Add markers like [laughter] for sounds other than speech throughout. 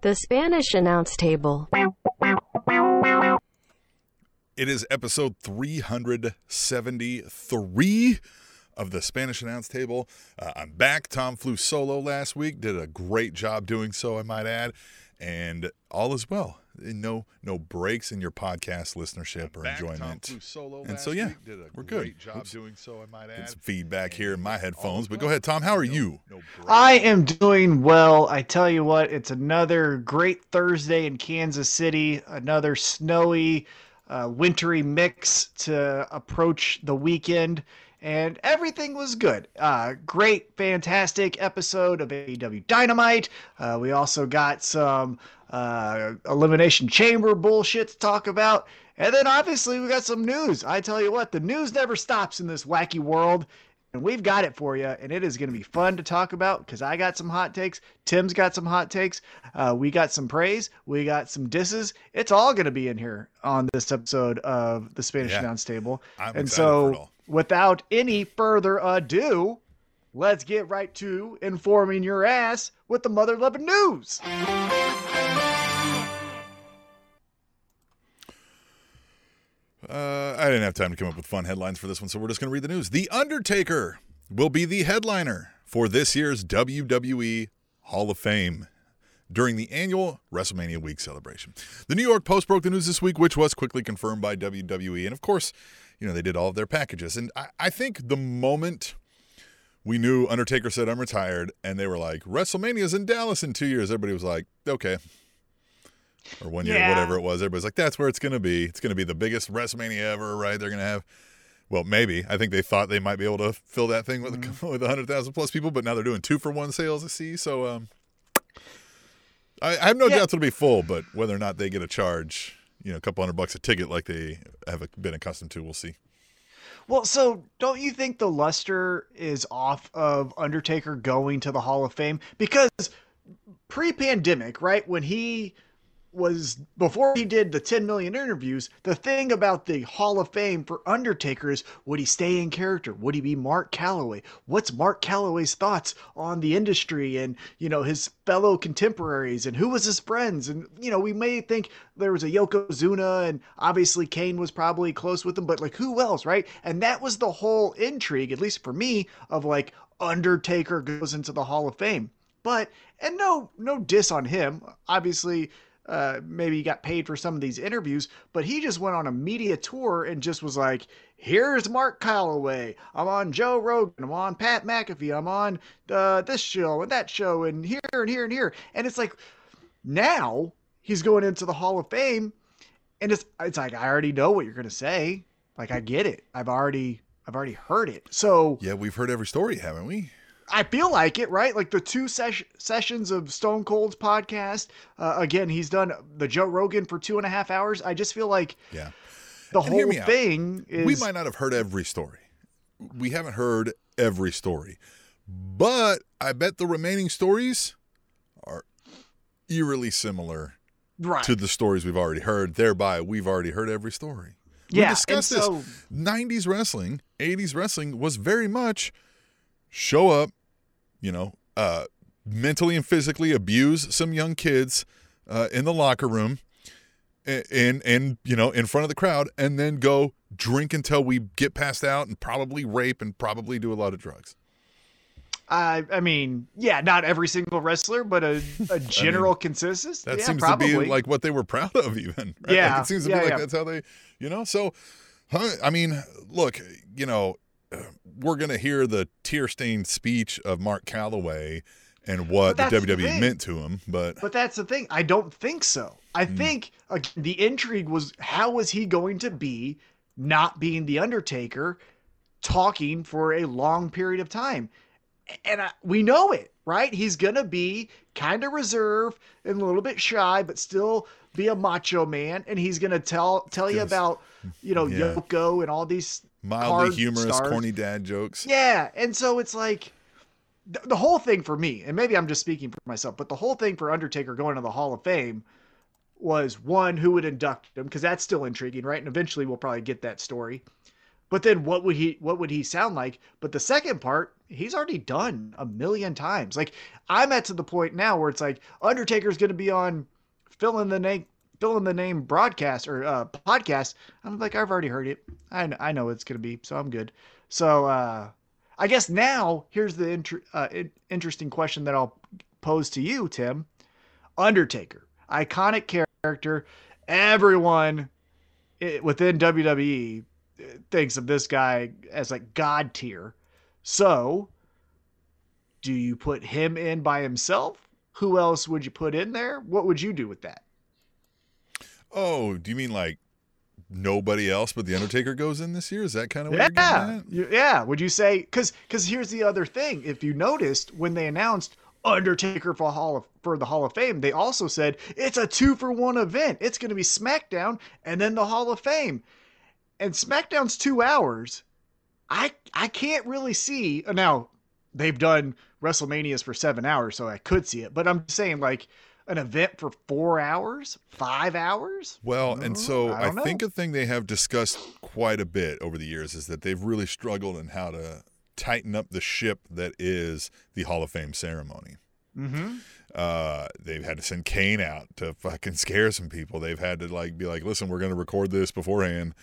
The Spanish announce table. It is episode 373 of the Spanish announce table. Uh, I'm back. Tom flew solo last week, did a great job doing so, I might add, and all is well. No, no breaks in your podcast listenership or Back, Tom enjoyment. flew solo And last so, yeah, week, did a we're great good. job Oops. doing so. I might add. some feedback here in my headphones, but go ahead, Tom. How are No- you? no breaks. I am doing well. I tell you what, it's another great Thursday in Kansas City, another snowy, uh, wintry mix to approach the weekend, and everything was good. Uh, great, fantastic episode of AEW Dynamite. Uh, we also got some uh, Elimination Chamber bullshit to talk about. And then obviously we got some news. I tell you what, the news never stops in this wacky world. And we've got it for you, and it is going to be fun to talk about because I got some hot takes. Tim's got some hot takes. Uh, we got some praise. We got some disses. It's all going to be in here on this episode of the Spanish Yeah. Announce Table. I'm and excited for it so. Without any further ado, let's get right to informing your ass with the mother loving news. Uh, I didn't have time to come up with fun headlines for this one, so we're just going to read the news. The Undertaker will be the headliner for this year's WWE Hall of Fame during the annual WrestleMania week celebration. The New York Post broke the news this week, which was quickly confirmed by WWE. And of course, you know, they did all of their packages. And I, I think the moment we knew Undertaker said, I'm retired, and they were like, WrestleMania's in Dallas in two years, everybody was like, okay. Or one year, Yeah. whatever it was. Everybody's like, that's where it's going to be. It's going to be the biggest WrestleMania ever, right? They're going to have, well, maybe. I think they thought they might be able to fill that thing with, [laughs] with 100,000 plus people, but now they're doing two for one sales, I see. So, um, I, I have no Yeah. doubts it'll be full, but whether or not they get a charge, you know, a couple hundred bucks a ticket like they have been accustomed to, we'll see. Well, so don't you think the luster is off of Undertaker going to the Hall of Fame? Because pre pandemic, right, when he was before he did the 10 million interviews, the thing about the Hall of Fame for Undertaker is would he stay in character? Would he be Mark Calaway? What's Mark Calaway's thoughts on the industry and, you know, his fellow contemporaries and who was his friends? And, you know, we may think there was a Yokozuna and obviously Kane was probably close with him, but like who else, right? And that was the whole intrigue, at least for me, of like Undertaker goes into the Hall of Fame. But and no no diss on him. Obviously, uh, maybe he got paid for some of these interviews, but he just went on a media tour and just was like, "Here's Mark Calaway. I'm on Joe Rogan. I'm on Pat McAfee. I'm on uh, this show and that show and here and here and here." And it's like now he's going into the Hall of Fame, and it's it's like I already know what you're gonna say. Like I get it. I've already I've already heard it. So Yeah, we've heard every story, haven't we? I feel like it, right? Like the two ses- sessions of Stone Cold's podcast. Uh, again, he's done the Joe Rogan for two and a half hours. I just feel like Yeah. the And whole thing is. we might not have heard every story. We haven't heard every story. But I bet the remaining stories are eerily similar right. to the stories we've already heard. Thereby, we've already heard every story. yeah, we discussed so, this. 90s wrestling, 80s wrestling was very much show up, you know, uh, mentally and physically abuse some young kids uh, in the locker room and, and, and, you know, in front of the crowd, and then go drink until we get passed out and probably rape and probably do a lot of drugs. I, I mean, yeah, not every single wrestler, but a, a [laughs] general consensus. That yeah, seems probably. to be like what they were proud of, even. Right? Yeah, Like, it seems to yeah, be like yeah. that's how they, you know. So, huh, I mean, look, you know, we're gonna hear the tear-stained speech of Mark Calaway and what the that's the WWE meant to him, but But that's the thing. I don't think so. I Hmm. think uh, the intrigue was how was he going to be not being the Undertaker, talking for a long period of time, and I, we know it, right? He's gonna be kind of reserved and a little bit shy, but still be a macho man, and he's gonna tell tell you about you know Yeah. Yoko and all these mildly humorous, stars. corny dad jokes. Yeah, and so it's like the, the whole thing for me, and maybe I'm just speaking for myself, but the whole thing for Undertaker going to the Hall of Fame was one who would induct him because that's still intriguing, right? And eventually we'll probably get that story. but then what would he what would he sound like? But the second part, he's already done a million times. Like I'm at to the point now where it's like Undertaker's going to be on fill in the name fill in the name broadcast or uh, podcast. I'm like I've already heard it. I I know it's going to be, so I'm good. So uh, I guess now here's the inter- uh, interesting question that I'll pose to you, Tim. Undertaker, iconic character. Everyone within WWE thinks of this guy as like god tier. So, do you put him in by himself? Who else would you put in there? What would you do with that? Oh, do you mean like nobody else but the Undertaker goes in this year? Is that kind of what yeah. Yeah. Would you say because because here's the other thing. If you noticed when they announced Undertaker for Hall of, for the Hall of Fame, they also said it's a two for one event. It's going to be SmackDown and then the Hall of Fame and SmackDown's two hours. I I can't really see now. They've done WrestleManias for seven hours, so I could see it. But I'm saying like an event for four hours, five hours. Well, and so I, I think a thing they have discussed quite a bit over the years is that they've really struggled in how to tighten up the ship that is the Hall of Fame ceremony. Mm-hmm. Uh, they've had to send Kane out to fucking scare some people. They've had to like be like, listen, we're going to record this beforehand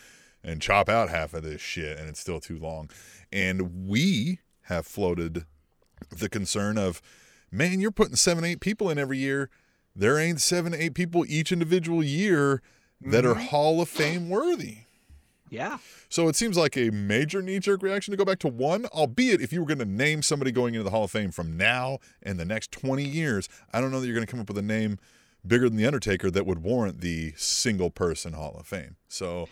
and chop out half of this shit and it's still too long. And we have floated the concern of, man, you're putting seven, eight people in every year. There ain't seven, eight people each individual year that mm-hmm. are Hall of Fame worthy. Yeah. So it seems like a major knee jerk reaction to go back to one, albeit if you were going to name somebody going into the Hall of Fame from now and the next 20 years, I don't know that you're going to come up with a name bigger than The Undertaker that would warrant the single person Hall of Fame. So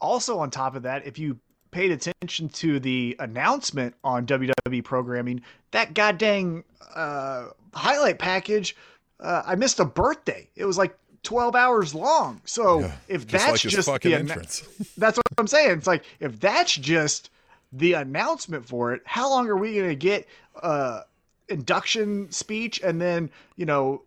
also on top of that, if you paid attention to the announcement on WWE programming, that goddamn uh, highlight package, uh, I missed a birthday. It was like 12 hours long. So yeah, if just that's like just the entrance. [laughs] that's what I'm saying. It's like if that's just the announcement for it, how long are we going to get uh induction speech and then, you know,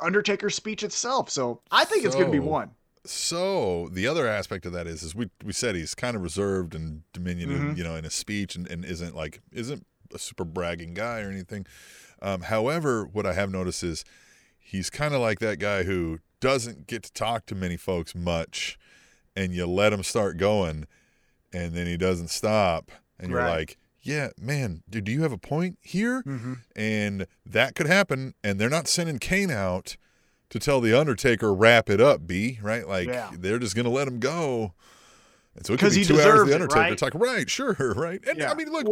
Undertaker speech itself. So I think so, it's going to be one. So the other aspect of that is, is we we said he's kind of reserved and diminutive, mm-hmm. you know, in his speech, and, and isn't like isn't a super bragging guy or anything. Um, however, what I have noticed is he's kind of like that guy who doesn't get to talk to many folks much, and you let him start going, and then he doesn't stop, and you're right. like, yeah, man, dude, do you have a point here? Mm-hmm. And that could happen, and they're not sending Kane out to tell the Undertaker wrap it up, B, right? Like yeah. they're just gonna let him go. And so it could be two hours of the Undertaker it, right? talk. Right, sure, [laughs] right. And yeah. I mean, look,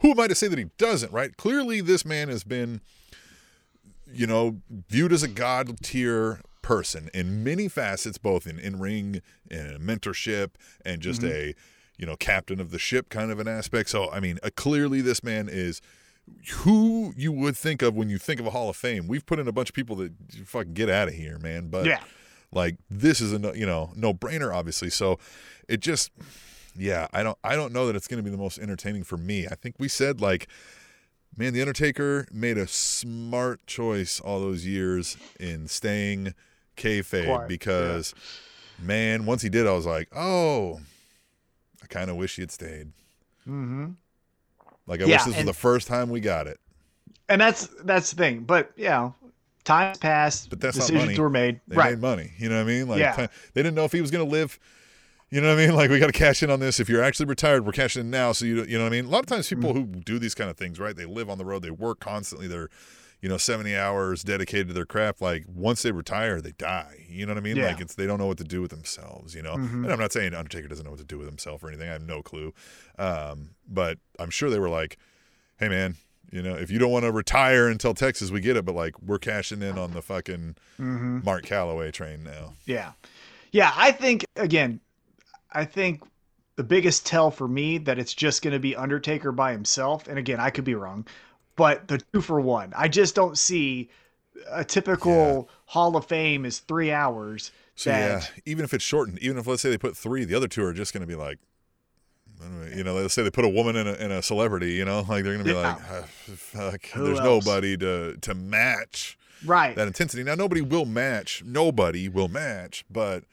who am I to say that he doesn't? Right? Clearly, this man has been, you know, viewed as a god tier person in many facets, both in in ring and mentorship and just mm-hmm. a, you know, captain of the ship kind of an aspect. So I mean, uh, clearly, this man is who you would think of when you think of a Hall of Fame. We've put in a bunch of people that fucking get out of here, man. But yeah, like this is a no, you know no brainer, obviously. So it just yeah, I don't I don't know that it's going to be the most entertaining for me. I think we said like. Man, The Undertaker made a smart choice all those years in staying kayfabe Quiet, because, yeah. man, once he did, I was like, oh, I kind of wish he had stayed. Mm-hmm. Like I yeah, wish this and, was the first time we got it. And that's that's the thing. But you know, times passed. But that's decisions were made. They right. made money. You know what I mean? Like yeah. they didn't know if he was going to live. You know what I mean? Like we got to cash in on this. If you're actually retired, we're cashing in now. So you you know what I mean? A lot of times people mm-hmm. who do these kind of things, right? They live on the road. They work constantly. They're you know 70 hours dedicated to their craft like once they retire they die you know what i mean yeah. like it's they don't know what to do with themselves you know mm-hmm. and i'm not saying undertaker doesn't know what to do with himself or anything i have no clue um, but i'm sure they were like hey man, you know, if you don't want to retire until Texas, we get it, but like we're cashing in on the fucking mm-hmm. Mark Calaway train now. Yeah. Yeah, I think again, I think the biggest tell for me that it's just going to be Undertaker by himself, and again, I could be wrong, but the two for one. I just don't see a typical yeah. Hall of Fame is three hours. So that, yeah, even if it's shortened, even if let's say they put three, the other two are just going to be like you know, let's say they put a woman in a, in a celebrity, you know, like they're gonna be yeah. like, oh, fuck, Who there's else? nobody to to match right that intensity. Now nobody will match, nobody will match, but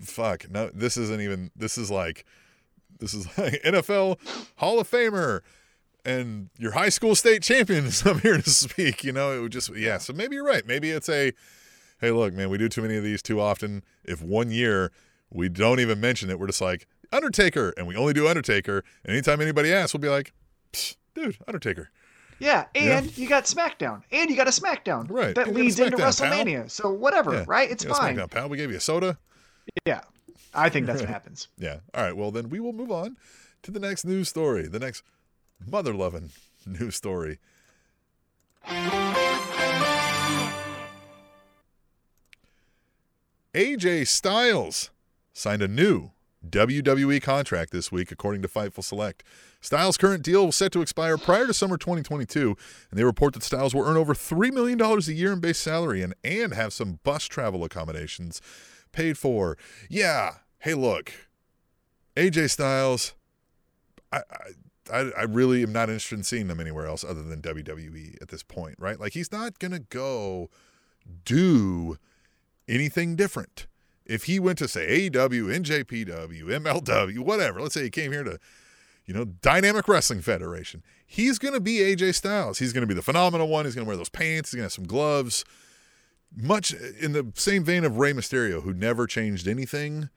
fuck, no, this isn't even. This is like this is [laughs] like NFL Hall of Famer and your high school state champion is [laughs] up here to speak. You know, it would just yeah. So maybe you're right. Maybe it's a hey, look, man, we do too many of these too often. If one year we don't even mention it, we're just like Undertaker, and we only do Undertaker. And anytime anybody asks, we'll be like, dude, Undertaker. Yeah, and yeah. you got SmackDown, and you got a SmackDown, right? That leads into WrestleMania. Pal. So whatever, yeah. right? It's fine. SmackDown, pal. We gave you a soda. Yeah, I think that's what happens. [laughs] Yeah. All right. Well, then we will move on to the next news story. The next mother loving [laughs] news story. AJ Styles signed a new WWE contract this week, according to Fightful Select. Styles' current deal was set to expire prior to summer 2022, and they report that Styles will earn over $3 million a year in base salary and, and have some bus travel accommodations paid for. Yeah, hey, look, AJ Styles, I, I, I really am not interested in seeing him anywhere else other than WWE at this point, right? Like, he's not to go do anything different. If he went to, say, AEW, NJPW, MLW, whatever, let's say he came here to you know, Dynamic Wrestling Federation. He's to be AJ Styles. He's to be the phenomenal one. He's to wear those pants. He's to have some gloves. Much in the same vein of Rey Mysterio, who never changed anything.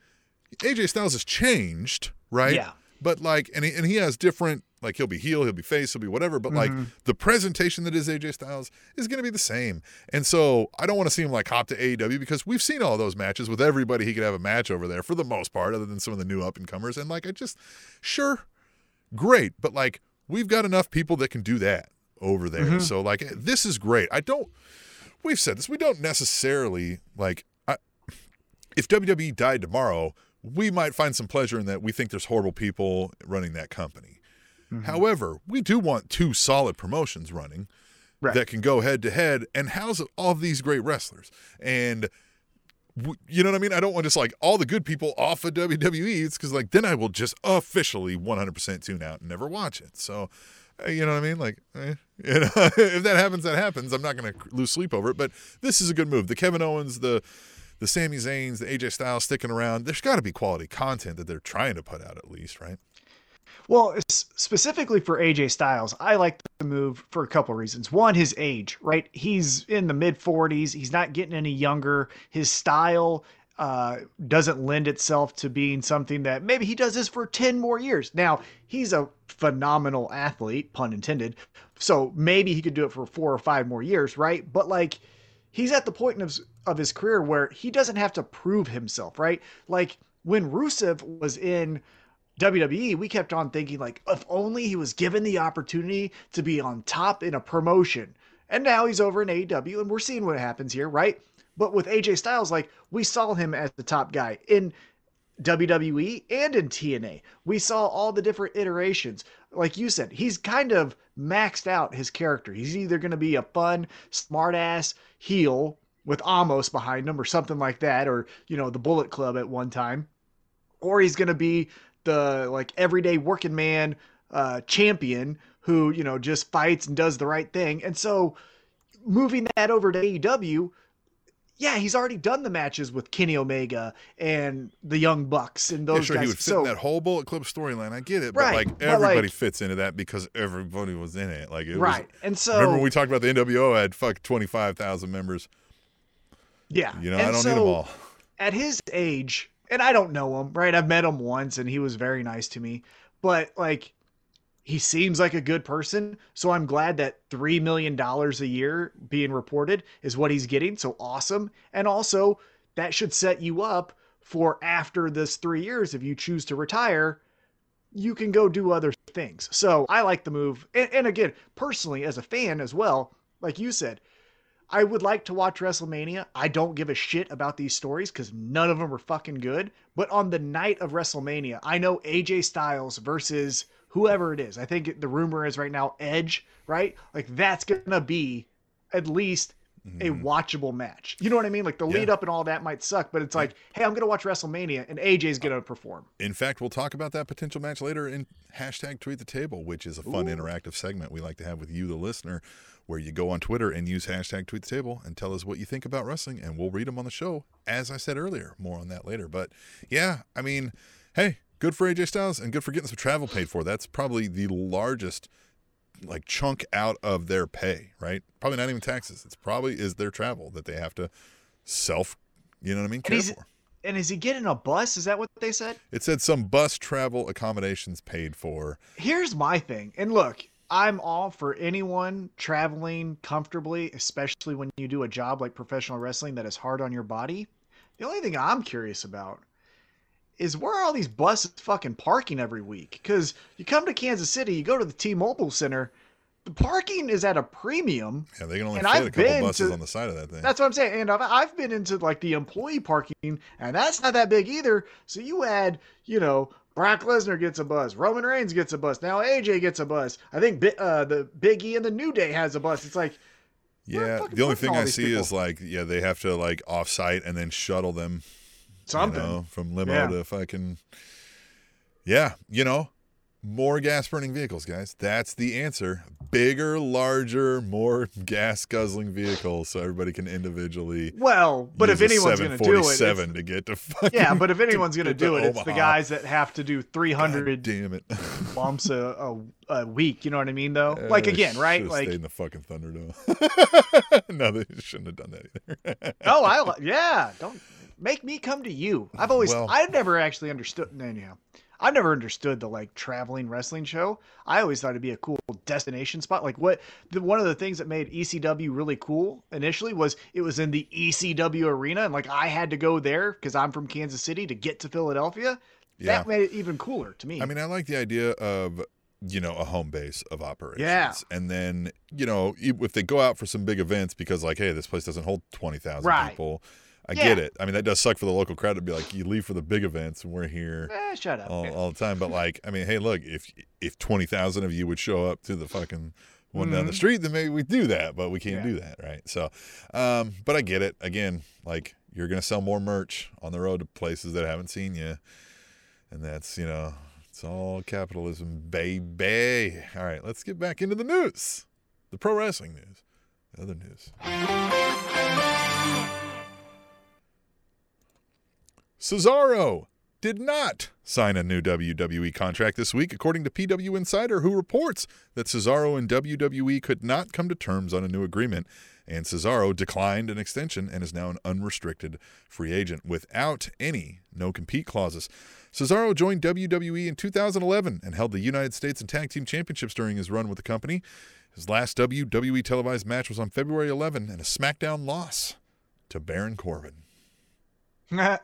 AJ Styles has changed, right? Yeah. But like, and he, and he has different, like he'll be heel, he'll be face, he'll be whatever. But like mm-hmm. the presentation that is AJ Styles is going to be the same. And so I don't want to see him like hop to AEW because we've seen all those matches with everybody. He could have a match over there for the most part, other than some of the new up and comers. And like, I just, sure, great. But like, we've got enough people that can do that over there. Mm-hmm. So like, this is great. I don't. We've said this. We don't necessarily like. I, if WWE died tomorrow, we might find some pleasure in that. We think there's horrible people running that company. Mm-hmm. However, we do want two solid promotions running right. that can go head to head and house all of these great wrestlers. And you know what I mean? I don't want just like all the good people off of WWE. It's because like then I will just officially 100% tune out and never watch it. So, you know what I mean? Like, eh, [laughs] you know, if that happens, that happens. I'm not going to lose sleep over it. But this is a good move. The Kevin Owens, the the Sami Zayn's, the AJ Styles sticking around. There's got to be quality content that they're trying to put out at least, right? Well, specifically for AJ Styles, I like the move for a couple reasons. One, his age, right? He's in the mid 40s. He's not getting any younger. His style uh, doesn't lend itself to being something that maybe he does this for 10 more years. Now, he's a phenomenal athlete, pun intended. So maybe he could do it for four or five more years, right? But like, he's at the point of, of his career where he doesn't have to prove himself, right? Like, when Rusev was in WWE, we kept on thinking like, if only he was given the opportunity to be on top in a promotion. And now he's over in AEW, and we're seeing what happens here, right? But with AJ Styles, like we saw him as the top guy in WWE and in TNA. We saw all the different iterations. Like you said, he's kind of maxed out his character. He's either going to be a fun, smartass heel with Omos behind him or something like that, or, you know, the Bullet Club at one time, or he's going to be the like everyday working man uh, champion who you know just fights and does the right thing. And so moving that over to AEW, yeah, he's already done the matches with Kenny Omega and the Young Bucks and those yeah, sure, guys. He would fit so, in that whole Bullet Club storyline. I get it, but like everybody like, fits into that because everybody was in it. Like it right, was, and so remember when we talked about the NWO had fuck twenty five thousand members. Yeah, you know and I don't so, need them all. At his age, and I don't know him, right? I've met him once and he was very nice to me, but like he seems like a good person. So I'm glad that $3 million a year being reported is what he's getting. So awesome. And also, that should set you up for after this three years, if you choose to retire, you can go do other things. So I like the move. And, and again, personally, as a fan as well, like you said, I would like to watch WrestleMania. I don't give a shit about these stories because none of them are fucking good. But on the night of WrestleMania, I know AJ Styles versus whoever it is. I think the rumor is right now Edge, right? Like that's gonna be at least a mm-hmm. watchable match. You know what I mean? Like the lead up and all that might suck, but it's like, hey, I'm gonna watch WrestleMania and AJ's gonna perform. In fact, we'll talk about that potential match later in hashtag tweet the table, which is a fun Ooh. interactive segment we like to have with you, the listener where you go on Twitter and use hashtag tweet the table and tell us what you think about wrestling, and we'll read them on the show. As I said earlier, more on that later. But yeah, I mean, hey, good for AJ Styles and good for getting some travel paid for. That's probably the largest like chunk out of their pay, right? Probably not even taxes. It's probably is their travel that they have to self, you know what I mean, care for. And is he getting a bus? Is that what they said? It said some bus travel accommodations paid for. Here's my thing. And look, I'm all for anyone traveling comfortably, especially when you do a job like professional wrestling that is hard on your body. The only thing I'm curious about is where are all these buses fucking parking every week? Because you come to Kansas City, you go to the T-Mobile Center, the parking is at a premium. Yeah, they can only fit I've a couple buses to- on the side of that thing. That's what I'm saying. And I've, I've been into like the employee parking, and that's not that big either. So you add, you know, Brock Lesnar gets a bus, Roman Reigns gets a bus, now AJ gets a bus. I think uh, the Big E and the New Day has a bus. It's like yeah, the only thing I see people? is like, yeah, they have to like off-site and then shuttle them something. You know, from limo Yeah. to fucking. Yeah, you know, more gas burning vehicles, guys. That's the answer. Bigger, larger, more [laughs] gas guzzling vehicles so everybody can individually. Well, but if anyone's going to do it, it's- 747 to get to fucking. yeah, but if [laughs] anyone's going to do it, it's the guys that have to do God 300 damn it. [laughs] bumps a, a, a week. You know what I mean, though? Like again, right? Like stayed in the fucking Thunderdome. no, they shouldn't have done that either. oh, I yeah. Don't make me come to you. I've always, Well- I've never actually understood. Anyhow, I've never understood the like traveling wrestling show. I always thought it'd be a cool destination spot. Like what the, one of the things that made ECW really cool initially was it was in the ECW arena, and like I had to go there because I'm from Kansas City to get to Philadelphia. Yeah. That made it even cooler to me. I mean, I like the idea of you know a home base of operations. Yeah. and then you know if they go out for some big events because like, hey, this place doesn't hold twenty thousand Right. people. I Yeah. get it. I mean, that does suck for the local crowd to be like, you leave for the big events and we're here eh, shut up. all, all the time. But like, I mean, hey, look, if if twenty thousand of you would show up to the fucking one down the Mhm. street, then maybe we do that. But we can't Yeah. do that, right? So, um, but I get it. Again, like you're gonna sell more merch on the road to places that haven't seen you, and that's you know, it's all capitalism, baby. All right, let's get back into the news, the pro wrestling news, the other news. Cesaro did not sign a new WWE contract this week, according to PW Insider, who reports that Cesaro and WWE could not come to terms on a new agreement, and Cesaro declined an extension and is now an unrestricted free agent without any no compete clauses. Cesaro joined WWE in 2011 and held the United States and Tag Team Championships during his run with the company. His last WWE televised match was on February 11 and a SmackDown loss to Baron Corbin. [laughs]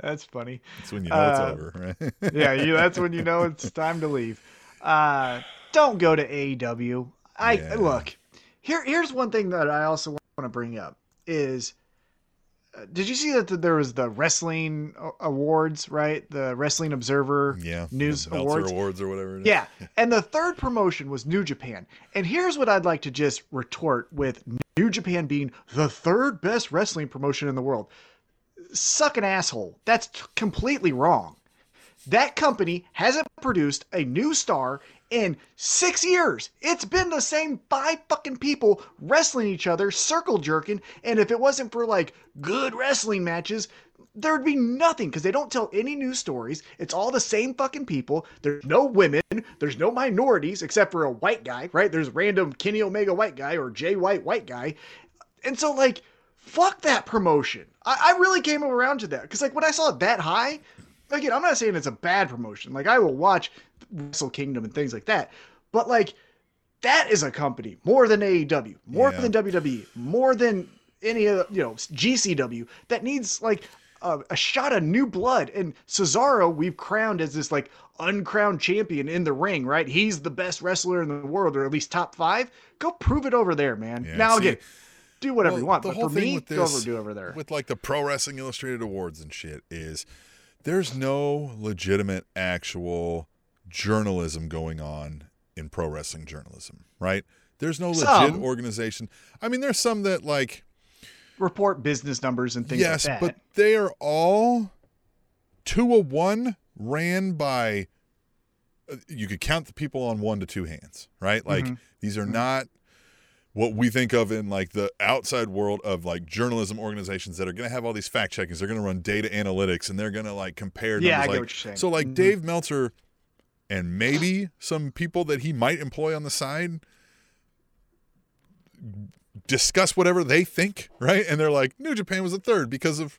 That's funny. That's when you know it's Uh, over, right? [laughs] yeah, you, that's when you know it's time to leave. Uh, don't go to AEW. I Yeah. look. Here, here's one thing that I also want to bring up is. Did you see that there was the wrestling awards, right? The Wrestling Observer yeah, News Awards. awards or whatever. it is. Yeah, and the third promotion was New Japan. And here's what I'd like to just retort with New Japan being the third best wrestling promotion in the world. Suck an asshole. That's t- completely wrong. That company hasn't produced a new star in six years. It's been the same five fucking people wrestling each other, circle jerking. And if it wasn't for like good wrestling matches, there'd be nothing because they don't tell any new stories. It's all the same fucking people. There's no women. There's no minorities except for a white guy, right? There's random Kenny Omega white guy or Jay White white guy. And so, like, fuck that promotion. I, I really came around to that because, like, when I saw it that high, again, I'm not saying it's a bad promotion. Like, I will watch Wrestle Kingdom and things like that, but like, that is a company more than AEW, more Yeah. than WWE, more than any of you know GCW that needs like a, a shot of new blood. And Cesaro, we've crowned as this like uncrowned champion in the ring, right? He's the best wrestler in the world, or at least top five. Go prove it over there, man. Yeah, now see, again, do whatever Well, you want, the but whole for thing me, with go over this- do over there. with like the Pro Wrestling Illustrated awards and shit is there's no legitimate actual journalism going on in pro wrestling journalism, right? There's no legit Some. organization. I mean, there's some that like Report business numbers and things yes, like that. Yes, but they are all two a one ran by. uh, You could count the people on one to two hands, right? Like Mhm. these are not what we think of in like the outside world of like journalism organizations that are going to have all these fact checkings. They're going to run data analytics and they're going to like compare. Yeah, I numbers. get what you're saying. So like Mhm. Dave Meltzer and maybe some people that he might employ on the side discuss whatever they think, right? And they're like, New Japan was a third because of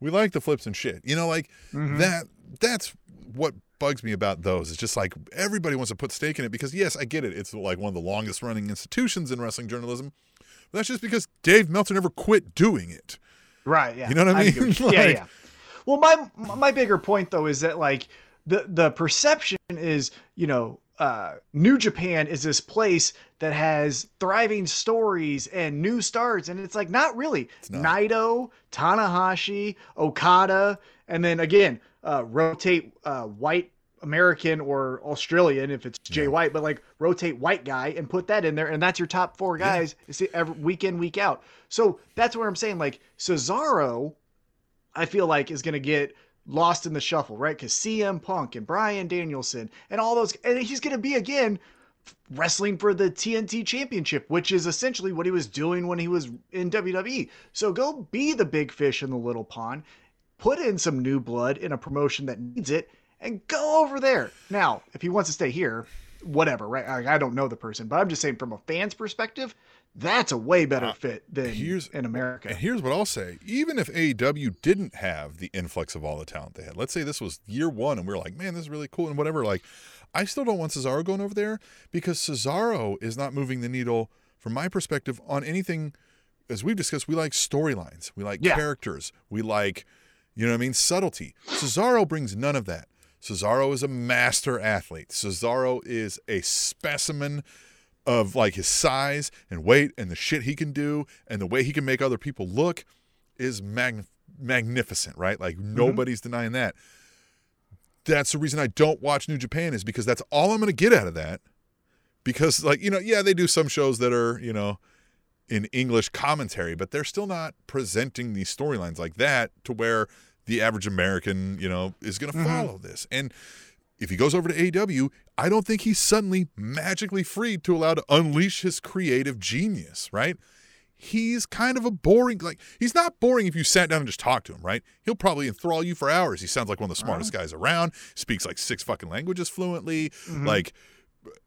we like the flips and shit. You know, like Mhm. that that's what bugs me about those. It's just like everybody wants to put stake in it because yes, I get it. It's like one of the longest running institutions in wrestling journalism. But that's just because Dave Meltzer never quit doing it. Right. Yeah. You know what I mean? [laughs] yeah. Like- Yeah. Well, my my bigger point though is that like the the perception is you know uh, New Japan is this place that has thriving stories and new stars, and it's like not really. not. Naito, Tanahashi, Okada, and then again uh, rotate uh, white American or Australian if it's Jay Yeah. White, but like rotate white guy and put that in there, and that's your top four Yeah. guys see, every week in week out. So that's where I'm saying like Cesaro, I feel like is going to get lost in the shuffle, right? Because CM Punk and Bryan Danielson and all those, and he's going to be again wrestling for the TNT Championship, which is essentially what he was doing when he was in WWE. So go be the big fish in the little pond, put in some new blood in a promotion that needs it, and go over there. Now, if he wants to stay here, whatever, right? I, I don't know the person, but I'm just saying from a fan's perspective, that's a way better Uh, fit than here's- in America. And here's what I'll say: even if AEW didn't have the influx of all the talent they had, let's say this was year one, and we are like, man, this is really cool, and whatever. Like, I still don't want Cesaro going over there because Cesaro is not moving the needle, from my perspective, on anything. As we've discussed, we like storylines, we like Yeah. characters, we like, you know what I mean, subtlety. Cesaro brings none of that. Cesaro is a master athlete. Cesaro is a specimen of like his size and weight and the shit he can do and the way he can make other people look is mag- magnificent, right? Like mm-hmm. nobody's denying that. That's the reason I don't watch New Japan is because that's all I'm going to get out of that. Because like, you know, yeah, they do some shows that are, you know, in English commentary, but they're still not presenting these storylines like that to where the average American, you know, is going to Mhm. follow this. And if he goes over to AEW, I don't think he's suddenly magically free to allow to unleash his creative genius, right? He's kind of a boring, like, he's not boring if you sat down and just talked to him, right? He'll probably enthrall you for hours. He sounds like one of the smartest guys around, speaks like six fucking languages fluently. Mhm. Like,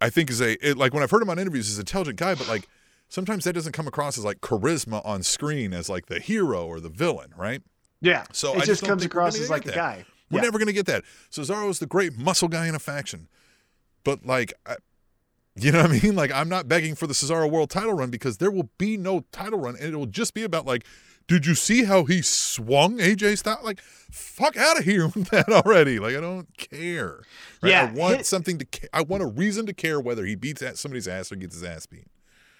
I think is a, it, like, when I've heard him on interviews, he's an intelligent guy, but like, sometimes that doesn't come across as like charisma on screen as like the hero or the villain, right? yeah. So it I just comes across as like a that. guy. We're Yeah. never going to get that. Cesaro is the great muscle guy in a faction. But like, I, you know what I mean? [laughs] Like, I'm not begging for the Cesaro world title run because there will be no title run. And it will just be about like, did you see how he swung AJ Styles? Like, fuck out of here [laughs] with that already. Like, I don't care. Right? Yeah, I want hit- something to, ca- I want a reason to care whether he beats at somebody's ass or gets his ass beat.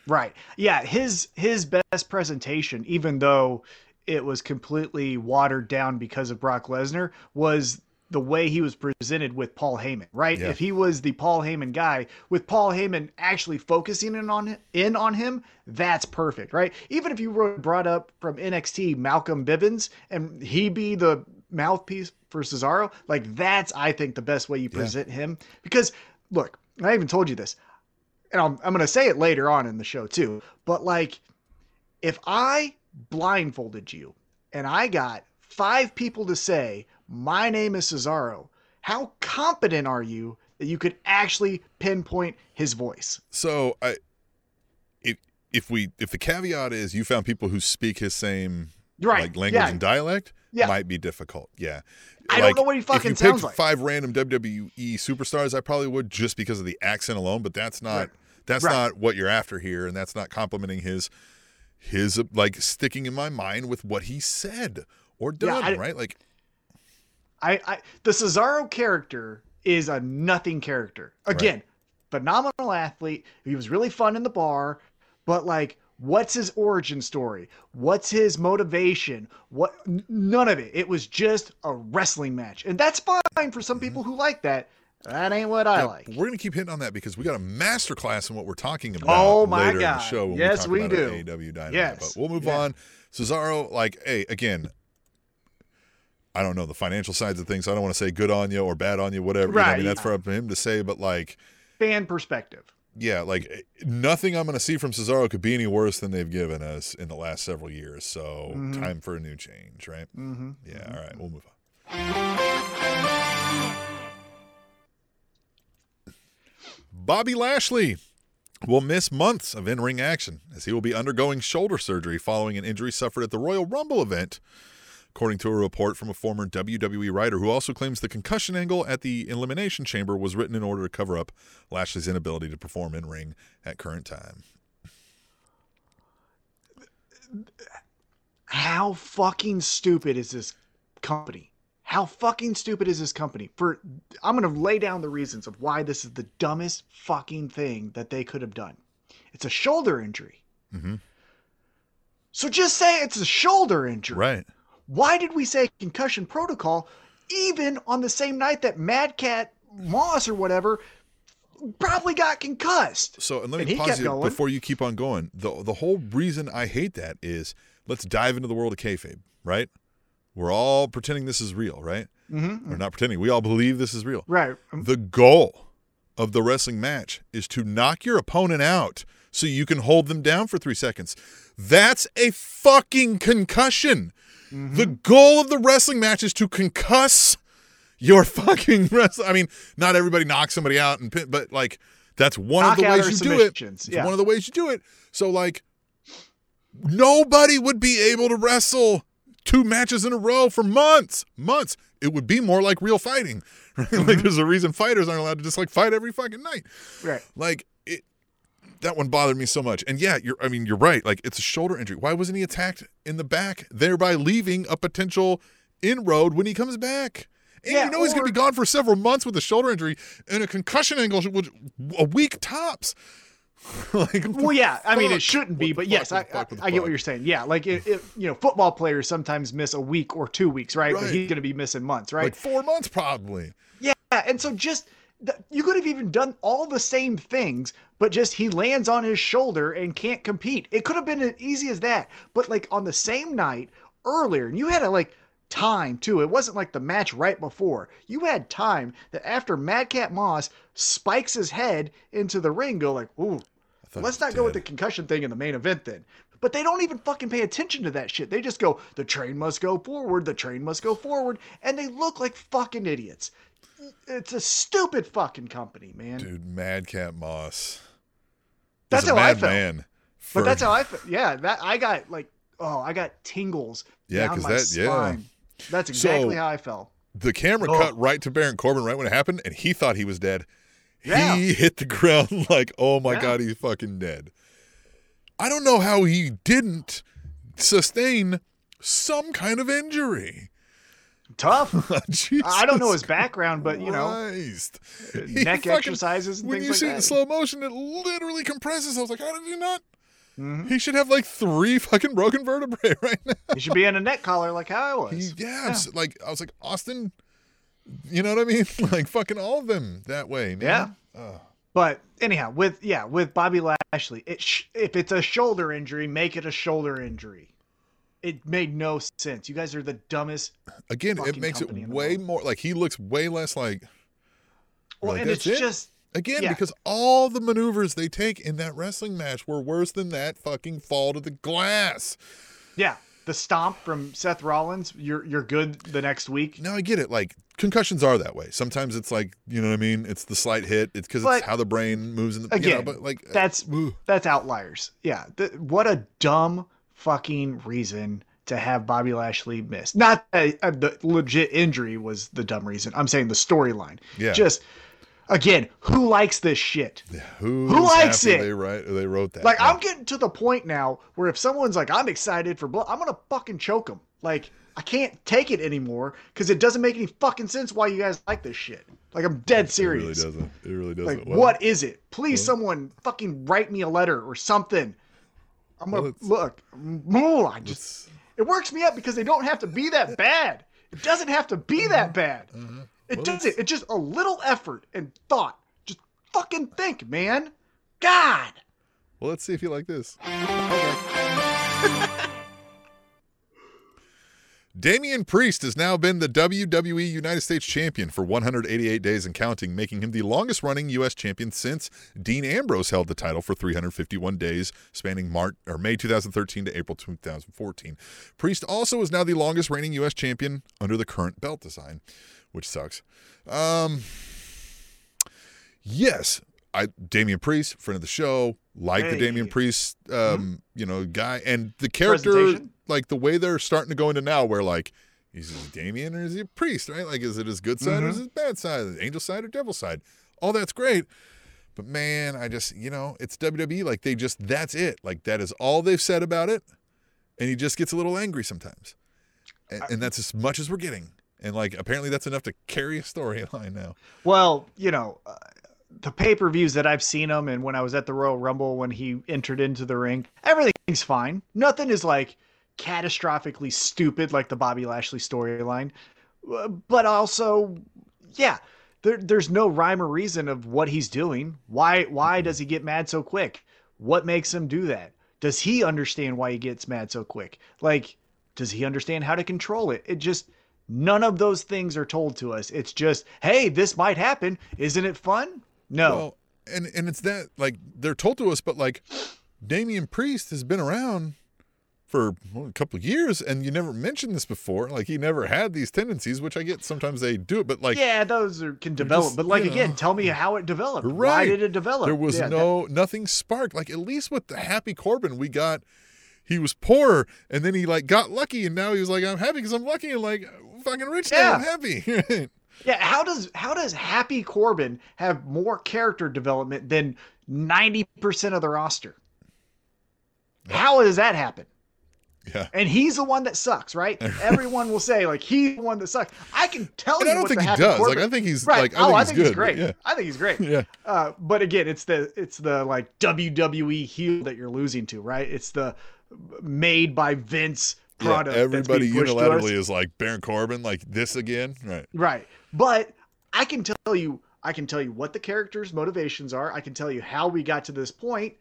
Right. Yeah, his his best presentation, even though it was completely watered down because of Brock Lesnar, was the way he was presented with Paul Heyman, right? Yeah. If he was the Paul Heyman guy, with Paul Heyman actually focusing in on in on him, that's perfect, right? Even if you were brought up from NXT Malcolm Bivens and he be the mouthpiece for Cesaro, like that's I think the best way you Yeah. present him because look, I even told you this and I'm, I'm going to say it later on in the show too, but like, if I blindfolded you and I got five people to say, my name is Cesaro, how competent are you that you could actually pinpoint his voice? So I, if if we if the caveat is you found people who speak his same Right. like language yeah. and dialect, Yeah. might be difficult. Yeah, I don't know what he fucking if you sounds picked like. Five random WWE superstars, I probably would just because of the accent alone. But that's not Right. that's Right. not what you're after here, and that's not complimenting his his like sticking in my mind with what he said or Yeah, done. I- right, like I, I the Cesaro character is a nothing character. Again, phenomenal athlete. He was really fun in the bar, but like what's his origin story? What's his motivation? What none of it. It was just a wrestling match. And that's fine for some mm-hmm. people who like that. That ain't what I Yeah, like. We're to keep hitting on that because we got a master class in what we're talking about Oh, my later in the show. When Yes, we, we about do. AEW Dynamite. Yes. But we'll move Yeah. on. Cesaro, like, hey, again, I don't know the financial sides of things. I don't want to say good on you or bad on you, whatever. You know I mean, Right. that's for him to say. But like, Fan perspective. Yeah, like nothing I'm going to see from Cesaro could be any worse than they've given us in the last several years. So Mhm. time for a new change, right? Mm-hmm. Yeah. All right, we'll move on. Bobby Lashley will miss months of in ring action as he will be undergoing shoulder surgery following an injury suffered at the Royal Rumble event, according to a report from a former WWE writer who also claims the concussion angle at the Elimination Chamber was written in order to cover up Lashley's inability to perform in ring at current time. How fucking stupid is this company? How fucking stupid is this company? For I'm gonna lay down the reasons of why this is the dumbest fucking thing that they could have done. It's a shoulder injury. Mhm. So just say it's a shoulder injury. Right. Why did we say concussion protocol even on the same night that Madcap Moss or whatever probably got concussed? So, and let me he pause you going. before you keep on going. The the whole reason I hate that is let's dive into the world of kayfabe, right? We're all pretending this is real, right? Mm-hmm. We're not pretending. We all believe this is real. Right. Um, The goal of the wrestling match is to knock your opponent out so you can hold them down for three seconds. That's a fucking concussion. Mm-hmm. The goal of the wrestling match is to concuss your [laughs] fucking wrestler. I mean, not everybody knocks somebody out and pin, but like that's one of the ways you do it. It's yeah. one of the ways you do it. So like nobody would be able to wrestle two matches in a row for months. Months. It would be more like real fighting. [laughs] Right? Mm-hmm. Like there's a reason fighters aren't allowed to just like fight every fucking night. Right. Like that one bothered me so much. And yeah, you're I mean, you're right. Like it's a shoulder injury. Why wasn't he attacked in the back, thereby leaving a potential inroad when he comes back? And Yeah, you know he's going to be gone for several months with a shoulder injury and a concussion angle which, a week tops. [laughs] like Well, yeah. I mean, it shouldn't be, but fuck? yes, I, I, fuck? What the I get what you're saying. Yeah, like it, it, you know, football players sometimes miss a week or two weeks, right? But he's going to be missing months, right? Like four months probably. Yeah, and so just you could have even done all the same things, but just he lands on his shoulder and can't compete. It could have been as easy as that. But like on the same night earlier, and you had a like time too. It wasn't like the match right before. You had time that after Madcap Moss spikes his head into the ring, go like, ooh, let's not go with the concussion thing in the main event then. But they don't even fucking pay attention to that shit. They just go, the train must go forward, the train must go forward, and they look like fucking idiots. It's a stupid fucking company, man. Dude, Madcap Moss. That's a how I felt. man. but that's how I felt. Yeah, that I got like, oh, I got tingles Yeah, because my that- yeah. That's exactly So- how I felt. the camera Oh. cut right to Baron Corbin right when it happened, and he thought he was dead. Yeah. He [laughs] hit the ground [laughs] like, oh my Yeah. god, he's fucking dead. I don't know how he didn't sustain some kind of injury. Tough. [laughs] I don't know his background, but you know, Christ. Neck fucking- exercises and When things you like see it in slow motion, it literally compresses. I was like, how did he not? Mhm. He should have like three fucking broken vertebrae [laughs] right now. He should be in a neck collar like how I was. He, yeah, I'm like I was like Austin. You know what I mean? [laughs] Like fucking all of them that way. Man. Yeah. But anyhow, with yeah, with Bobby Lashley, it sh- if it's a shoulder injury, make it a shoulder injury. It made no sense. You guys are the dumbest. Again, it makes it the way more like he looks way less like. Well, like, and it's that's it? just Again, Yeah. because all the maneuvers they take in that wrestling match were worse than that fucking fall to the glass. yeah, the stomp from Seth Rollins. You're you're good the next week. Now I get it. Like concussions are that way. Sometimes it's like you know what I mean. It's the slight hit. It's because it's how the brain moves in the. you know, Again, but like uh, That's ugh. that's outliers. Yeah, th- what a dumb fucking reason to have Bobby Lashley miss. Not uh, the legit injury was the dumb reason. I'm saying the storyline. Yeah. Just again, who likes this shit? who's who likes it? They write. They wrote that. Like Yeah. I'm getting to the point now where if someone's like, "I'm excited for blood," I'm gonna fucking choke them. Like I can't take it anymore because it doesn't make any fucking sense why you guys like this shit. Like I'm dead serious. It really doesn't. It really doesn't. Like, Well, what is it? Please, someone fucking write me a letter or something. I'm gonna Well, look. mm, I just it works me up because they don't have to be that bad. It doesn't have to be that bad. It Mm-hmm. Well, doesn't. It's just a little effort and thought. Just fucking think, man. God. Well, let's see if you like this. [laughs] Damian Priest has now been the WWE United States Champion for 188 days and counting, making him the longest running U.S. champion since Dean Ambrose held the title for 351 days, spanning March or May 2013 to April 2014. Priest also is now the longest reigning U.S. champion under the current belt design, which sucks. Um, yes, I Damian Priest, friend of the show, like the Hey. Damian Priest, um, you know, guy, and the character, like the way they're starting to go into now, where like, is he Damien or is he a priest, right? Like, is it his good side or is it his bad side, the angel side or devil side? All that's great. But man, I just, you know, it's WWE. Like, they just, that's it. Like, that is all they've said about it. And he just gets a little angry sometimes. And, and that's as much as we're getting. And like, apparently that's enough to carry a storyline now. Well, you know, uh, the pay per views that I've seen him, and when I was at the Royal Rumble when he entered into the ring, everything's fine. Nothing is like catastrophically stupid like the Bobby Lashley storyline. But also, yeah, there, there's no rhyme or reason of what he's doing. Why why does he get mad so quick? What makes him do that? Does he understand why he gets mad so quick? Like, does he understand how to control it? It just none of those things are told to us. It's just, hey, this might happen. Isn't it fun? No. Well, and and it's that like they're told to us, but like Damian Priest has been around for well, a couple of years, and you never mentioned this before. Like he never had these tendencies, which I get sometimes they do it, but like yeah, those are, can develop, just, but like again, know. tell me how it developed. Why did it develop? there was Yeah, that- no nothing sparked. Like at least with the Happy Corbin, we got he was poor, and then he like got lucky, and now he was like, I'm happy because I'm lucky, and like fucking rich now, I'm happy. [laughs] yeah. How does how does Happy Corbin have more character development than ninety percent of the roster? How does that happen? yeah. And he's the one that sucks, right? [laughs] Everyone will say like he's the one that sucks. I can tell And you. I don't think he does. Corbin- Like I think he's right. like I oh, think I he's think good. he's great. Yeah. I think he's great. [laughs] Yeah. Uh, but again, it's the it's the like WWE heel that you're losing to, right? It's the made by Vince product. yeah, everybody being pushed to us. unilaterally is like Baron Corbin, like this again, right? Right. But I can tell you, I can tell you what the characters' motivations are. I can tell you how we got to this point.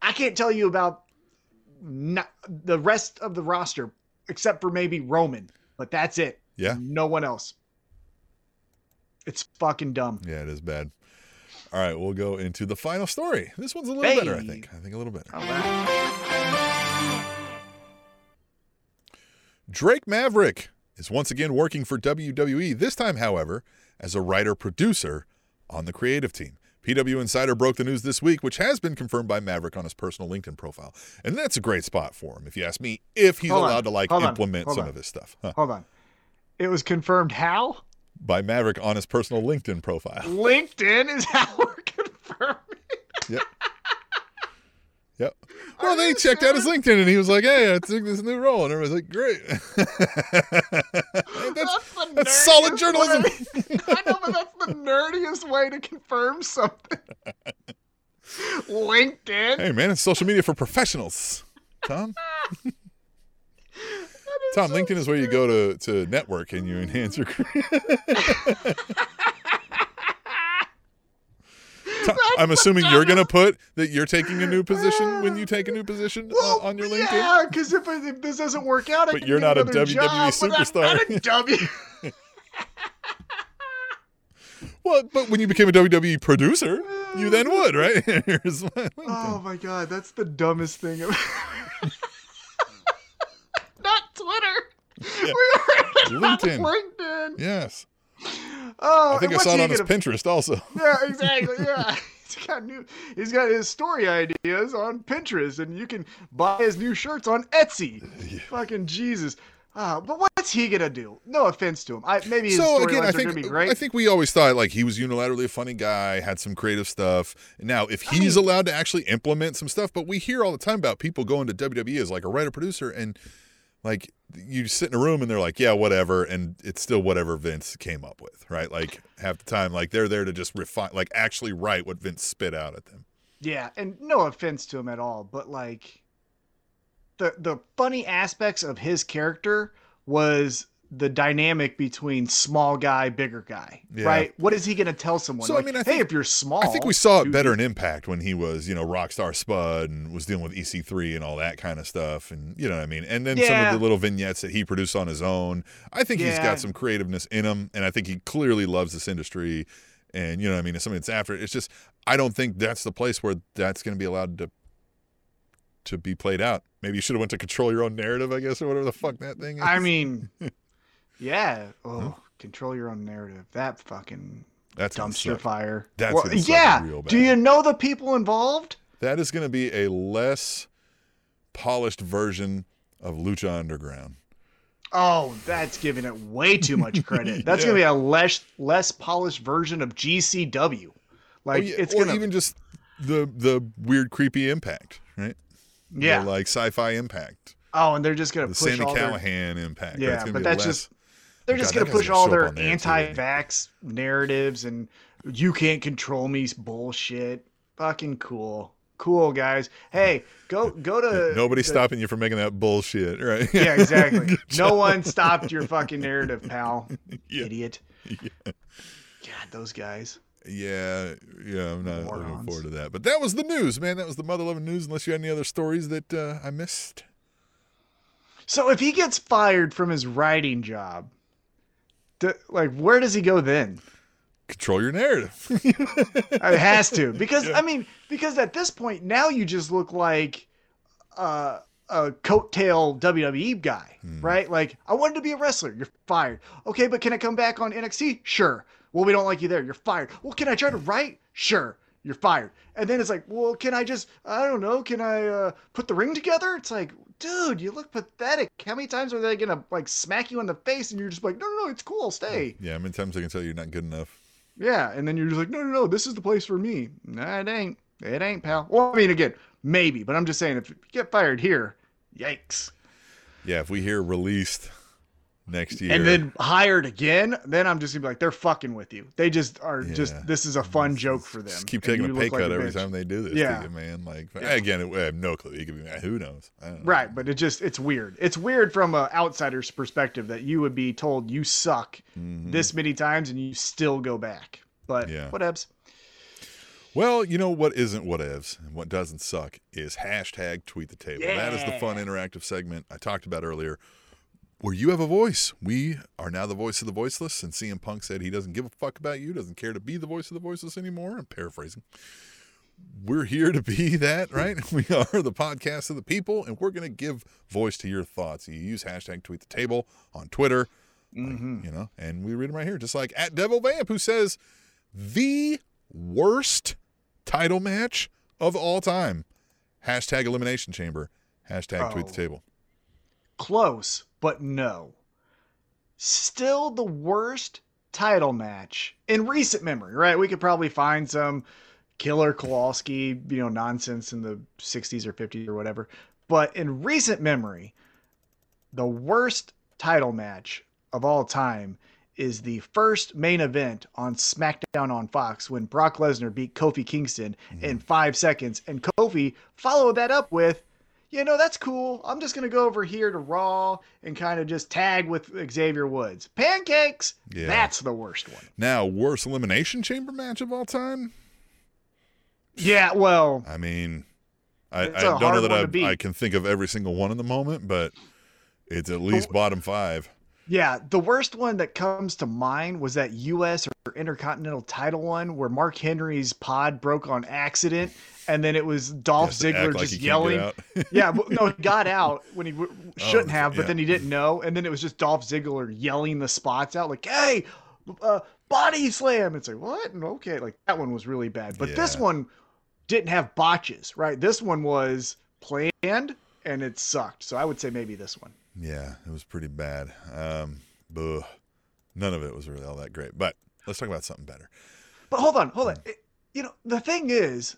I can't tell you about not, the rest of the roster, except for maybe Roman. But that's it. Yeah. No one else. It's fucking dumb. Yeah, it is bad. All right, we'll go into the final story. This one's a little better, I think. I think a little better. Right. Drake Maverick is once again working for WWE, this time, however, as a writer producer on the creative team. PW Insider broke the news this week, which has been confirmed by Maverick on his personal LinkedIn profile. And that's a great spot for him, if you ask me, if he's Hold on, allowed to like hold on, implement some on. of his stuff. Huh. Hold on. It was confirmed how? By Maverick on his personal LinkedIn profile. LinkedIn is how we're confirming. Yep. Yep. Well, they checked out his LinkedIn and he was like, "Hey, I took this new role," and everyone's like, "Great." [laughs] that's, the that's solid journalism. way- [laughs] I know, but that's the nerdiest way to confirm something. LinkedIn. hey, man, it's social media for professionals. Tom. Tom, LinkedIn is where you go to to network and you enhance your career. [laughs] I'm assuming you're gonna put that you're taking a new position when you take a new position uh, on your LinkedIn. Yeah, because if, if this doesn't work out, I But you're not a WWE job, but I'm superstar. not a [laughs] W. [laughs] Well, but when you became a WWE producer, you then would, right? [laughs] My Oh my god, that's the dumbest thing ever. Not Twitter. Yeah. We were on LinkedIn. LinkedIn. Yes, Oh, I think I saw it on his Pinterest also. Yeah, exactly. Yeah. [laughs] He's got new he's got his story ideas on Pinterest and you can buy his new shirts on Etsy. Fucking Jesus. Uh, but what's he gonna do? No offense to him. I maybe his so again, I are think gonna be great. I think we always thought like he was unilaterally a funny guy, had some creative stuff. Now, if he's mean- allowed to actually implement some stuff, but we hear all the time about people going to WWE as like a writer producer, and like you sit in a room and they're like, yeah, whatever, and it's still whatever Vince came up with, right? Like half the time, like they're there to just refine, like actually write what Vince spit out at them. Yeah, and no offense to him at all, but like the the funny aspects of his character was the dynamic between small guy, bigger guy, Yeah. right? What is he going to tell someone? So, I mean, I hey, think- if you're small, I think we saw it better this." in Impact when he was, you know, Rockstar Spud and was dealing with EC3 and all that kind of stuff. And, you know what I mean? And then some of the little vignettes that he produced on his own. I think he's got some creativeness in him. And I think he clearly loves this industry. And, you know what I mean? It's something that's after it. It's just, I don't think that's the place where that's going to be allowed to to be played out. Maybe you should have went to control your own narrative, I guess, or whatever the fuck that thing is. I mean, [laughs] yeah. Oh, control your own narrative. That fucking that's dumpster suck. fire. That's Well, yeah. real bad. Do you know the people involved? That is going to be a less polished version of Lucha Underground. Oh, that's giving it way too much [laughs] credit. That's Yeah. gonna be a less less polished version of GCW. Like Oh, yeah, it's or gonna even just the the weird creepy impact, right? yeah. The, like sci-fi impact, oh, and they're just gonna the push Sammy all their Callihan impact. Yeah, That's but be that's less- just they're God, just that gonna push all their there, too, anti-vax narratives and you can't control me bullshit. Fucking cool, cool guys. Hey, go go to Nobody's stopping you from making that bullshit, right? Yeah, exactly. [laughs] No one stopped your fucking narrative, pal. [laughs] Yeah. Idiot. God, those guys. Yeah, yeah, I'm not looking forward to that. But that was the news, man. That was the mother loving news. Unless you had any other stories that uh, I missed. So if he gets fired from his writing job, d- like where does he go then? Control your narrative. [laughs] It has to [laughs] because I mean because at this point now you just look like uh, a coattail WWE guy, Hmm. right? Like I wanted to be a wrestler, you're fired. Okay, but can I come back on NXT? Sure. Well, we don't like you there. You're fired. Well, can I try to write? Sure. You're fired. And then it's like, well, can I just I don't know, can I uh, put the ring together? It's like, dude, you look pathetic. How many times are they gonna like smack you in the face and you're just like, no, no, no, it's cool, stay. yeah, how many times I can tell you you're not good enough. Yeah, and then you're just like, no, no, no, this is the place for me. Nah, it ain't. It ain't, pal. Well, I mean, again, maybe, but I'm just saying, if you get fired here, yikes. Yeah, if we hear released next year, And then hired again, then I'm just gonna be like, they're fucking with you. They just are Yeah. just. This is a fun joke for them. Just keep taking a pay look like cut every bitch. time they do this Yeah. to you, man. Like Yeah. again, it, I have no clue. He could be who knows. I don't know. Right, but it just it's weird. It's weird from an outsider's perspective that you would be told you suck Mhm. this many times and you still go back. But Yeah. whatevs. Well, you know what isn't whatevs and what doesn't suck is hashtag tweet the table. That is the fun interactive segment I talked about earlier where you have a voice. We are now the voice of the voiceless, and CM Punk said he doesn't give a fuck about you, doesn't care to be the voice of the voiceless anymore. I'm paraphrasing. We're here to be [laughs] that, right? [laughs] We are the podcast of the people, and we're going to give voice to your thoughts. You use hashtag tweet the table on Twitter, Mhm. you know, and we read them right here, just like at Devil Vamp, who says the worst title match of all time. Hashtag elimination chamber. Hashtag tweet the Oh. table. Close, but no. Still the worst title match in recent memory, right? We could probably find some Killer Kowalski, you know, nonsense in the 60s or 50s or whatever. But in recent memory, the worst title match of all time is the first main event on SmackDown on Fox when Brock Lesnar beat Kofi Kingston in mm-hmm. five seconds. And Kofi followed that up with, you know, that's cool. I'm just going to go over here to Raw and kind of just tag with Xavier Woods. Pancakes! Yeah. That's the worst one. Now, worst elimination chamber match of all time? Yeah, well, I mean, I, I don't know that I. I can think of every single one in the moment, but it's at least bottom five. Yeah, the worst one that comes to mind was that U.S. or Intercontinental title one where Mark Henry's pod broke on accident, and then it was Dolph Yes, to act Ziggler like just yelling. [laughs] yeah, no, he got out when he w- [laughs] shouldn't Oh, have, but yeah. then he didn't know, and then it was just Dolph Ziggler yelling the spots out like, "Hey, uh, body slam!" It's like what? And okay, like that one was really bad, but this one didn't have botches, right? This one was planned and it sucked. So I would say maybe this one. Yeah, it was pretty bad. Um. None of it was really all that great. But let's talk about something better. But hold on, hold on. It- you know, the thing is,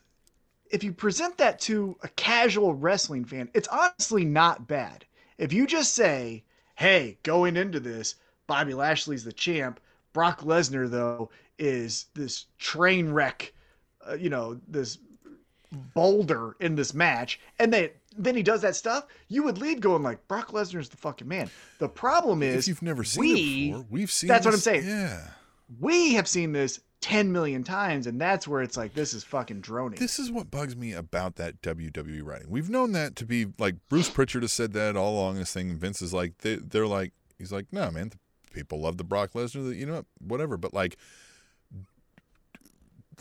if you present that to a casual wrestling fan, it's honestly not bad. If you just say, hey, going into this, Bobby Lashley's the champ. Brock Lesnar, though, is this train wreck, uh, you know, this boulder in this match, and then then he does that stuff, you would lead going like Brock Lesnar's the fucking man. The problem is if you've never seen we, it before, we've seen. That's what I'm saying. Yeah. We have seen this 10 million times, and that's where it's like this is fucking droning. This is what bugs me about that WWE writing. We've known that to be like Bruce Pritchard has said that all along this thing. Vince is like they, they're like he's like no man, the people love the Brock Lesnar. You know what, whatever. But like,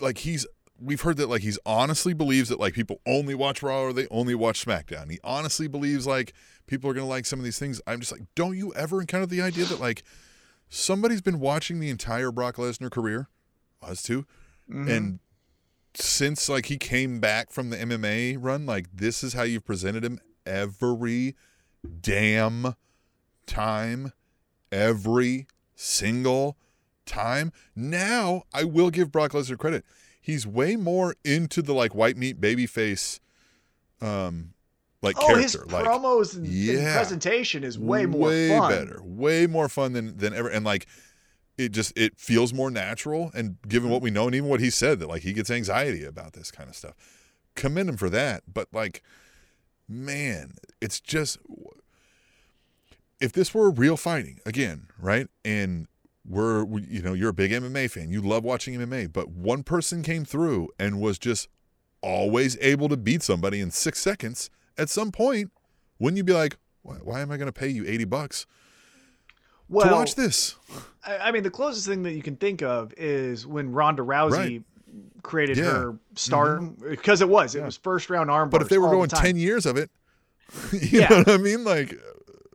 like he's we've heard that like he's honestly believes that like people only watch Raw or they only watch SmackDown. He honestly believes like people are gonna like some of these things. I'm just like, don't you ever encounter the idea that like somebody's been watching the entire Brock Lesnar career, us too, Mhm. and since like he came back from the MMA run, like this is how you've presented him every damn time, every single time. Now I will give Brock Lesnar credit. He's way more into the like white meat baby face um like oh, his character. Like promos and, and presentation is way more fun. way fun. better, way more fun than than ever. And like, it just it feels more natural. And given what we know, and even what he said, that like he gets anxiety about this kind of stuff. Commend him for that. But like, man, it's just if this were real fighting again, right? And we're we- you know you're a big MMA fan, you love watching MMA, but one person came through and was just always able to beat somebody in six seconds. At some point, wouldn't you be like, why, why am I going to pay you 80 bucks Well, to watch this? I, I mean, the closest thing that you can think of is when Ronda Rousey Right. created Yeah. Mm-hmm. her stardom because it was it was first round arm. But if they were all the going 10 years of it, [laughs] you Yeah. know what I mean? Like,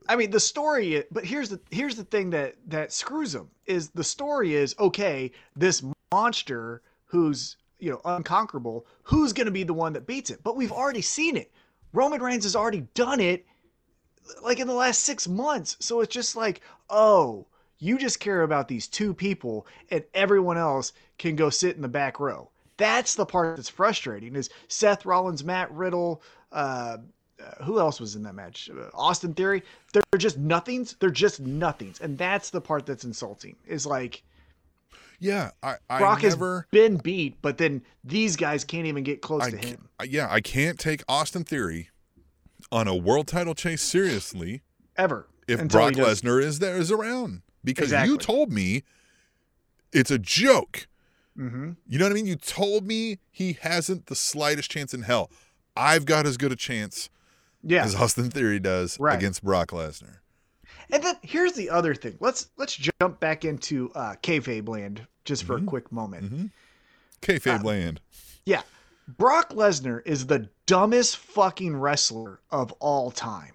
I mean, the story. But here's the here's the thing that that screws them is the story is okay. This monster who's you know unconquerable, who's going to be the one that beats it? But we've already seen it. Roman Reigns has already done it, like in the last six months. So it's just like, oh, you just care about these two people, and everyone else can go sit in the back row. That's the part that's frustrating. Is Seth Rollins, Matt Riddle, uh, uh, who else was in that match? Uh, Austin Theory. They're just nothings. They're just nothings, and that's the part that's insulting. Is like yeah, I, I Brock never. has been beat, but then these guys can't even get close I to him. yeah, I can't take Austin Theory on a world title chase seriously Ever. if until Brock Lesnar is there is around because you told me it's a joke. Mhm. You know what I mean? You told me he hasn't the slightest chance in hell. I've got as good a chance Yeah. as Austin Theory does Right. against Brock Lesnar. And then here's the other thing. Let's let's jump back into uh, kayfabe land just for Mm-hmm. a quick moment. Kayfabe Uh, land. Yeah, Brock Lesnar is the dumbest fucking wrestler of all time.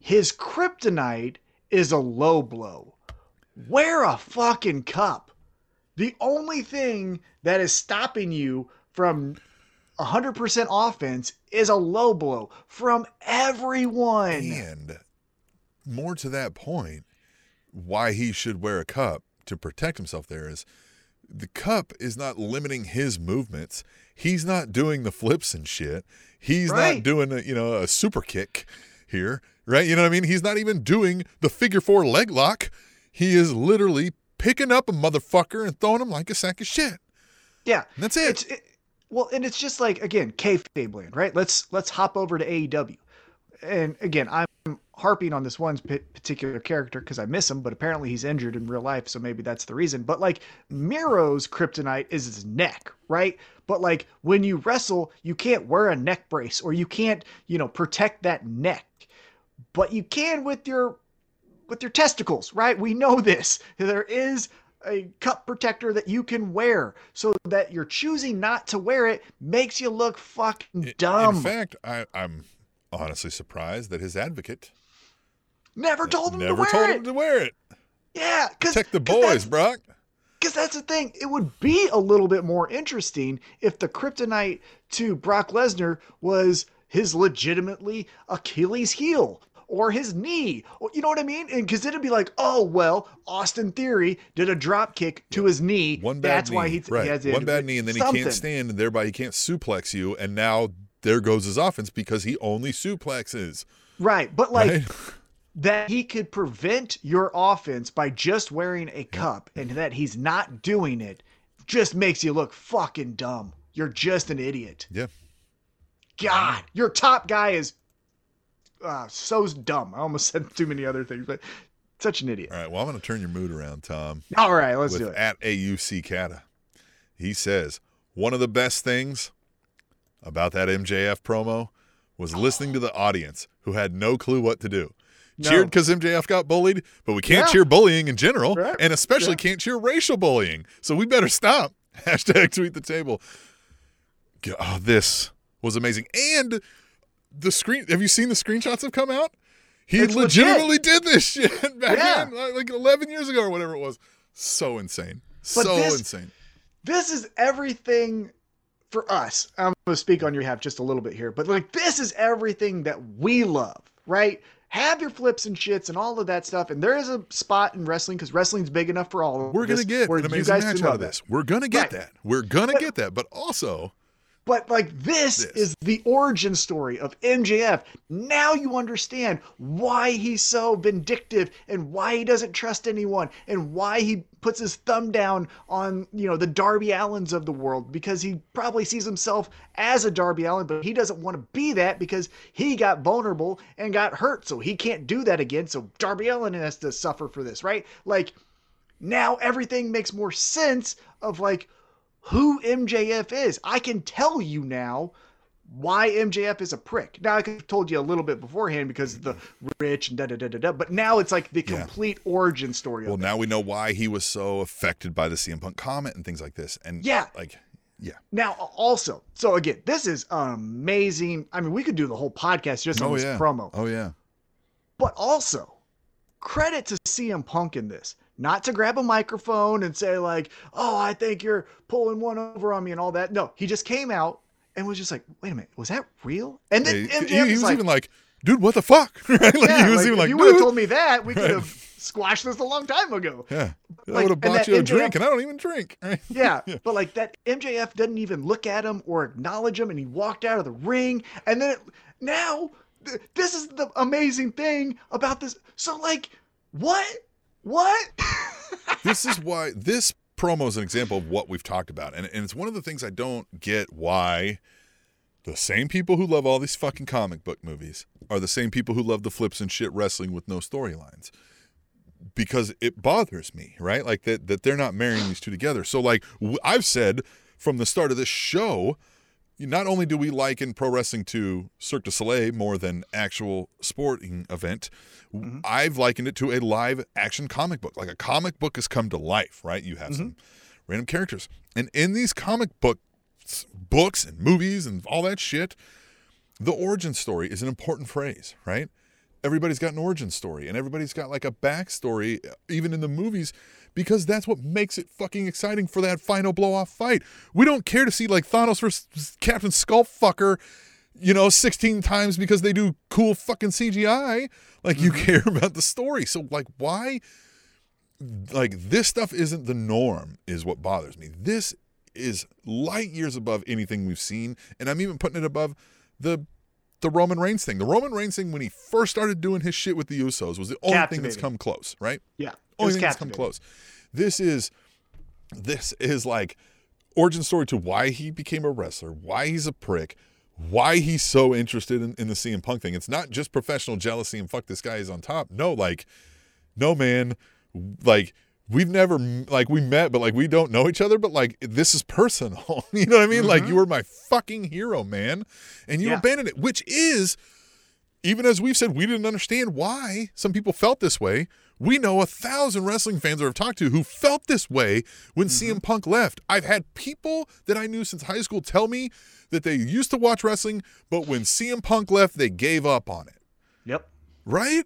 His kryptonite is a low blow. Wear a fucking cup. The only thing that is stopping you from 100% offense is a low blow from everyone. And more to that point, why he should wear a cup to protect himself there is the cup is not limiting his movements. He's not doing the flips and shit. He's Right. not doing a, you know a super kick here, right? You know what I mean? He's not even doing the figure four leg lock. He is literally picking up a motherfucker and throwing him like a sack of shit. Yeah, And that's it. It's it, well, and it's just like again, kayfabe land, right? Let's let's hop over to AEW, and again, I'm harping on this one particular character because I miss him, but apparently he's injured in real life, so maybe that's the reason. But like Miro's kryptonite is his neck, right? But like when you wrestle, you can't wear a neck brace or you can't, you know, protect that neck, but you can with your with your testicles, right? We know this. There is a cup protector that you can wear so that you're choosing not to wear it makes you look fucking dumb. In fact, I, I'm honestly surprised that his advocate never told him to never wear told it. him to wear it. yeah, because Protect the boys, Brock. Because that's the thing. It would be a little bit more interesting if the kryptonite to Brock Lesnar was his legitimately Achilles heel or his knee. You know what I mean? And because it'd be like, oh, well, Austin Theory did a drop kick to his knee. One bad That's knee. why he, right. he has one bad knee, and then he can't stand, and thereby he can't suplex you. And now there goes his offense because he only suplexes. Right. But like, Right? [laughs] that he could prevent your offense by just wearing a cup and that he's not doing it just makes you look fucking dumb. you're just an idiot. Yeah. God, your top guy is uh, so dumb. I almost [laughs] said too many other things, but such an idiot. All right. Well, I'm going to turn your mood around, Tom. All right, let's do it. at AUC Cata. He says one of the best things about that MJF promo was listening to the audience who had no clue what to do. No. Cheered because MJF got bullied, but we can't Yeah. cheer bullying in general, Right. and especially Yeah. can't cheer racial bullying. So we better stop. [laughs] Hashtag tweet the table. Oh, this was amazing. And the screen have you seen the screenshots have come out? He It's legit. legitimately did this [laughs] shit back Yeah. in like like 11 years ago or whatever it was. So insane. But so this- insane. this is everything for us. I'm going to speak on your behalf just a little bit here, but like this is everything that we love, right? Have your flips and shits and all of that stuff. And there is a spot in wrestling because wrestling's big enough for all of We're gonna get where an you amazing guys match out of that. this. We're gonna get Right. that. We're gonna But- get that. But also, But like this, This. is the origin story of MJF. Now you understand why he's so vindictive and why he doesn't trust anyone and why he puts his thumb down on, you know, the Darby Allins of the world because he probably sees himself as a Darby Allin, but he doesn't want to be that because he got vulnerable and got hurt. So he can't do that again. So Darby Allin has to suffer for this, right? Like now everything makes more sense of like who MJF is. I can tell you now why MJF is a prick. Now I could have told you a little bit beforehand because of the rich and da da da da da. But now it's like the Yeah. complete origin story well, of it. now we know why he was so affected by the CM Punk comment and things like this. And Yeah. like, yeah. Now also, so again, this is amazing. I mean, we could do the whole podcast just on oh this yeah. promo. Oh yeah. But also, credit to CM Punk in this. Not to grab a microphone and say, like, oh, I think you're pulling one over on me and all that. No, he just came out and was just like, wait a minute, was that real? And then He, MJF he- he was like, even like, dude, what the fuck? [laughs] right? Like yeah, he was like, even if like, you would have told me that, we could have squashed this a long time ago. yeah. I like, would have bought you a MJF drink, and I don't even drink. Right? [laughs] Yeah, but like that MJF doesn't even look at him or acknowledge him, and he walked out of the ring. And then it, now, th- this is the amazing thing about this. So like, what? What? [laughs] this is why this promo is an example of what we've talked about. And, and it's one of the things I don't get why the same people who love all these fucking comic book movies are the same people who love the flips and shit wrestling with no storylines. Because it bothers me, right? Like that that they're not marrying these two together. So like w- I've said from the start of this show, not only do we liken pro wrestling to Cirque du Soleil more than actual sporting event, mm-hmm. I've likened it to a live action comic book. Like a comic book has come to life, right? You have mm-hmm. some random characters, and in these comic books, books and movies and all that shit, the origin story is an important phrase, right? Everybody's got an origin story, and everybody's got like a backstory, even in the movies, because that's what makes it fucking exciting for that final blow off fight. We don't care to see like Thanos versus Captain Skullfucker, you know, 16 times because they do cool fucking CGI. Like, you mm-hmm. care [laughs] about the story. So, like, why? Like, this stuff isn't the norm, is what bothers me. This is light years above anything we've seen, and I'm even putting it above the the Roman Reigns thing. The Roman Reigns thing when he first started doing his shit with the Usos was the only thing that's come close, right? yeah, Only thing that's come close. This is this is like origin story to why he became a wrestler, why he's a prick, why he's so interested in, in the CM Punk thing. It's not just professional jealousy and fuck this guy is on top. No, like, no man, like we've never like we met, but like we don't know each other, but like this is personal. [laughs] you know what I mean? Like you were my fucking hero, man. And you Yeah. abandoned it, which is even as we've said, we didn't understand why some people felt this way. We know a thousand wrestling fans that I've talked to who felt this way when mm-hmm. CM Punk left. I've had people that I knew since high school tell me that they used to watch wrestling, but when CM Punk left, they gave up on it. Yep. Right?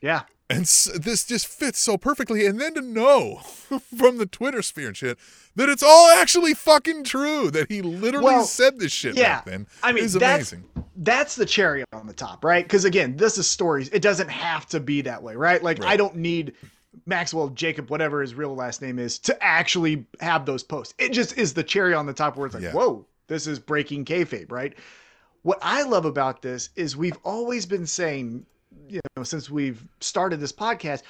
Yeah. And this just fits so perfectly. And then to know [laughs] from the Twitter sphere and shit that it's all actually fucking true, that he literally Well, said this shit yeah. back then I mean, is that's amazing. that's the cherry on the top, right? Because again, this is stories. It doesn't have to be that way, right? Like Right. I don't need Maxwell Jacob, whatever his real last name is, to actually have those posts. It just is the cherry on the top where it's like, Yeah. whoa, this is breaking kayfabe, right? What I love about this is we've always been saying, you know, since we've started this podcast,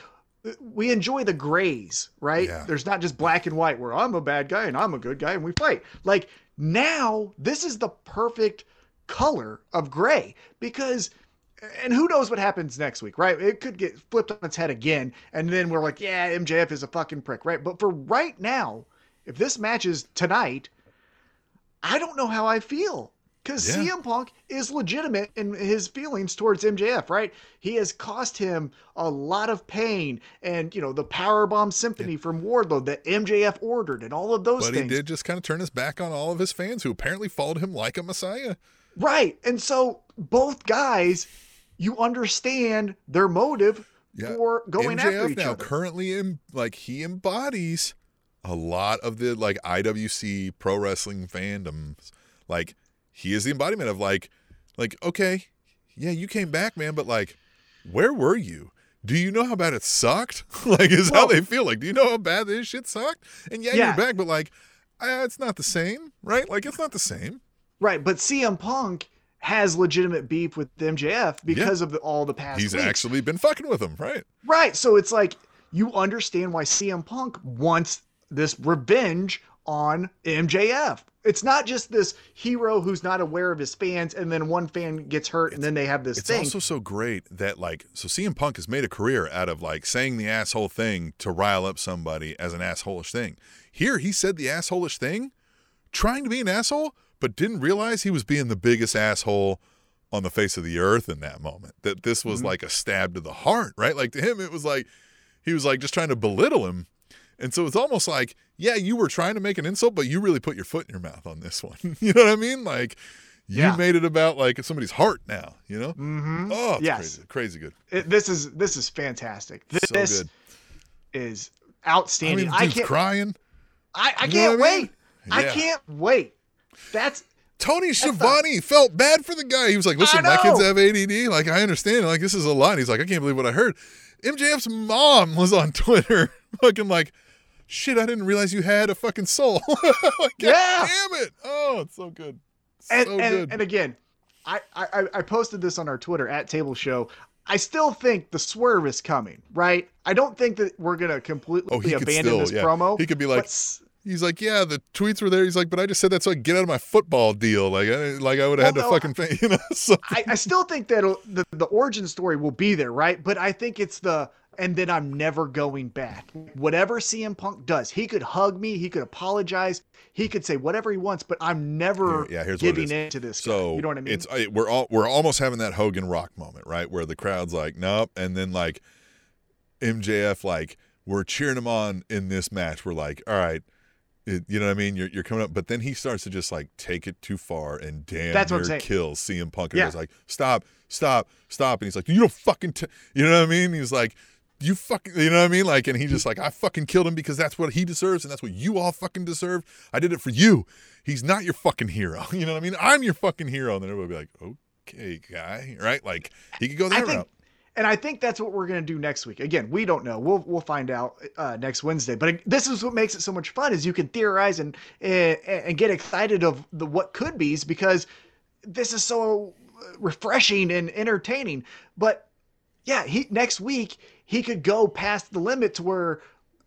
we enjoy the grays, right? Yeah. There's not just black and white where I'm a bad guy and I'm a good guy and we fight. Like now this is the perfect color of gray because and who knows what happens next week, right? It could get flipped on its head again, and then we're like, yeah, MJF is a fucking prick, right? But for right now, if this match is tonight, I don't know how I feel because Yeah. CM Punk is legitimate in his feelings towards MJF, right? He has cost him a lot of pain, and you know the Powerbomb Symphony from Wardlow that MJF ordered, and all of those But things. he did just kind of turn his back on all of his fans who apparently followed him like a messiah. Right. And so both guys, you understand their motive Yeah. for going after MJF each now other. currently in like he embodies a lot of the like IWC pro wrestling fandoms. Like he is the embodiment of like like okay, yeah, you came back, man, but like where were you? Do you know how bad it sucked? [laughs] like is how they feel. Like do you know how bad this shit sucked? And yeah, Yeah. you're back, but like uh, it's not the same, right? Like it's not the same. Right. But CM Punk has legitimate beef with MJF because of the, all the past He's weeks. actually been fucking with him, right? Right. So it's like you understand why CM Punk wants this revenge on MJF. It's not just this hero who's not aware of his fans and then one fan gets hurt and then they have this It's thing. It's also so great that like so CM Punk has made a career out of like saying the asshole thing to rile up somebody as an assholish thing. Here he said the assholish thing, trying to be an asshole, but didn't realize he was being the biggest asshole on the face of the earth in that moment. That this was Mm-hmm. like a stab to the heart, right? Like to him, it was like he was like just trying to belittle him. And so it's almost like, yeah, you were trying to make an insult, but you really put your foot in your mouth on this [laughs] one. you know what I mean? Like you Yeah. made it about like somebody's heart now, you know? Mhm. Oh, Yes. crazy, crazy good. It- this is this is fantastic. So This good. is I outstanding. mean, I, can't crying. I, I You can't what I mean? wait. I can't wait. That's Tony Schiavone felt bad for the guy. He was like, "Listen, my kids have ADD. Like, I understand. Like, this is a lot." He's like, "I can't believe what I heard." MJF's mom was on [laughs] Twitter, fucking like, "Shit, I didn't realize you had a fucking soul." [laughs] like, Yeah. damn it! Oh, it's so good, so and, and, good. and again, I, I I posted this on our Twitter at Table Show. I still think the swerve is coming, right? I don't think that we're gonna completely oh, abandon still, this yeah. promo. He could be like, s- he's like, "Yeah, the tweets were there." He's like, "But I just said that so I get out of my football deal. Like, I, like I would have Well, had to no, fucking [laughs] you know." So I, I still think that the the origin story will be there, right? But I think it's the and then I'm never going back. Whatever CM Punk does, he could hug me, he could apologize, he could say whatever he wants, but I'm never yeah, here's giving in to this. guy. So you know what I mean? It's I, we're all we're almost having that Hogan Rock moment, right? Where the crowd's like, nope, and then like MJF, like we're cheering him on in this match. We're like, all right, it, you know what I mean? You're you're coming up, but then he starts to just like take it too far and damn That's what I'm near kills CM Punk. And Yeah. he's like, stop, stop, stop, and he's like, you don't fucking, t-, you know what I mean? He's like. You fucking, you know what I mean? Like, and he just like, I fucking killed him because that's what he deserves and that's what you all fucking deserve. I did it for you. He's not your fucking hero. [laughs] You know what I mean? I'm your fucking hero. And then everybody would be like, okay, guy, right? Like, he could go I that think, route. and I think that's what we're gonna do next week. Again, we don't know. We'll we'll find out uh, next Wednesday. But this is what makes it so much fun: is you can theorize and and, and get excited of the what could be's because this is so uh, refreshing and entertaining. But yeah, he next week he could go past the limit to where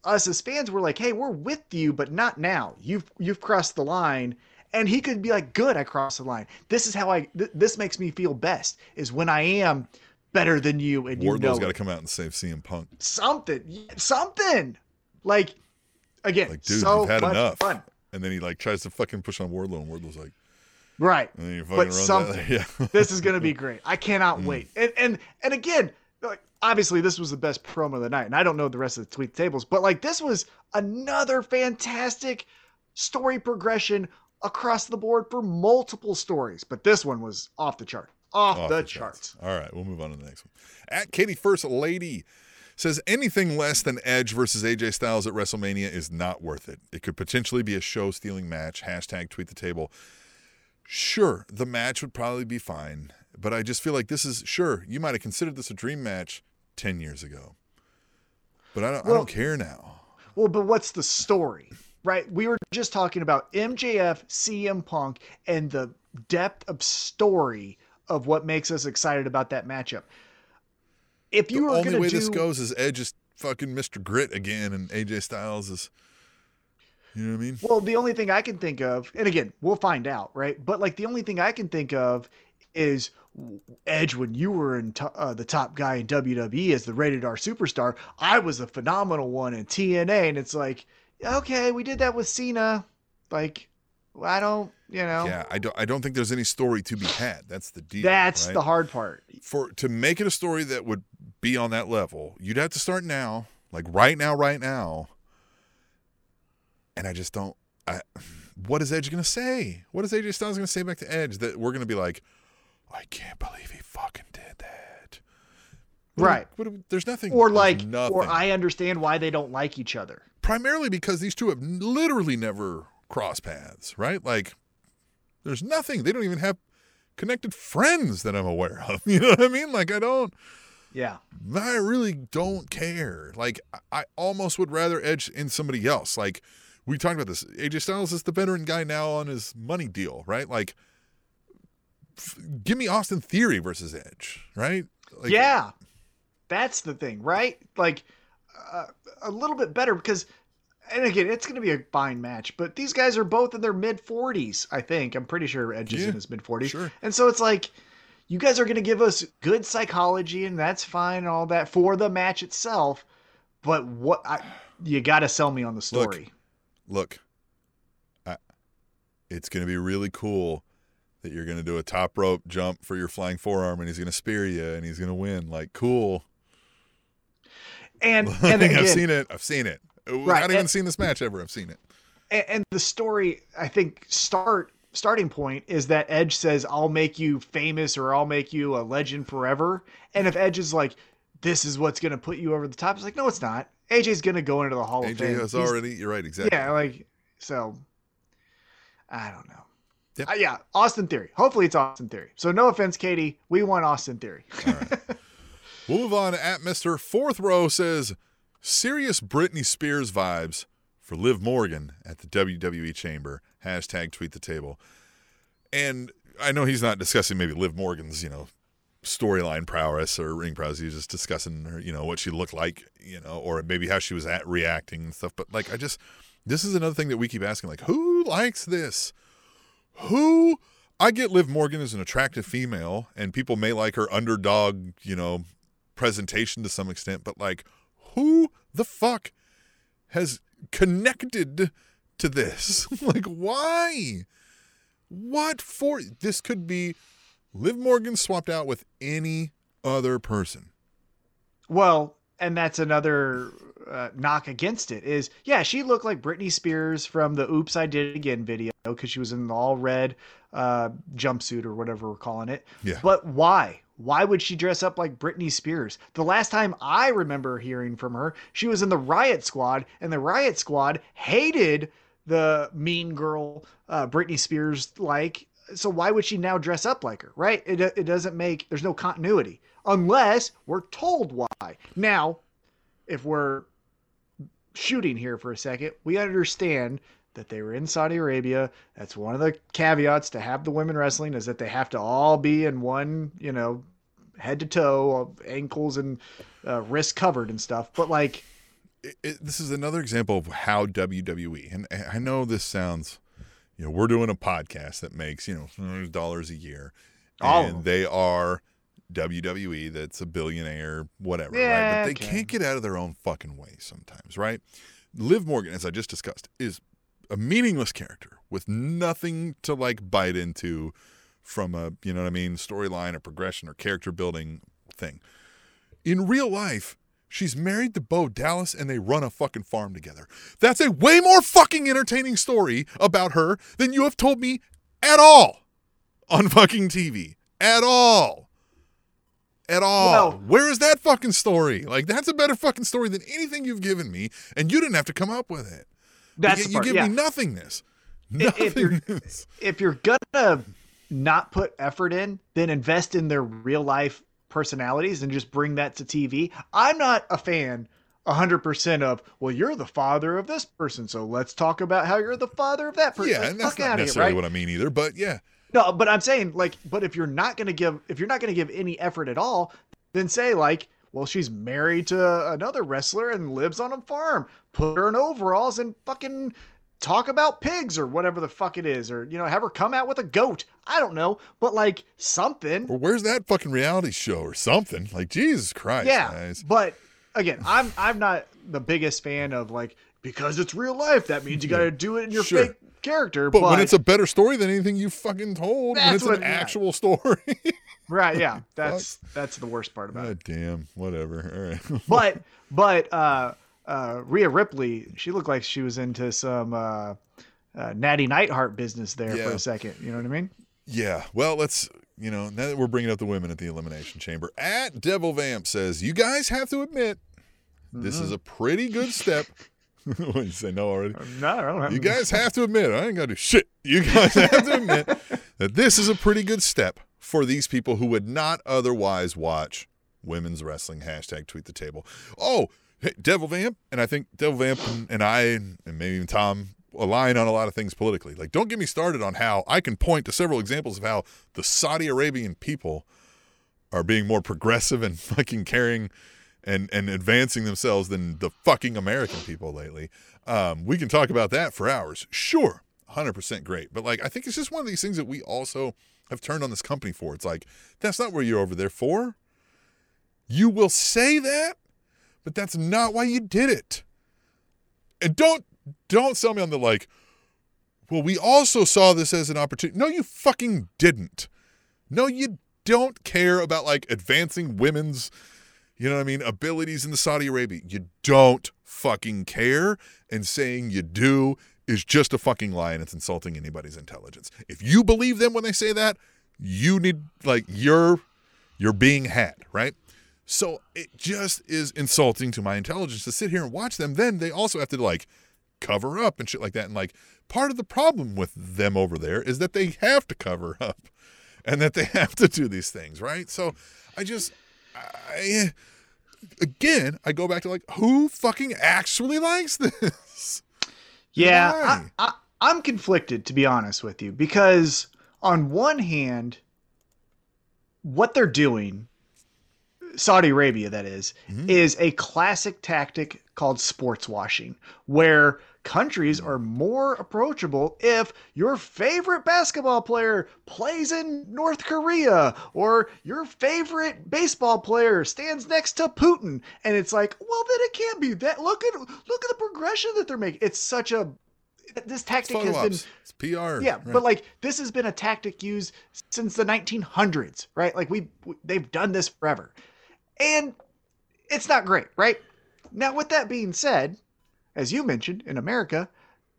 us as fans were like, "Hey, we're with you, but not now. You've you've crossed the line." And he could be like, "Good, I crossed the line. This is how I. Th- this makes me feel best. Is when I am better than you, and you know Wardlow's got to come out and save CM Punk. something, something. Like again, Like, dude, so you've had much enough. fun. And then he like tries to fucking push on Wardlow, and Wardlow's like, Right. and then he fucking But something. [laughs] Yeah. this is gonna be [laughs] great. I Mm. cannot wait. And and and again, like obviously this was the best promo of the night, and I don't know the rest of the tweet tables, but like this was another fantastic story progression across the board for multiple stories. But this one was off the chart. Off, Off the, the charts. All right, we'll move on to the next one. At Katie First Lady says anything less than Edge versus AJ Styles at WrestleMania is not worth it. It could potentially be a show stealing match. Hashtag tweet the table. Sure, the match would probably be fine, but I just feel like this is sure you might have considered this a dream match ten years ago, but I don't. I don't care now. Well, but what's the story? Right? We were just talking about MJF, CM Punk, and the depth of story of what makes us excited about that matchup. If you the only way do this goes is Edge is fucking Mr. Grit again, and AJ Styles is You know what I mean? Well, the only thing I can think of, and again, we'll find out, right? But like the only thing I can think of is Edge when you were in to- uh, the top guy in WWE as the rated R superstar. I was a phenomenal one in TNA, and it's like, okay, we did that with Cena. Like, I don't, you know, Yeah, I don't. I don't think there's any story to be had. That's the deal. that's right? the hard part. for to make it a story that would be on that level. You'd have to start now, like right now, right now. And I just don't. I, [sighs] what is Edge gonna say? What is AJ Styles gonna say back to Edge that we're gonna be like, I can't believe he fucking did that. What Right. do we- there's nothing. Or like, nothing. or I understand why they don't like each other. primarily because these two have literally never crossed paths, right? Like, there's nothing. They don't even have connected friends that I'm aware of. [laughs] You know what I mean? Like, I don't. Yeah. I really don't care. Like, I- almost would rather edge in somebody else. Like, we talked about this. AJ Styles is the veteran guy now on his money deal, right? Like, give me Austin Theory versus Edge, right? Like, yeah. That's the thing, right? Like uh, a little bit better because and again, it's going to be a fine match, but these guys are both in their mid 40s, I think. I'm pretty sure Edge is Yeah, in his mid 40s. sure. And so it's like you guys are going to give us good psychology and that's fine and all that for the match itself, but what I you got to sell me on the story. look, I, it's going to be really cool that you're going to do a top rope jump for your flying forearm and he's going to spear you and he's going to win. Like, cool. and [laughs] Like, and again, I've seen it. I've seen it. Uh, right, Not even and- seen this match ever. I've seen it. and, and the story i think start starting point is that edge says i'll make you famous or i'll make you a legend forever and if edge is like this is what's going to put you over the top it's like no it's not aj's going to go into the hall of Fame." AJ has He's- already. You're right. Exactly. yeah like so i don't know Yep. Uh, yeah austin theory hopefully it's austin theory so no offense katie we want austin theory [laughs] We'll move on at Mr. Fourth Row says serious Britney Spears vibes for Liv Morgan at the WWE Chamber. Hashtag tweet the table. And I know he's not discussing maybe Liv Morgan's, you know, storyline prowess or ring prowess. He's just discussing her, you know, what she looked like, you know, or maybe how she was at reacting and stuff. But like, I just, this is another thing that we keep asking, like, who likes this? Who? I get Liv Morgan as an attractive female, and people may like her underdog, you know, presentation to some extent, but like, who the fuck has connected to this? [laughs] like, why? What for? This could be Liv Morgan swapped out with any other person. Well, and that's another uh, knock against it is yeah, she looked like Britney Spears from the "Oops, I Did It Again" video because she was in the all red uh, jumpsuit or whatever we're calling it. Yeah. But why? Why would she dress up like Britney Spears? The last time I remember hearing from her, she was in the Riot Squad, and the Riot Squad hated the mean girl uh, Britney Spears like. So why would she now dress up like her? Right? It it doesn't make. There's no continuity unless we're told why. Now, if we're shooting here for a second, we understand that they were in Saudi Arabia. That's one of the caveats to have the women wrestling is that they have to all be in one, you know, head to toe, ankles and uh, wrists covered and stuff. But like, it, it, this is another example of how WWE, and I know this sounds, you know, we're doing a podcast that makes, you know, dollars a year. All and they are WWE that's a billionaire, whatever, right? But they okay. can't get out of their own fucking way sometimes, right? Liv Morgan, as I just discussed, is a meaningless character with nothing to like bite into from a, you know what I mean, storyline or progression or character building thing. In real life, she's married to Bo Dallas and they run a fucking farm together. That's a way more fucking entertaining story about her than you have told me at all on fucking TV. At all. At all. Well- Where is that fucking story? Like, that's a better fucking story than anything you've given me, and you didn't have to come up with it. that's you, the you give yeah. me nothingness. If- if you're- if you're gonna not put effort in, then invest in their real life personalities and just bring that to TV. I'm not a fan 100% of, well, you're the father of this person, so let's talk about how you're the father of that person. yeah, and that's fuck not outta here, necessarily right? what I mean either, but yeah. No, but I'm saying like, but if you're not gonna give, if you're not gonna give any effort at all, then say like, well, she's married to another wrestler and lives on a farm. Put her in overalls and fucking talk about pigs or whatever the fuck it is, or you know, have her come out with a goat. I don't know, but like something. Or where's that fucking reality show or something? Like Jesus Christ, yeah, guys. but again, I'm I'm not the biggest fan of like because it's real life. That means you got to [laughs] do it in your Sure. fake character. But, But, when it's a better story than anything you fucking told, when it's an what- yeah. actual story. [laughs] right, yeah, that's that's the worst part about it. God damn, whatever. All right. [laughs] But but uh, uh, Rhea Ripley, she looked like she was into some uh, uh, Nattie Neidhart business there for a second. You know what I mean? Yeah. Well, let's, you know, now that we're bringing up the women at the Elimination Chamber, at Devil Vamp says, you guys have to admit, this Mm-hmm. is a pretty good step. [laughs] what you say no already? Uh, no, I don't have You guys have to admit, I ain't got to do shit. You guys have to admit [laughs] that this is a pretty good step for these people who would not otherwise watch women's wrestling. Hashtag tweet the table. Oh, hey, Devil Vamp. And I think Devil Vamp and, and I, and maybe even Tom, align on a lot of things politically. Like, don't get me started on how I can point to several examples of how the Saudi Arabian people are being more progressive and [laughs] fucking caring and and advancing themselves than the fucking American people lately. Um, we can talk about that for hours. Sure, 100% great. But like I think it's just one of these things that we also have turned on this company for. It's like that's not what you're over there for. You will say that, but that's not why you did it. And don't don't sell me on the like well, we also saw this as an opportunity. No, you fucking didn't. No, you don't care about like advancing women's, you know what I mean, abilities in the Saudi Arabia. You don't fucking care. And saying you do is just a fucking lie and it's insulting anybody's intelligence. If you believe them when they say that, you need like you're you're being had, right? So it just is insulting to my intelligence to sit here and watch them. Then they also have to like cover up and shit like that. And like part of the problem with them over there is that they have to cover up and that they [laughs] have to do these things, right? So I just, I, again, I go back to like, who fucking actually likes this? [laughs] Yeah, I, I, I'm conflicted to be honest with you because on one hand, what they're doing, Saudi Arabia, that is, Mhm. is a classic tactic called sports washing, where countries are more approachable if your favorite basketball player plays in North Korea or your favorite baseball player stands next to Putin and it's like well then it can't be that look at look at the progression that they're making it's such a this tactic has been. It's PR. yeah, right. but like this has been a tactic used since the 1900s, right? Like we they've done this forever. And it's not great, right? Now with that being said, as you mentioned in America,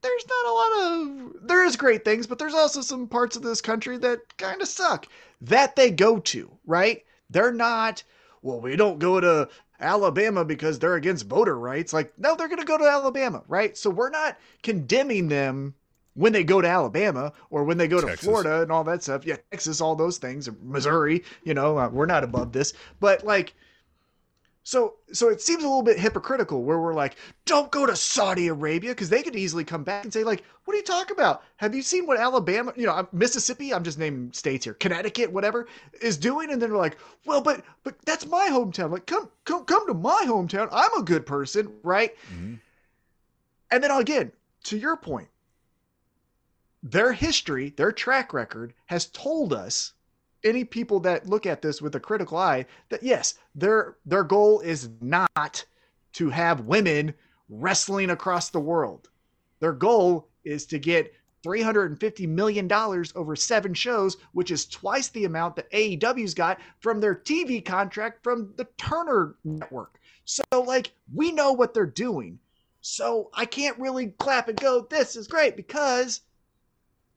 there's not a lot of there is great things, but there's also some parts of this country that kind of suck that they go to, right? They're not well, we don't go to Alabama because they're against voter rights. Like, no, they're going to go to Alabama, right? So we're not condemning them when they go to Alabama or when they go to Florida and all that stuff. Yeah, Texas, all those things, Missouri, you know, uh, we're not above this. But like, so so it seems a little bit hypocritical where we're like, don't go to Saudi Arabia because they could easily come back and say like, what are you talking about? Have you seen what Alabama, you know, Mississippi, I'm just naming states here, Connecticut, whatever, is doing? And then we're like, well, but but that's my hometown. Like, come come come to my hometown. I'm a good person, right? Mhm. And then again, to your point, their history, their track record has told us, any people that look at this with a critical eye, that yes, their their goal is not to have women wrestling across the world. Their goal is to get $350 million over seven shows, which is twice the amount that AEW's got from their TV contract from the Turner Network. So, like, we know what they're doing. So I can't really clap and go, this is great because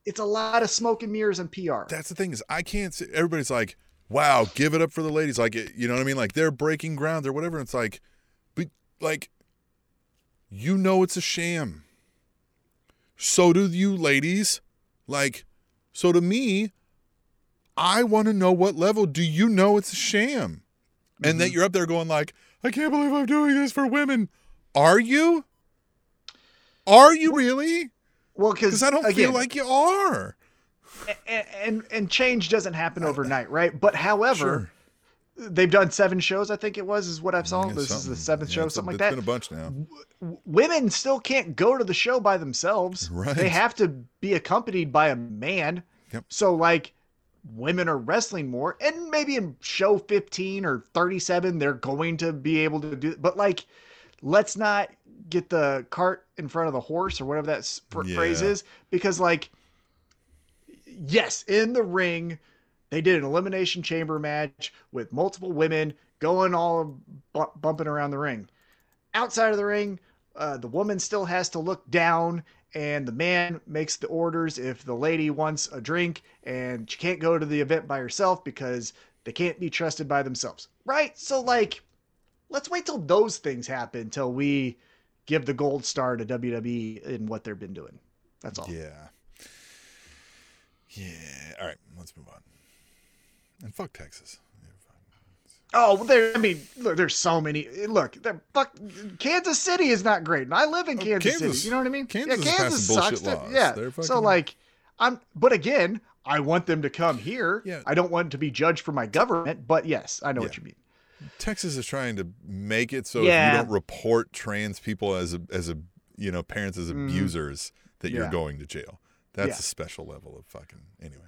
it's a lot of smoke and mirrors and PR. That's the thing is I can't say everybody's like, wow, give it up for the ladies. Like you know what I mean? Like they're breaking ground or whatever. It's like, but like, you know it's a sham. So do you ladies. Like, so to me, I want to know what level do you know it's a sham? And that mm-hmm. you're up there going like, I can't believe I'm doing this for women. Are you? Are you really? Well, because I don't again, feel like you are. and, and and change doesn't happen overnight, right? But however, Sure. they've done seven shows. I think it was is what I've saw. Yeah, This is the seventh Yeah, show, something like that. been a bunch now. W- women still can't go to the show by themselves. Right. They have to be accompanied by a man. Yep. So like women are wrestling more and maybe in show 15 or 37 they're going to be able to do but like let's not get the cart in front of the horse or whatever that phr- phrase is because like yes, in the ring they did an elimination chamber match with multiple women going all bu- bumping around the ring. Outside of the ring, uh, the woman still has to look down, and the man makes the orders if the lady wants a drink, and she can't go to the event by herself because they can't be trusted by themselves. Right? So, like, let's wait till those things happen till we give the gold star to WWE in what they've been doing. That's all. Yeah. Yeah. All right, let's move on. And fuck Texas. Oh, there. I mean, look, there's so many. Look, fuck, Kansas City is not great, and I live in Oh, Kansas, Kansas- City. You know what I mean? Kansas yeah, Kansas sucks. They're- Yeah. So like, I'm. But again, I want them to come here. Yeah. I don't want to be judged for my government. But yes, I know what you mean. Texas is trying to make it so Yeah. if you don't report trans people as a as a you know parents as abusers that you're Mm-hmm. Going to jail. That's Yeah. a special level of fucking anyway.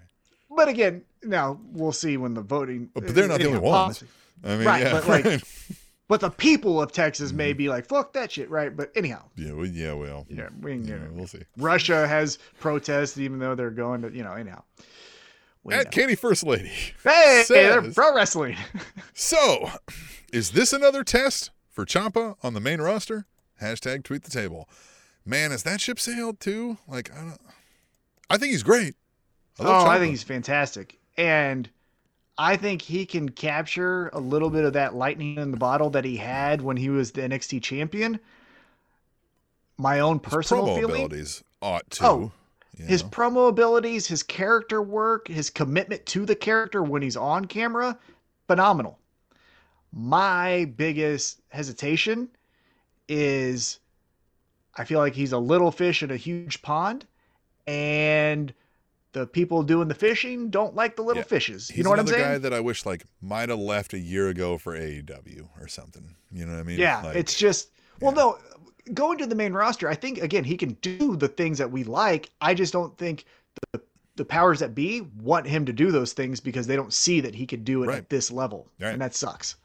But again, now we'll see when the voting. But they're not the only ones. I mean, Right, yeah, but, like- [laughs] But the people of Texas may Mm-hmm. be like, "Fuck that shit," right? But anyhow, yeah, well, yeah, well, yeah, we can yeah, We'll see. Russia has protests, even though they're going to, you know, anyhow. We At know. Katie First Lady. Hey, they're pro wrestling. [laughs] So, is this another test for Ciampa on the main roster? Hashtag tweet the table. Man, has that ship sailed too? Like, I don't. I think he's great. I oh, love I think he's fantastic. And I think he can capture a little bit of that lightning in the bottle that he had when he was the NXT champion. My own His personal promo feeling. abilities ought to. Oh, you His know? promo abilities, his character work, his commitment to the character when he's on camera, phenomenal. My biggest hesitation is I feel like he's a little fish in a huge pond, and the people doing the fishing don't like the little Yeah. fishes. You He's know what I'm saying? guy that I wish like might have left a year ago for AEW or something. You know what I mean? Yeah, Like, it's just well, yeah. no, going to the main roster. I think again he can do the things that we like. I just don't think the the powers that be want him to do those things because they don't see that he could do it Right. at this level, Right. and that sucks.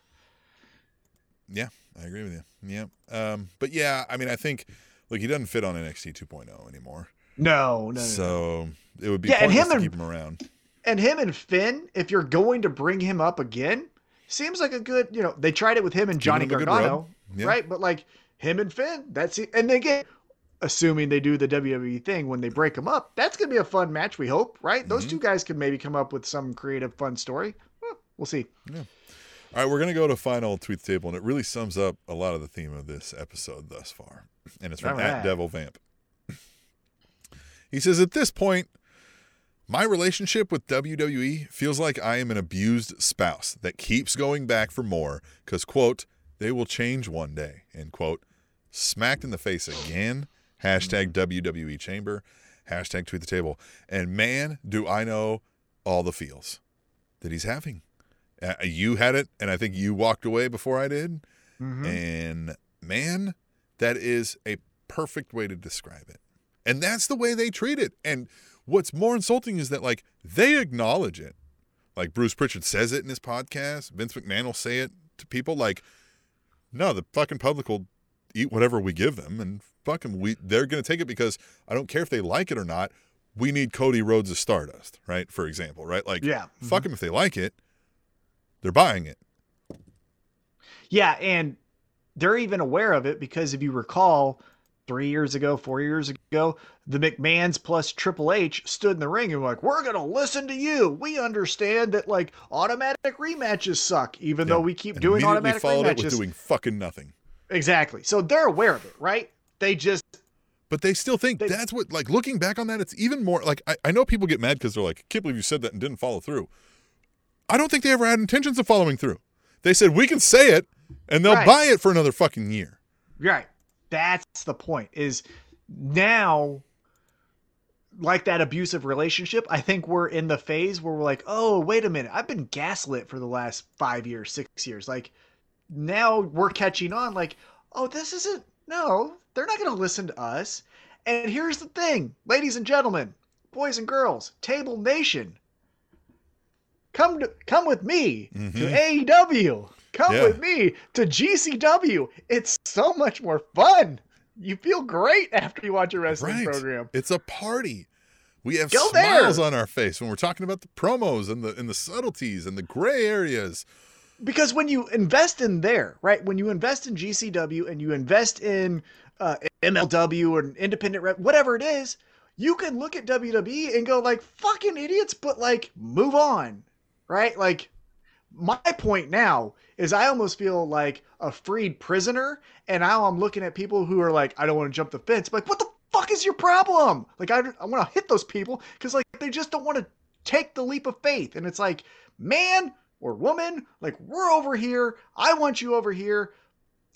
Yeah, I agree with you. Yeah. Um, but yeah, I mean, I think look, he doesn't fit on NXT 2.0 anymore. No, no, no, no. so it would be Yeah, and him to and- keep him around. And him and Finn, if you're going to bring him up again, seems like a good. You know, they tried it with him and Johnny him a good Gargano. Yeah. right? But like him and Finn, that's it. And again, assuming they do the WWE thing when they break them up, that's gonna be a fun match. We hope, right? Those Mm-hmm. two guys can maybe come up with some creative, fun story. We'll see. Yeah. All right, we're gonna go to final tweet table, and it really sums up a lot of the theme of this episode thus far. And it's from All at. Devil Vamp. He says, "At this point, my relationship with WWE feels like I am an abused spouse that keeps going back for more because quote they will change one day end quote. Smacked in the face again. Hashtag WWE Chamber. Hashtag tweet the table. And man, do I know all the feels that he's having. Uh, you had it, and I think you walked away before I did. Mhm. And man, that is a perfect way to describe it. And that's the way they treat it. And what's more insulting is that, like, they acknowledge it. Like, Bruce Pritchard says it in his podcast. Vince McMahon will say it to people. Like, no, the fucking public will eat whatever we give them. And fuck them. we, they're going to take it because I don't care if they like it or not. We need Cody Rhodes as Stardust, right? For example, right? Like, Yeah. fuck mm-hmm. them if they like it. They're buying it. Yeah, and they're even aware of it because if you recall, three years ago, four years ago, the McMahons plus Triple H stood in the ring and were like, "We're gonna listen to you. We understand that like automatic rematches suck, even though we keep And doing automatic followed it rematches." with doing fucking nothing. Exactly. So they're aware of it, right? They just But they still think They- that's what, like, looking back on that, it's even more like I, I know people get mad because they're like, I can't believe you said that and didn't follow through. I don't think they ever had intentions of following through. They said, we can say it and they'll Right. buy it for another fucking year. Right. That's the point. Is now like that abusive relationship. I think we're in the phase where we're like, oh, wait a minute, I've been gaslit for the last five years, six years. Like now we're catching on. Like, oh, this isn't. No, they're not going to listen to us. And here's the thing, ladies and gentlemen, boys and girls, Table Nation. Come to come with me Mhm. to AEW. Come Yeah. with me to GCW. It's so much more fun. You feel great after you watch a wrestling Right. program. It's a party. We have Go smiles there. on our face when we're talking about the promos and the and the subtleties and the gray areas. Because when you invest in there, right? When you invest in GCW and you invest in uh, MLW or an independent rep, whatever it is, you can look at WWE and go like, "Fucking idiots," but like, move on, right? Like, my point now is I almost feel like a freed prisoner, and now I'm looking at people who are like, "I don't want to jump the fence." Like, what the fuck is your problem? Like, I I want to hit those people because like they just don't want to take the leap of faith, and it's like, man or woman, like we're over here. I want you over here.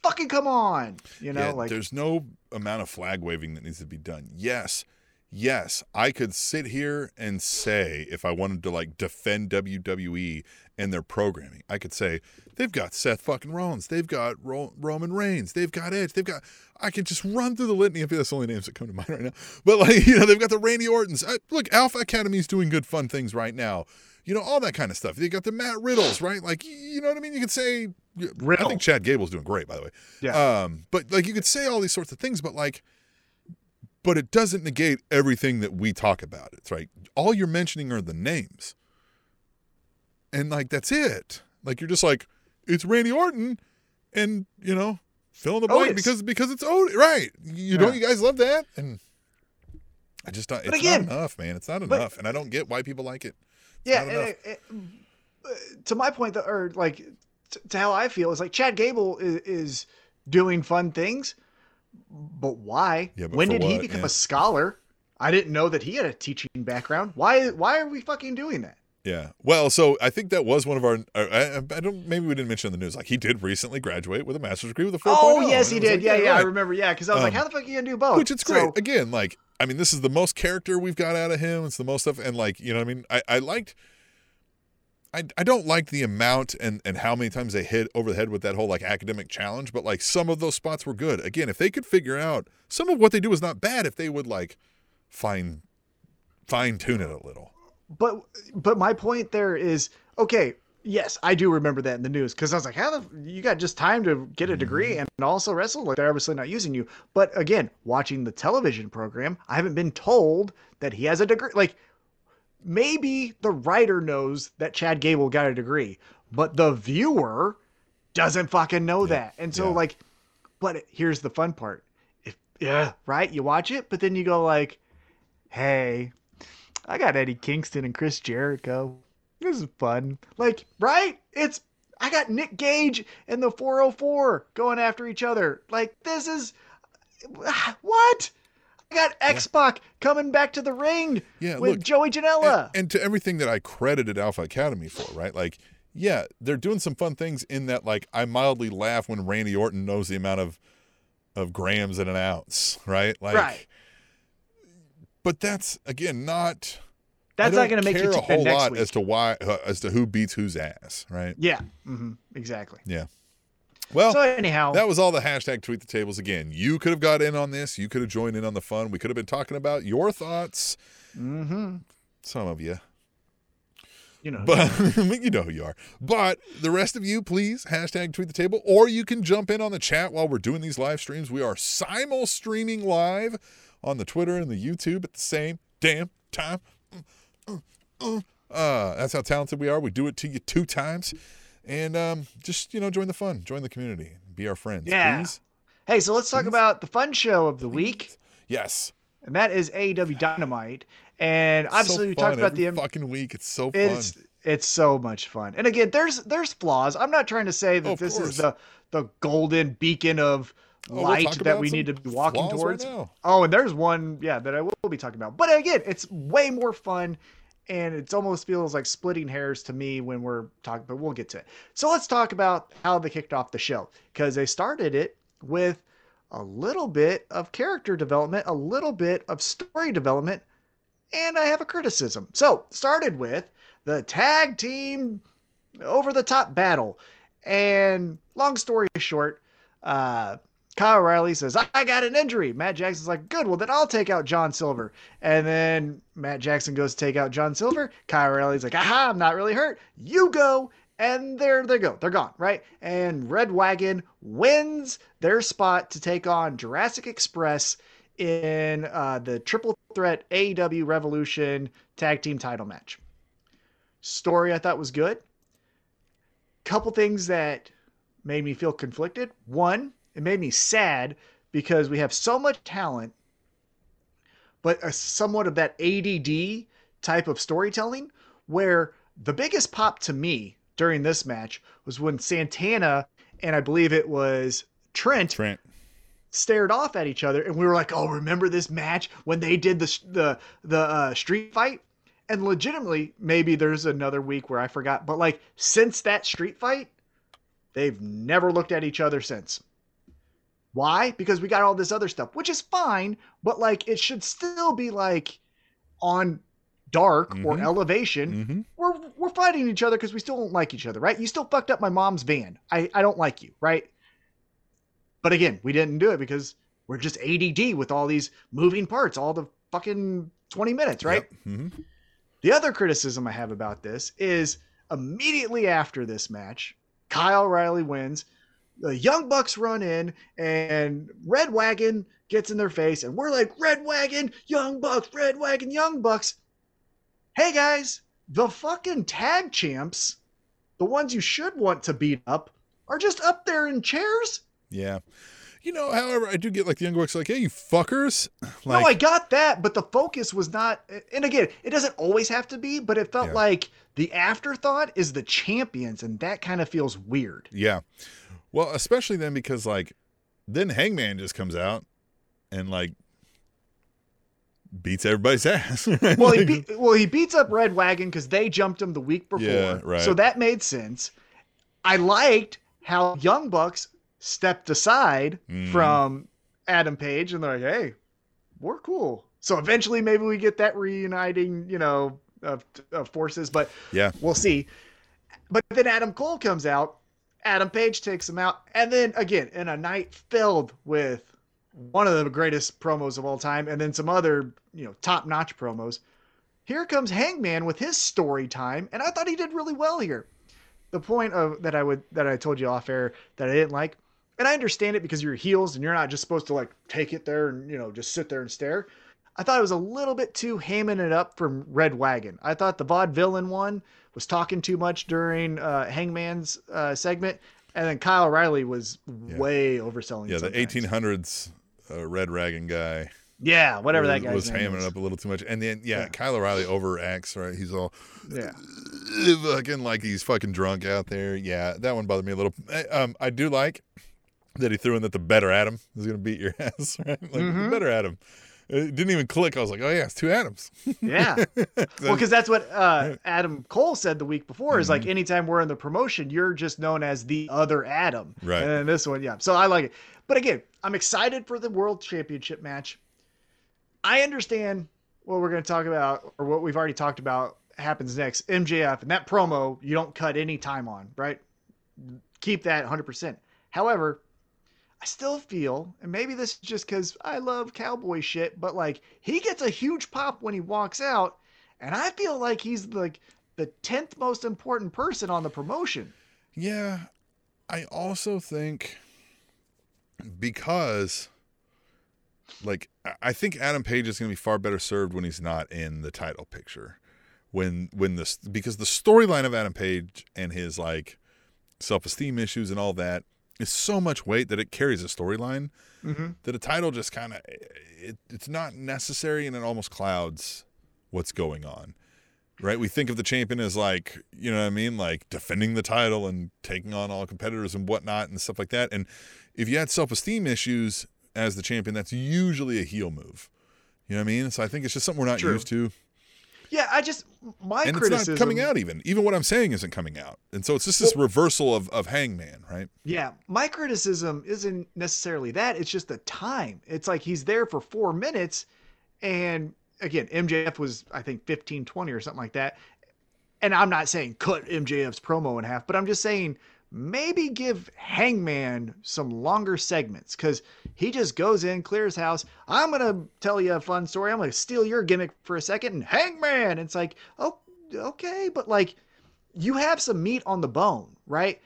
Fucking come on. You know, yeah, like there's no amount of flag waving that needs to be done. Yes, yes, I could sit here and say if I wanted to like defend WWE and their programming, I could say they've got Seth fucking Rollins, they've got Ro- Roman Reigns, they've got Edge, they've got. I could just run through the litany. I feel that's the only names that come to [laughs] mind right now. But like you know, they've got the Randy Ortons. I, look, Alpha Academy is doing good, fun things right now. You know, all that kind of stuff. They got the Matt Riddles, right? Like, you know what I mean? You could say, I think Chad Gable's doing great, by the way. Yeah. Um, but like you could say all these sorts of things, but like, but it doesn't negate everything that we talk about. It's right. All you're mentioning are the names, and like that's it. Like you're just like it's Randy Orton, and you know fill in the blank Otis. because because it's Otis, right? You don't Yeah. you guys love that? And I just don't. It's But again- not enough, man. It's not but- enough, and I don't get why people like it. yeah. and it- uh, to my point, or like to how I feel is like Chad Gable is, is doing fun things, but why? Yeah, but when did he become Yeah. a scholar? I didn't know that he had a teaching background. Why? Why are we fucking doing that? Yeah. Well, so I think that was one of our. I, I don't. Maybe we didn't mention in the news. Like he did recently graduate with a master's degree with a 4.0. Oh yes, he And it was did. like, yeah, yeah, I right. remember. Yeah, because I was like, Um, how the fuck are you gonna do both? Which it's great. So- Again, like I mean, this is the most character we've got out of him. It's the most stuff, and like you know, what I mean, I I liked. I, I don't like the amount and, and how many times they hit over the head with that whole like academic challenge, but like some of those spots were good. Again, if they could figure out some of what they do is not bad, if they would like fine fine tune it a little. but but my point there is okay yes i do remember that in the news because i was like how the you got just time to get a degree mm-hmm. and also wrestle like they're obviously not using you but again watching the television program i haven't been told that he has a degree like maybe the writer knows that chad gable got a degree but the viewer doesn't fucking know that and so yeah. like but here's the fun part if yeah right you watch it but then you go like hey I got Eddie Kingston and Chris Jericho. This is fun. Like, right? It's I got Nick Gage and the 404 going after each other. Like, this is [sighs] what? I got X Pac coming back to the ring Yeah, with look, Joey Janela. and, and to everything that I credited Alpha Academy for, right? Like, yeah, they're doing some fun things in that. Like, I mildly laugh when Randy Orton knows the amount of of grams in an ounce, right? Like, Right. But that's again not. That's not going to make you a whole next lot week. as to why, uh, as to who beats whose ass, right? yeah, mm-hmm. exactly. Yeah. Well, So anyhow, that was all the hashtag tweet the tables again. You could have got in on this. You could have joined in on the fun. We could have been talking about your thoughts. hmm Some of you. you know, But [laughs] you know who you are. But the rest of you, please hashtag tweet the table, or you can jump in on the chat while we're doing these live streams. We are simul streaming live on the Twitter and the YouTube at the same damn time. Uh, that's how talented we are. We do it to you two times, and um, just you know, join the fun, join the community, be our friends. Yeah. Please. hey, so let's talk about the fun show of the week, Yes. and that is AEW Dynamite. And obviously, so we talked about every the fucking week. It's so fun. It's it's so much fun. And again, there's there's flaws. I'm not trying to say that Oh, this course. is the the golden beacon of Oh, we'll light that we need to be walking flaws right towards. oh, and there's one, yeah, that I will be talking about. But again, it's way more fun and it almost feels like splitting hairs to me when we're talking, but we'll get to it. So let's talk about how they kicked off the show because they started it with a little bit of character development, a little bit of story development and I have a criticism. So, started with the tag team over the top battle. And long story short, uh, Kyle O'Reilly says, I got an injury. Matt Jackson's like, good, well, then I'll take out John Silver. And then Matt Jackson goes to take out John Silver. Kyle O'Reilly's like, aha, I'm not really hurt. You go. And there they go. They're gone, right? And reDRagon wins their spot to take on Jurassic Express in uh, the triple threat AEW Revolution tag team title match. Story I thought was good. Couple things that made me feel conflicted. One, it made me sad because we have so much talent, but a, somewhat of that ADD type of storytelling where the biggest pop to me during this match was when Santana and I believe it was Trent, Trent. stared off at each other and we were like, "Oh, remember this match when they did the the the uh, street fight?" And legitimately, maybe there's another week where I forgot, but like since that street fight, they've never looked at each other since. Why? Because we got all this other stuff, which is fine, but like it should still be like on dark or Mhm. elevation. Mm-hmm. We're we're fighting each other because we still don't like each other, right? You still fucked up my mom's van. I, I don't like you, right? But again, we didn't do it because we're just ADD with all these moving parts, all the fucking 20 minutes, right? hmm The other criticism I have about this is immediately after this match, Kyle Riley wins. The Young Bucks run in, and reDRagon gets in their face, and we're like, reDRagon, Young Bucks, reDRagon, Young Bucks. Hey guys, the fucking tag champs, the ones you should want to beat up, are just up there in chairs. Yeah. You know, however, I do get like the young bucks like, hey, you fuckers. Like, [laughs] no, I got that, but the focus was not. And again, it doesn't always have to be, but it felt Yeah. like the afterthought is the champions, and that kind of feels weird. yeah. Well, especially then because like then Hangman just comes out and like beats everybody's [laughs] ass. right? Well, he beat, well he beats up reDRagon because they jumped him the week before, Yeah, right. so that made sense. I liked how Young Bucks stepped aside Mhm. from Adam Page, and they're like, "Hey, we're cool." So eventually, maybe we get that reuniting, you know, of, of forces, but yeah. We'll see. But then Adam Cole comes out. Adam Page takes him out. And then again, in a night filled with one of the greatest promos of all time, and then some other, you know, top notch promos. Here comes Hangman with his story time, and I thought he did really well here. The point of that I would that I told you off air that I didn't like, and I understand it because you're heels and you're not just supposed to like take it there and you know just sit there and stare. I thought it was a little bit too hamming it up from reDRagon. I thought the vaudevillain one was talking too much during uh, Hangman's uh, segment, and then Kyle O'Reilly was Yeah. way overselling. Yeah, the 1800s uh, Red Dragon guy. Yeah, whatever that guy was hamming is. it up a little too much. And then, yeah, Yeah. Kyle O'Reilly overacts, right? He's all Yeah, fucking like he's fucking drunk out there. Yeah, that one bothered me a little. Eh, Um, I do like that he threw in that the better Adam is going to beat your [laughs] ass, right? Like the Mhm. better Adam. It didn't even click. I was like, oh yeah, it's two Adams. [laughs] yeah. [laughs] well, because that's what uh, Adam Cole said the week before. Is Mm-hmm. like anytime we're in the promotion, you're just known as the other Adam. Right. And then this one, yeah. So I like it. But again, I'm excited for the World Championship match. I understand what we're going to talk about, or what we've already talked about happens next. MJF and that promo, you don't cut any time on, right? Keep that 100%. However, I still feel, and maybe this is just because I love cowboy shit, but like he gets a huge pop when he walks out, and I feel like he's like the tenth most important person on the promotion. Yeah, I also think because like I- think Adam Page is going to be far better served when he's not in the title picture. When when this because the storyline of Adam Page and his like self-esteem issues and all that is so much weight that it carries a storyline Mm-hmm. that a title just kind of it, it's not necessary and it almost clouds what's going on right? We think of the champion as like you know what i mean? Like defending the title and taking on all competitors and whatnot and stuff like that. And if you had self-esteem issues as the champion that's usually a heel move. You know what i mean? So i think it's just something we're not True. used to Yeah, I just my and criticism. it's not coming out even even what i'm saying isn't coming out and so it's just this reversal of, of hangman right Yeah, my criticism isn't necessarily that. It's just the time. It's like he's there for four minutes, and again, MJF was I think 15, 20 or something like that. And I'm not saying cut MJF's promo in half, but I'm just saying maybe give Hangman some longer segments because he just goes in, clears house. I'm gonna tell you a fun story. I'm gonna steal your gimmick for a second, and Hangman. It's like, oh, okay, but like, you have some meat on the bone, right?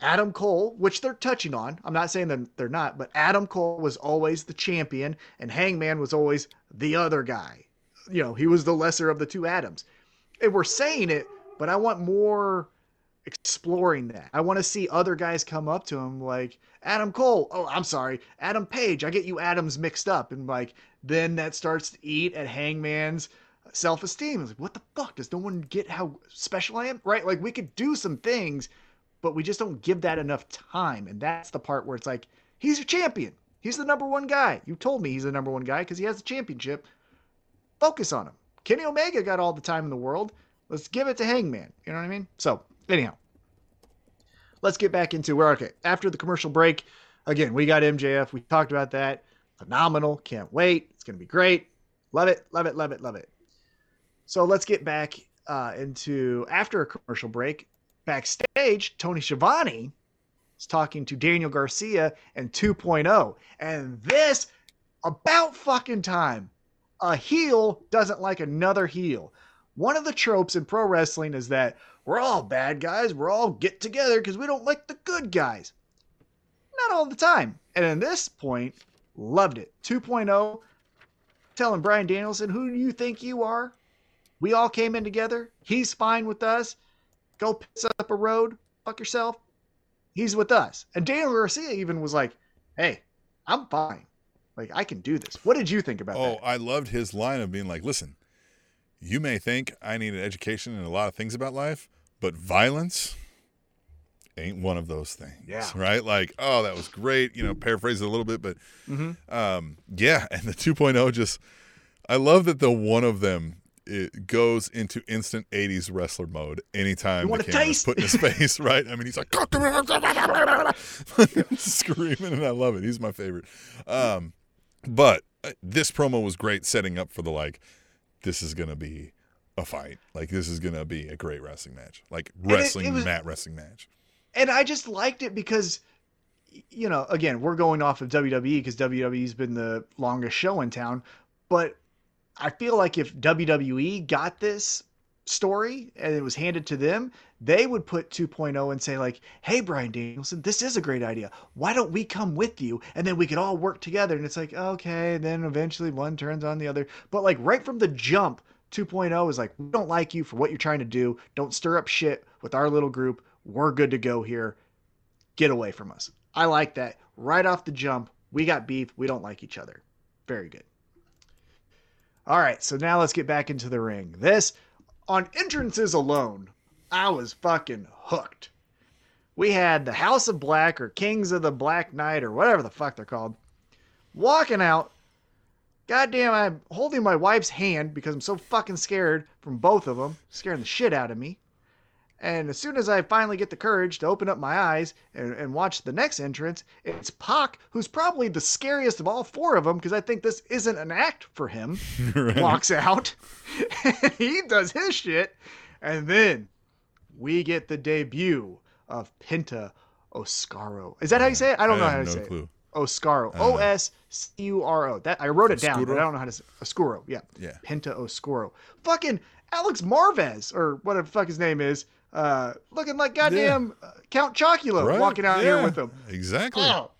Adam Cole, which they're touching on. I'm not saying that they're not, but Adam Cole was always the champion, and Hangman was always the other guy. You know, he was the lesser of the two Adams. And we're saying it, but I want more exploring that. I want to see other guys come up to him like Adam Cole. Oh, I'm sorry, Adam Page. I get you Adams mixed up, and like then that starts to eat at Hangman's self-esteem. It's like, what the fuck? Does no one get how special I am? Right? Like we could do some things, but we just don't give that enough time, and that's the part where it's like he's your champion. He's the number one guy. You told me he's the number one guy because he has the championship. Focus on him. Kenny Omega got all the time in the world. Let's give it to Hangman. You know what I mean? So anyhow, let's get back into where okay after the commercial break. Again, we got MJF. We talked about that. Phenomenal. Can't wait. It's gonna be great. Love it. Love it. Love it. Love it. So let's get back uh, into after a commercial break. Backstage, Tony Schiavone is talking to Daniel Garcia and 2.0, and this about fucking time. A heel doesn't like another heel. One of the tropes in pro wrestling is that we're all bad guys. We're all get together because we don't like the good guys. Not all the time. And in this point, loved it. 2.0, telling Bryan Danielson, who do you think you are? We all came in together. He's fine with us. Go piss up a road. Fuck yourself. He's with us. And Daniel Garcia even was like, hey, I'm fine. Like, I can do this. What did you think about Oh, that? I loved his line of being like, listen, you may think I need an education in a lot of things about life, but violence ain't one of those things. Yeah. Right? Like, oh, that was great. You know, paraphrase it a little bit, but Mhm. um, yeah. [laughs] And the 2.0 just, I love that the one of them it goes into instant 80s wrestler mode anytime You the camera's put in his [laughs] face, right? I mean, he's like screaming, and I love it. He's my favorite. Um, but uh, this promo was great, setting up for the like, this is gonna be a fight. Like this is gonna be a great wrestling match, like wrestling it was- mat wrestling match. and I just liked it because, you know, again, we're going off of WWE because WWE's been the longest show in town. But I feel like if WWE got this story and it was handed to them, they would put 2.0 and say like, "Hey, Bryan Danielson, this is a great idea. Why don't we come with you and then we could all work together?" And it's like, okay, and then eventually one turns on the other. But like right from the jump, 2.0 is like, "We don't like you for what you're trying to do. Don't stir up shit with our little group. We're good to go here. Get away from us." I like that. Right off the jump, we got beef. We don't like each other. Very good. All right, so now let's get back into the ring. This, on entrances alone, I was fucking hooked. We had the House of Black or Kings of the Black Knight or whatever the fuck they're called walking out. Goddamn, I'm holding my wife's hand because I'm so fucking scared from both of them, scaring the shit out of me. And as soon as I finally get the courage to open up my eyes and, and watch the next entrance, it's Pac, who's probably the scariest of all four of them because I think this isn't an act for him. [laughs] Right. Walks out, [laughs] he does his shit, and then we get the debut of Penta Oscuro. Is that how you say it? I don't know how to no say it. Oscuro. Know. O S C U R O. That I wrote it down, but I don't know how to say Oscuro. Yeah. Yeah. Penta Oscuro. Fucking Alex Marvez or whatever the fuck his name is. Uh, looking like goddamn uh, Count Chocula Right? walking out here with him. Exactly. Oh,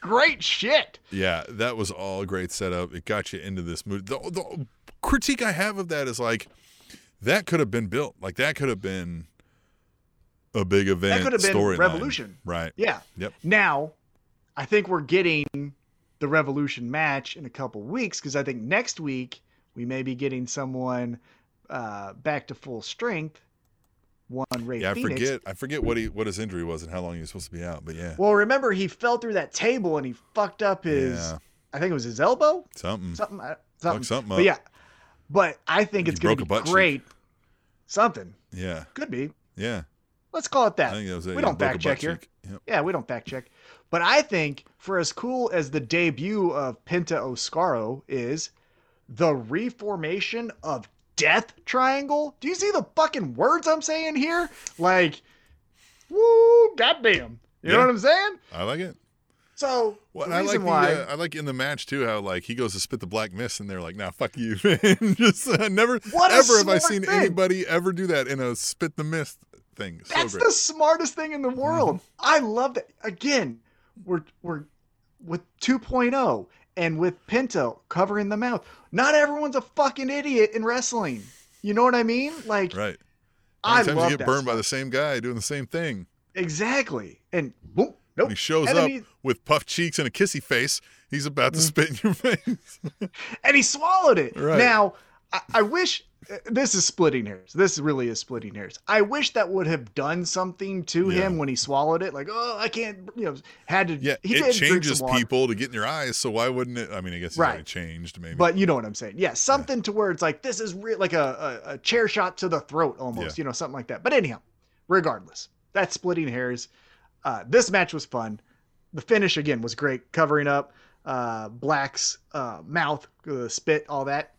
great shit. Yeah, that was all great setup. It got you into this mood. The, the critique I have of that is like that could have been built. Like that could have been a big event. That could have been. Revolution. Right. Yeah. Yep. Now, I think we're getting the Revolution match in a couple weeks because I think next week we may be getting someone uh, back to full strength. One Rey Yeah, I Fenix. forget. I forget what he what his injury was and how long he was supposed to be out. But yeah, Well, remember he fell through that table and he fucked up his. Yeah. I think it was his elbow. something. Something. uh, Something. something But yeah, but I think it's going to be butt cheek. great. Something Yeah, could be. yeah. Let's call it that. I think that was it. we Yeah, don't fact check here. Yep. Yeah, we don't fact check. But I think for as cool as the debut of Penta Oscuro is, the reformation of Death Triangle. Do you see the fucking words I'm saying here? Like, woo, goddamn. You know what I'm saying? I like it. So Well, the I like why, the, uh, I like in the match too how like he goes to spit the black mist and they're like, "Nah, fuck you." [laughs] man." [laughs] Just uh, never What ever have I seen thing. anybody ever do that in a spit the mist thing. So that's great. the smartest thing in the world. I love that. Again, we're we're with 2.0 and with Penta covering the mouth. Not everyone's a fucking idiot in wrestling. You know what I mean? Like right. I Sometimes love you get burned by the same guy doing the same thing. exactly. And boom, nope. When he shows then up with puffed cheeks and a kissy face, he's about Mm. to spit in your [laughs] face. and he swallowed it. Right. Now, I, I wish this is splitting hairs. This really is splitting hairs. I wish that would have done something to Yeah. him when he swallowed it. Like, oh, I can't, you know, had to. yeah, he it changes people to get in your eyes, so why wouldn't it? I mean, I guess Right. changed, maybe. But you know what I'm saying? Yeah, something to where it's like this is re- like a, a, a chair shot to the throat almost, Yeah. you know, something like that. But anyhow, regardless, that's splitting hairs. Uh, this match was fun. The finish again was great, covering up uh, Black's uh, mouth, uh, spit, all that.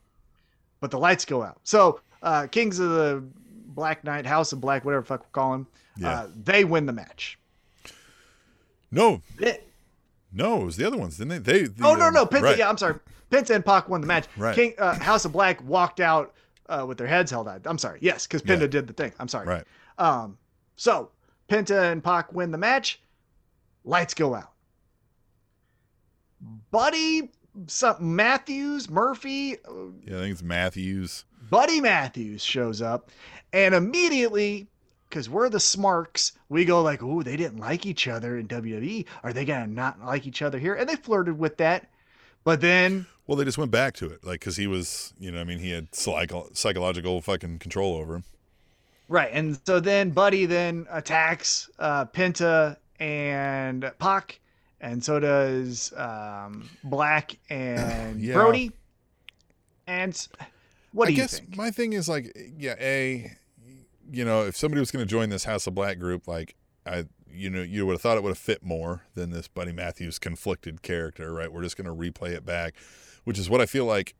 But the lights go out. So uh, Kings of the Black Knight, House of Black, whatever the fuck we call them, Yeah. uh, they win the match. no, It- no, it was the other ones, didn't they? They. the, oh no um, no Penta right. yeah I'm sorry Penta and Pac won the match. Right. King uh, House of Black walked out uh, with their heads held out. I'm sorry. Yes, because Penta Yeah. did the thing. I'm sorry. Right. Um, so Penta and Pac win the match. Lights go out. Buddy, something Matthews Murphy, uh, Yeah, I think it's Matthews. Buddy Matthews shows up, and immediately, because we're the smarks, we go like, "Ooh, they didn't like each other in WWE. Are they gonna not like each other here?" And they flirted with that, but then Well, they just went back to it, like because he was, you know, I mean, he had psycho- psychological fucking control over him. Right, and so then Buddy then attacks uh, Penta and Pac, and so does um, Black and [sighs] Yeah. Brody. And what do I you guess think? my thing is like, yeah, a, you know, if somebody was going to join this House of Black group, like, I, you know, you would have thought it would have fit more than this Buddy Matthews conflicted character, right? We're just going to replay it back, which is what I feel like.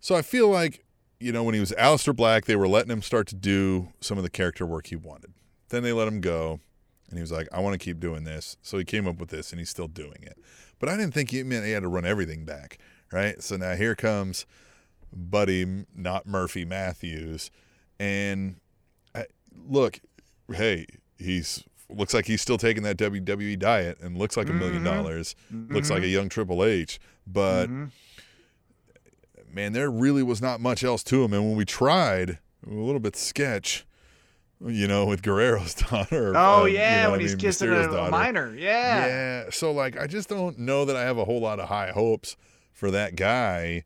So I feel like, you know, when he was Aleister Black, they were letting him start to do some of the character work he wanted. Then they let him go, and he was like, I want to keep doing this. So he came up with this, and he's still doing it. But I didn't think he meant he had to run everything back, right? So now here comes Buddy, not Murphy Matthews, and I, look, hey, he's looks like he's still taking that WWE diet and looks like a million Mhm. dollars. Looks like a young Triple H, but Mhm. man, there really was not much else to him. And when we tried, a little bit sketch, you know, with Guerrero's [laughs] daughter. Oh um, you yeah, know when what I he's mean, kissing Mysterio's a, daughter. minor. Yeah. Yeah. So like I just don't know that I have a whole lot of high hopes for that guy.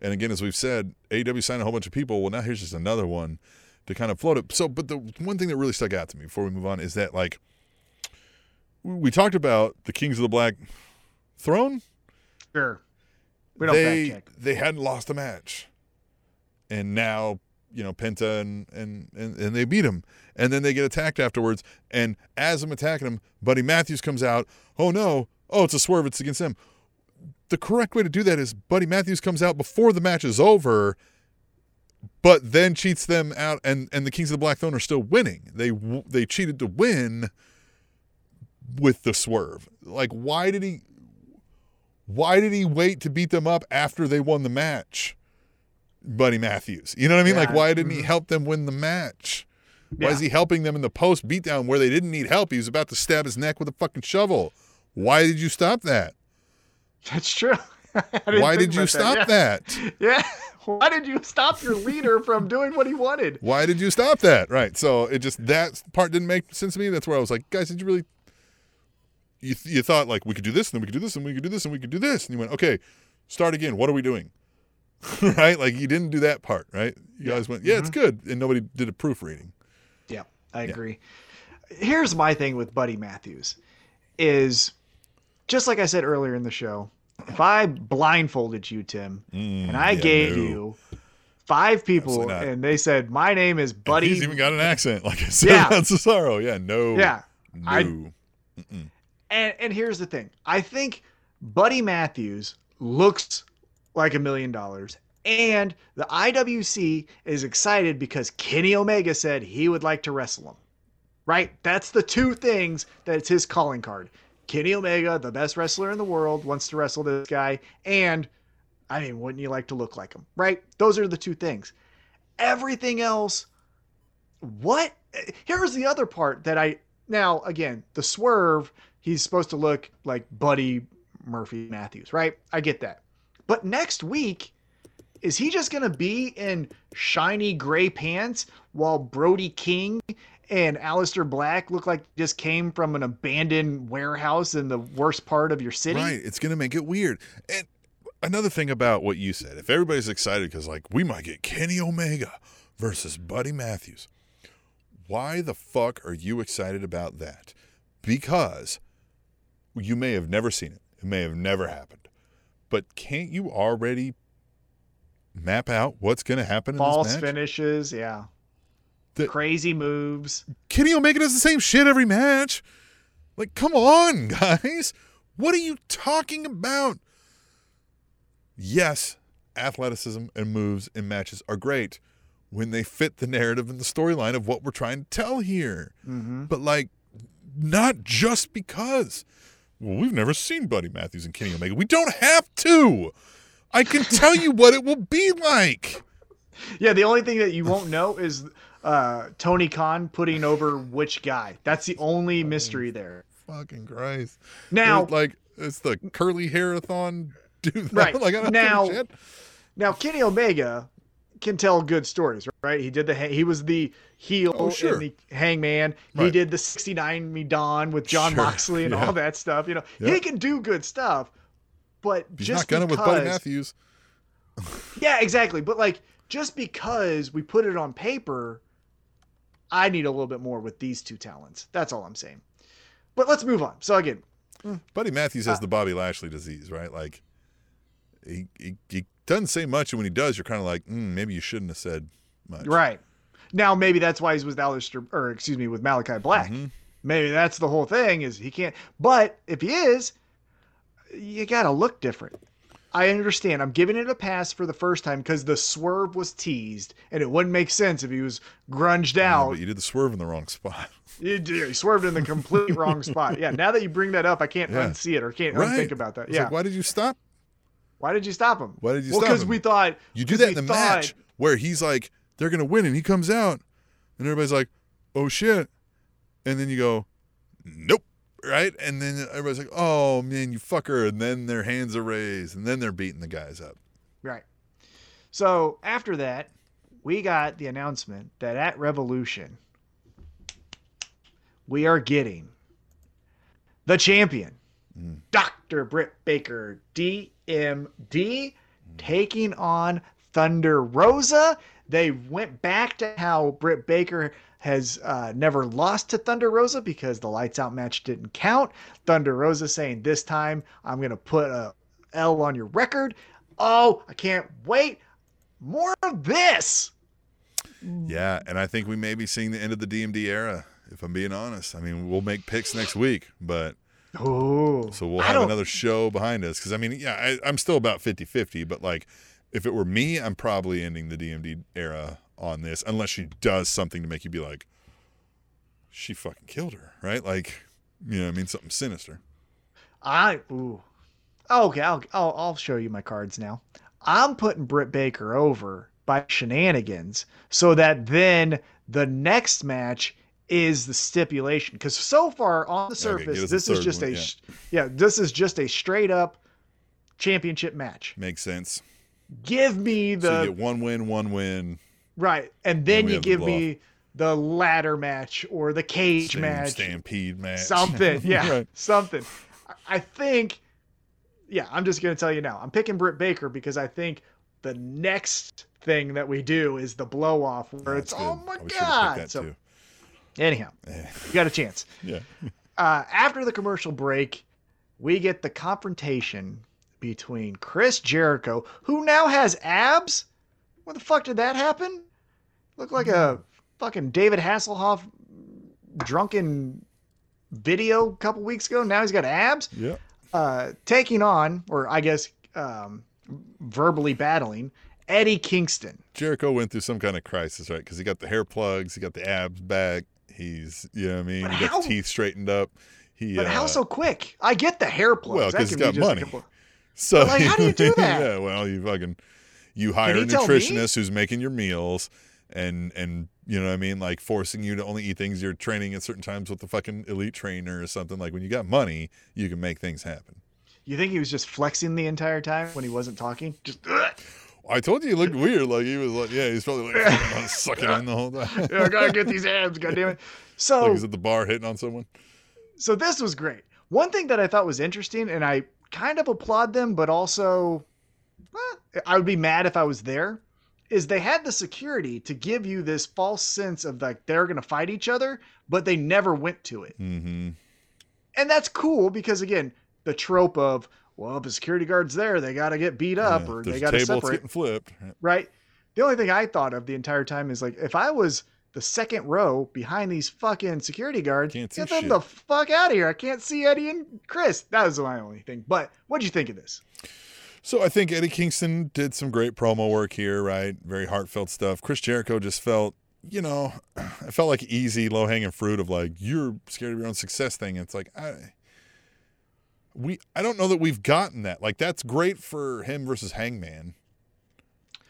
And again, as we've said, AEW signed a whole bunch of people. Well, now here's just another one to kind of float it. So, but the one thing that really stuck out to me before we move on is that like we talked about the Kings of the Black Throne. Sure. We don't they they hadn't lost a match, and now you know Penta and, and and and they beat him, and then they get attacked afterwards. And as I'm attacking him, Buddy Matthews comes out. Oh no! Oh, it's a swerve. It's against him. The correct way to do that is Buddy Matthews comes out before the match is over, but then cheats them out, and and the Kings of the Black Throne are still winning. They they cheated to win with the swerve. Like, why did he? Why did he wait to beat them up after they won the match? Buddy Matthews. You know what I mean? like, why didn't he mhm. help them win the match? Why Yeah. is he helping them in the post beatdown where they didn't need help? He was about to stab his neck with a fucking shovel. Why did you stop that? That's true. [laughs] Why did you stop that. that? [laughs] Yeah. yeah. Why did you stop your leader from doing what he wanted? Why did you stop that? Right. So it just that part didn't make sense to me. That's where I was like, guys, did you really? You you thought like we could do this, and then we could do this, and we could do this, and we could do this, and you went, okay, start again. What are we doing? [laughs] right? Like you didn't do that part, right? You guys went, yeah, it's good, and nobody did a proofreading. Yeah, I agree. Here's my thing with Buddy Matthews is just like I said earlier in the show, if I blindfolded you, Tim, Mm, and I yeah, gave no. you five people and they said, My name is And Buddy He's even got an accent, like I said Yeah. [laughs] about Cesaro. Yeah, no. Yeah. No. I- And and here's the thing. I think Buddy Matthews looks like a million dollars, And the IWC is excited because Kenny Omega said he would like to wrestle him. Right? That's the two things that's his calling card. Kenny Omega, the best wrestler in the world, wants to wrestle this guy. And, I mean, wouldn't you like to look like him? Right? Those are the two things. Everything else, what? Here's the other part that I. Now, again, the swerve, he's supposed to look like Buddy Murphy Matthews, right? I get that. But next week, is he just going to be in shiny gray pants while Brody King and Aleister Black look like just came from an abandoned warehouse in the worst part of your city? Right. It's going to make it weird. And another thing about what you said, if everybody's excited because, like, we might get Kenny Omega versus Buddy Matthews, why the fuck are you excited about that? Because you may have never seen it, it may have never happened. But can't you already map out what's going to happen in False this match? finishes, yeah. The- Crazy moves. Kenny Omega does the same shit every match. Like, come on, [laughs] guys. What are you talking about? Yes, athleticism and moves in matches are great when they fit the narrative and the storyline of what we're trying to tell here. Mm-hmm. But, like, not just because. Well, we've never seen Buddy Matthews and Kenny Omega. We don't have to. I can tell you what it will be like. Yeah, the only thing that you won't know is uh, Tony Khan putting over which guy. That's the only mystery there. Fucking Christ. Now, like it's the curly hairathon dude. [laughs] Right. like Now- give a shit. now Kenny Omega can tell good stories, right? He did the he was the heel Oh, sure. in the Hangman. He did the 69 Me Dawn with Jon Sure, Moxley and yeah. all that stuff. You know, Yep. he can do good stuff. But He's just not gonna with because, Buddy Matthews. [laughs] Yeah, exactly. But like just because we put it on paper, I need a little bit more with these two talents. That's all I'm saying. But let's move on. So again, Buddy Matthews Uh, has the Bobby Lashley disease, right? Like he, he he doesn't say much, and when he does, you're kind of like, mm, maybe you shouldn't have said much. right. Now maybe that's why he's with Aleister or excuse me, with Malakai Black. Mhm. Maybe that's the whole thing is he can't but if he is, you gotta look different. I understand. I'm giving it a pass for the first time because the swerve was teased, and it wouldn't make sense if he was grunged Yeah, out. but you did the swerve in the wrong spot. [laughs] You, did. you swerved in the complete wrong [laughs] spot. Yeah. Now that you bring that up, I can't Yeah. unsee it or can't right. unthink about that. It's Yeah. like, why did you stop? Why did you stop him? Why did you well, stop him? because we thought You do that in the thought- match where he's like, they're gonna win, and he comes out, and everybody's like, oh shit, and then you go, nope, right, and then everybody's like, oh man, you fucker, and then their hands are raised, and then they're beating the guys up. Right. So after that, we got the announcement that at Revolution, we are getting the champion, mm. Dr. Britt Baker, DMD, taking on Thunder Rosa. They went back to how Britt Baker has uh, never lost to Thunder Rosa because the lights out match didn't count. Thunder Rosa saying, This time I'm going to put a L on your record. Oh, I can't wait. More of this. Yeah, and I think we may be seeing the end of the DMD era. If I'm being honest, I mean, we'll make picks next week, but Oh, so we'll have another show behind us. Because I mean, yeah, I, I'm still about 50-50, but like, if it were me, I'm probably ending the DMD era on this, unless she does something to make you be like, she fucking killed her, right? Like, you know, I mean, something sinister. I ooh. Okay, I'll, I'll I'll show you my cards now. I'm putting Britt Baker over by shenanigans so that then the next match is the stipulation because so far on the surface give the this is just one, a yeah. yeah this is just a straight up championship match. Makes sense. Give me so the you get one win, one win. right and then you have the give me the ladder match or the cage Stadium match stampede match. something [laughs] yeah Right. something I- think yeah i'm just gonna tell you now i'm picking britt baker because i think the next thing that we do is the blow off where That's it's oh my We should've picked god so too. Anyhow you got a chance [laughs] Yeah. uh, after the commercial break we get the confrontation between chris jericho who now has abs where the fuck did that happen look like a fucking david hasselhoff drunken video a couple weeks ago now he's got abs Yeah. uh, taking on, or I guess um, verbally battling, Eddie Kingston. Jericho went through some kind of crisis, right? Because he got the hair plugs, he got the abs back. He's, you know what I mean? But he how- teeth straightened up. He, But uh, how so quick? I get the hair plugs. Well, because he's got money. [laughs] So But, like, how do you do [laughs] that? yeah, well, you fucking you hire a you tell me? nutritionist who's making your meals and and you know what I mean, like forcing you to only eat things you're training at certain times with the fucking elite trainer or something. Like when you got money, you can make things happen. You think he was just flexing the entire time when he wasn't talking? Just "Ugh." I told you he looked weird. Like he was like, yeah, he's probably like [laughs] sucking in the whole time. [laughs] yeah, I gotta get these abs, goddamn it. [laughs] like So he's at the bar hitting on someone. so this was great. One thing that I thought was interesting, and I kind of applaud them, but also eh, I would be mad if I was there, is they had the security to give you this false sense of like they're gonna fight each other, but they never went to it. Mm-hmm. And that's cool because again, the trope of well, if the security guard's there, they gotta get beat up or they gotta table, it's separate. getting flipped. right? The only thing I thought of the entire time is like, if I was the second row behind these fucking security guards, get them shit. the fuck out of here. I can't see Eddie and Chris. That was my only thing. But what'd you think of this? So I think Eddie Kingston did some great promo work here, right? Very heartfelt stuff. Chris Jericho just felt, you know, [clears throat] it felt like easy, low hanging fruit of like you're scared of your own success thing. It's like I, we, I don't know that we've gotten that. Like that's great for him versus Hangman,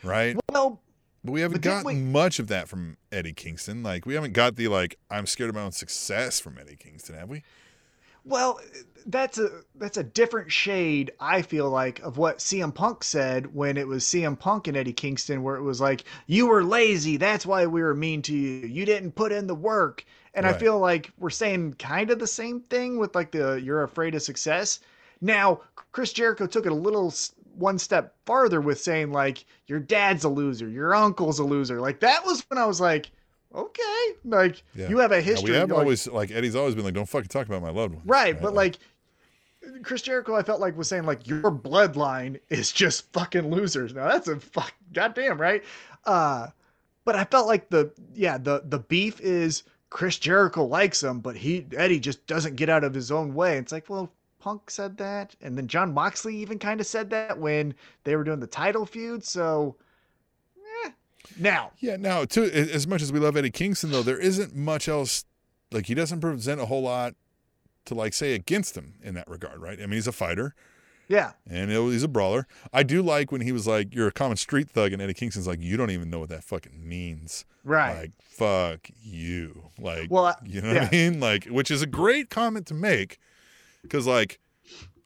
right? Well, But we haven't but gotten we- much of that from Eddie Kingston. Like we haven't got the like I'm scared of my own success from Eddie Kingston, have we? well, that's a that's a different shade. I feel like of what CM Punk said when it was CM Punk and Eddie Kingston, where it was like you were lazy. That's why we were mean to you. You didn't put in the work. And I feel like we're saying kind of the same thing with like the you're afraid of success. Now, Chris Jericho took it a little one step farther with saying like your dad's a loser, your uncle's a loser. Like that was when I was like, okay, like Yeah. you have a history. Yeah, we have like- always like Eddie's always been like, don't fucking talk about my loved ones. right, but like Chris Jericho, I felt like was saying like your bloodline is just fucking losers. Now that's a fuck goddamn right. Uh, but I felt like the yeah the the beef is Chris Jericho likes him, but he Eddie just doesn't get out of his own way. It's like well. Punk said that, and then Jon Moxley even kind of said that when they were doing the title feud. So, eh. now Yeah, now too as much as we love Eddie Kingston though, there isn't much else like he doesn't present a whole lot to like say against him in that regard, right? I mean, he's a fighter yeah, and it- he's a brawler. I do like when he was like, "You're a common street thug," and Eddie Kingston's like, "You don't even know what that fucking means." right. Like, fuck you. Like, Well, I- you know yeah. what I mean? Like, which is a great comment to make because like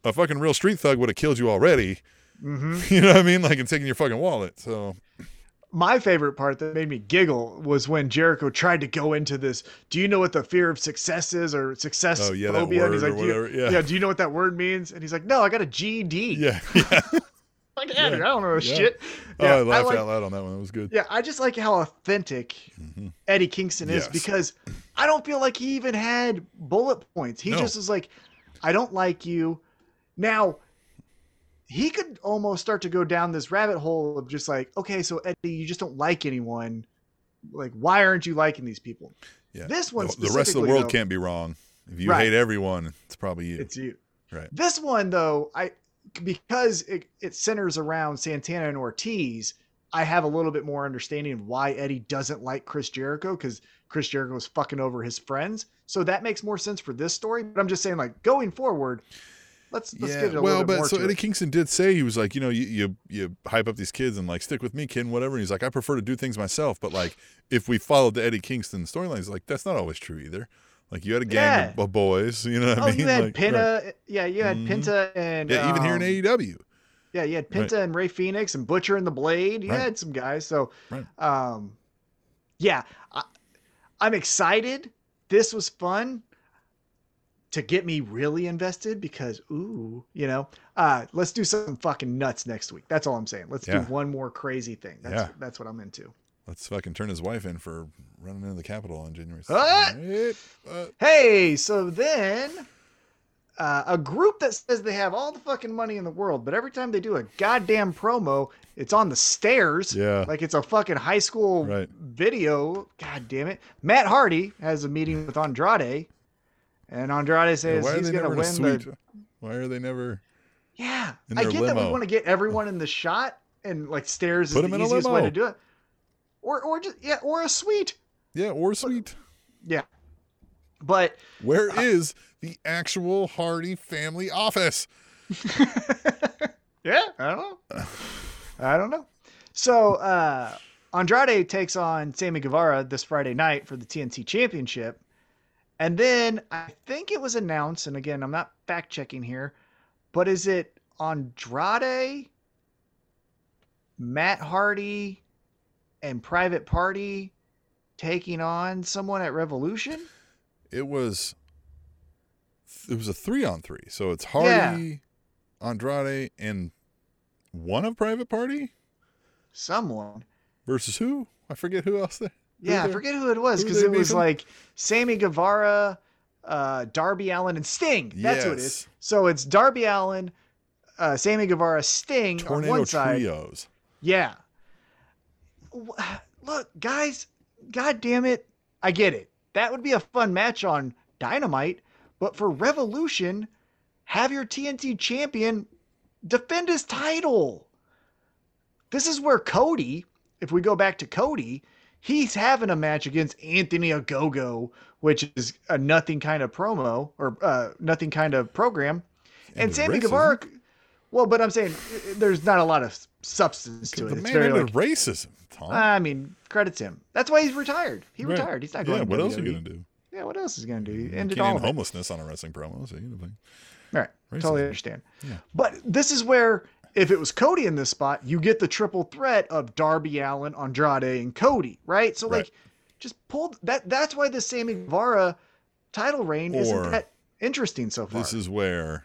a fucking real street thug would have killed you already. hmm [laughs] You know what I mean? Like, and taking your fucking wallet. So my favorite part that made me giggle was when Jericho tried to go into this. Do you know what the fear of success is, or success Oh, yeah, phobia? and he's like, do you- whatever, yeah. Do you know what that word means? And he's like, No, I got a GED. yeah, yeah. [laughs] Like, yeah, I don't know Yeah. shit. oh, I laughed like- out loud on that one. That was good. Yeah, I just like how authentic Mhm. Eddie Kingston is Yes. because I don't feel like he even had bullet points. He No. just is like, I don't like you. Now, he could almost start to go down this rabbit hole of just like, okay, so Eddie, you just don't like anyone. Like, why aren't you liking these people? Yeah. This one the, the rest of the world though- can't be wrong. If you Right. hate everyone, it's probably you. It's you. Right. This one though, I because it, it centers around Santana and Ortiz, I have a little bit more understanding of why Eddie doesn't like Chris Jericho because Chris Jericho is fucking over his friends. So that makes more sense for this story. But I'm just saying, like going forward, let's let's get it a well, but so Eddie it. Kingston did say he was like, you know, you, you you hype up these kids and like stick with me, kid, and whatever. And he's like, I prefer to do things myself, but like if we followed the Eddie Kingston storyline, he's like, that's not always true either. Like you had a gang of- Yeah. of boys, [laughs] you know what Oh, I mean? you had Like, Penta, right. yeah, you had Mhm. Penta and Yeah, even here in um, AEW. Yeah, you had Penta and Rey Fenix and Butcher and the Blade. You Right. had some guys. So, Right. um, yeah, I, I'm excited. This was fun to get me really invested because, ooh, you know, uh, let's do some fucking nuts next week. That's all I'm saying. Let's Yeah. do one more crazy thing. That's Yeah. that's what I'm into. Let's fucking turn his wife in for running into the Capitol on January. 2nd. Uh, Hey, so then uh, a group that says they have all the fucking money in the world, but every time they do a goddamn promo, it's on the stairs. Yeah. Like it's a fucking high school Right. video. God damn it. Matt Hardy has a meeting with Andrade, and Andrade says are he's going to never in a win the. Why are they never? Yeah. I get that we want to get everyone in the shot, and like stairs Put is the in a easiest way to do it. Or or just yeah, or a suite. Yeah, or sweet. Yeah. But Where Uh, is the actual Hardy family office? [laughs] yeah, I don't know. I don't know. So uh Andrade takes on Sammy Guevara this Friday night for the TNT Championship. And then I think it was announced, and again, I'm not fact checking here, but is it Andrade, Matt Hardy, and Private Party taking on someone at Revolution? It was it was a three on three. So it's Hardy, Andrade, and one of Private Party Someone. versus who? I forget who else there. Yeah, I forget who it was because it was like Sammy Guevara, uh, Darby Allin, and Sting. That's what it is. So it's Darby Allin, uh, Sammy Guevara, Sting Tornado on one side. trios. Yeah. Look, guys, god damn it. I get it. That would be a fun match on Dynamite, but for Revolution, have your TNT champion defend his title. This is where Cody, if we go back to Cody, he's having a match against Anthony Ogogo, which is a nothing kind of promo or uh, nothing kind of program. And, And Sammy racism. Guevara, well, but I'm saying uh, there's not a lot of substance to it. The It's man very like, racism, Tom. I mean, credits him. That's why he's retired. He Right. retired. He's not going. yeah, to what else are you gonna do? Yeah, what else is he gonna do? He ended all end of it. homelessness on a wrestling promo. So you know, like, Right. Racism. Totally understand. Yeah. But this is where, if it was Cody in this spot, you get the triple threat of Darby Allin, Andrade, and Cody, right? So, Right. like, just pull that. That's why the Sammy Guevara title reign Or isn't that interesting so far. this is where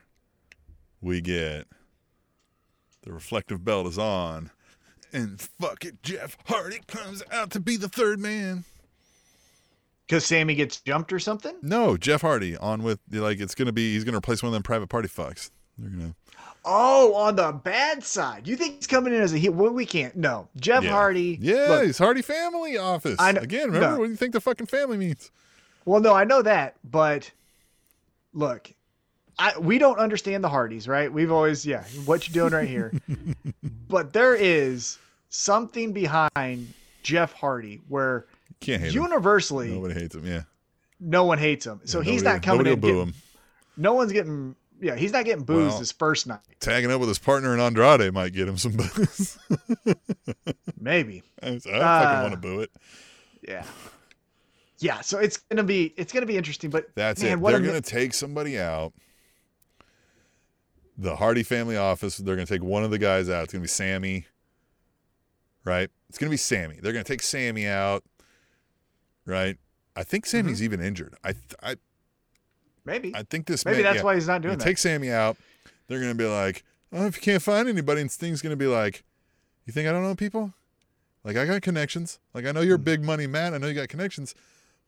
we get the reflective belt is on, and fuck it, Jeff Hardy comes out to be the third man. Because Sammy gets jumped or something? No, Jeff Hardy on with like it's gonna be he's gonna replace one of them private party fucks. They're gonna Oh, on the bad side. You think he's coming in as a heel? Well, we can't. No. Jeff Yeah. Hardy. Yeah, look, he's Hardy family office. I know- Again, remember no. what you think the fucking family means? Well, no, I know that, but look, I we don't understand the Hardys, right? We've always, yeah, what you're doing right here? [laughs] but there is something behind Jeff Hardy where Can't hate him. universally Nobody hates him. Yeah. no one hates him. So Yeah, he's nobody- not coming in. will boo getting- him. No one's getting. Yeah, he's not getting boozed Well- his first night. Tagging up with his partner in Andrade might get him some booze. [laughs] Maybe. I, I don't Uh, fucking want to boo it. Yeah. Yeah. So it's gonna be it's gonna be interesting. But That's man, it. They're going to take somebody out. The Hardy family office, they're going to take one of the guys out. It's going to be Sammy. Right? It's going to be Sammy. They're going to take Sammy out. Right? I think Sammy's Mm-hmm. even injured. I I maybe I think this maybe may- that's yeah. why he's not doing that. take Sammy out. They're going to be like, "Oh, if you can't find anybody," and Sting's going to be like, "You think I don't know people? Like I got connections. Like I know Hmm. you're big money man. I know you got connections,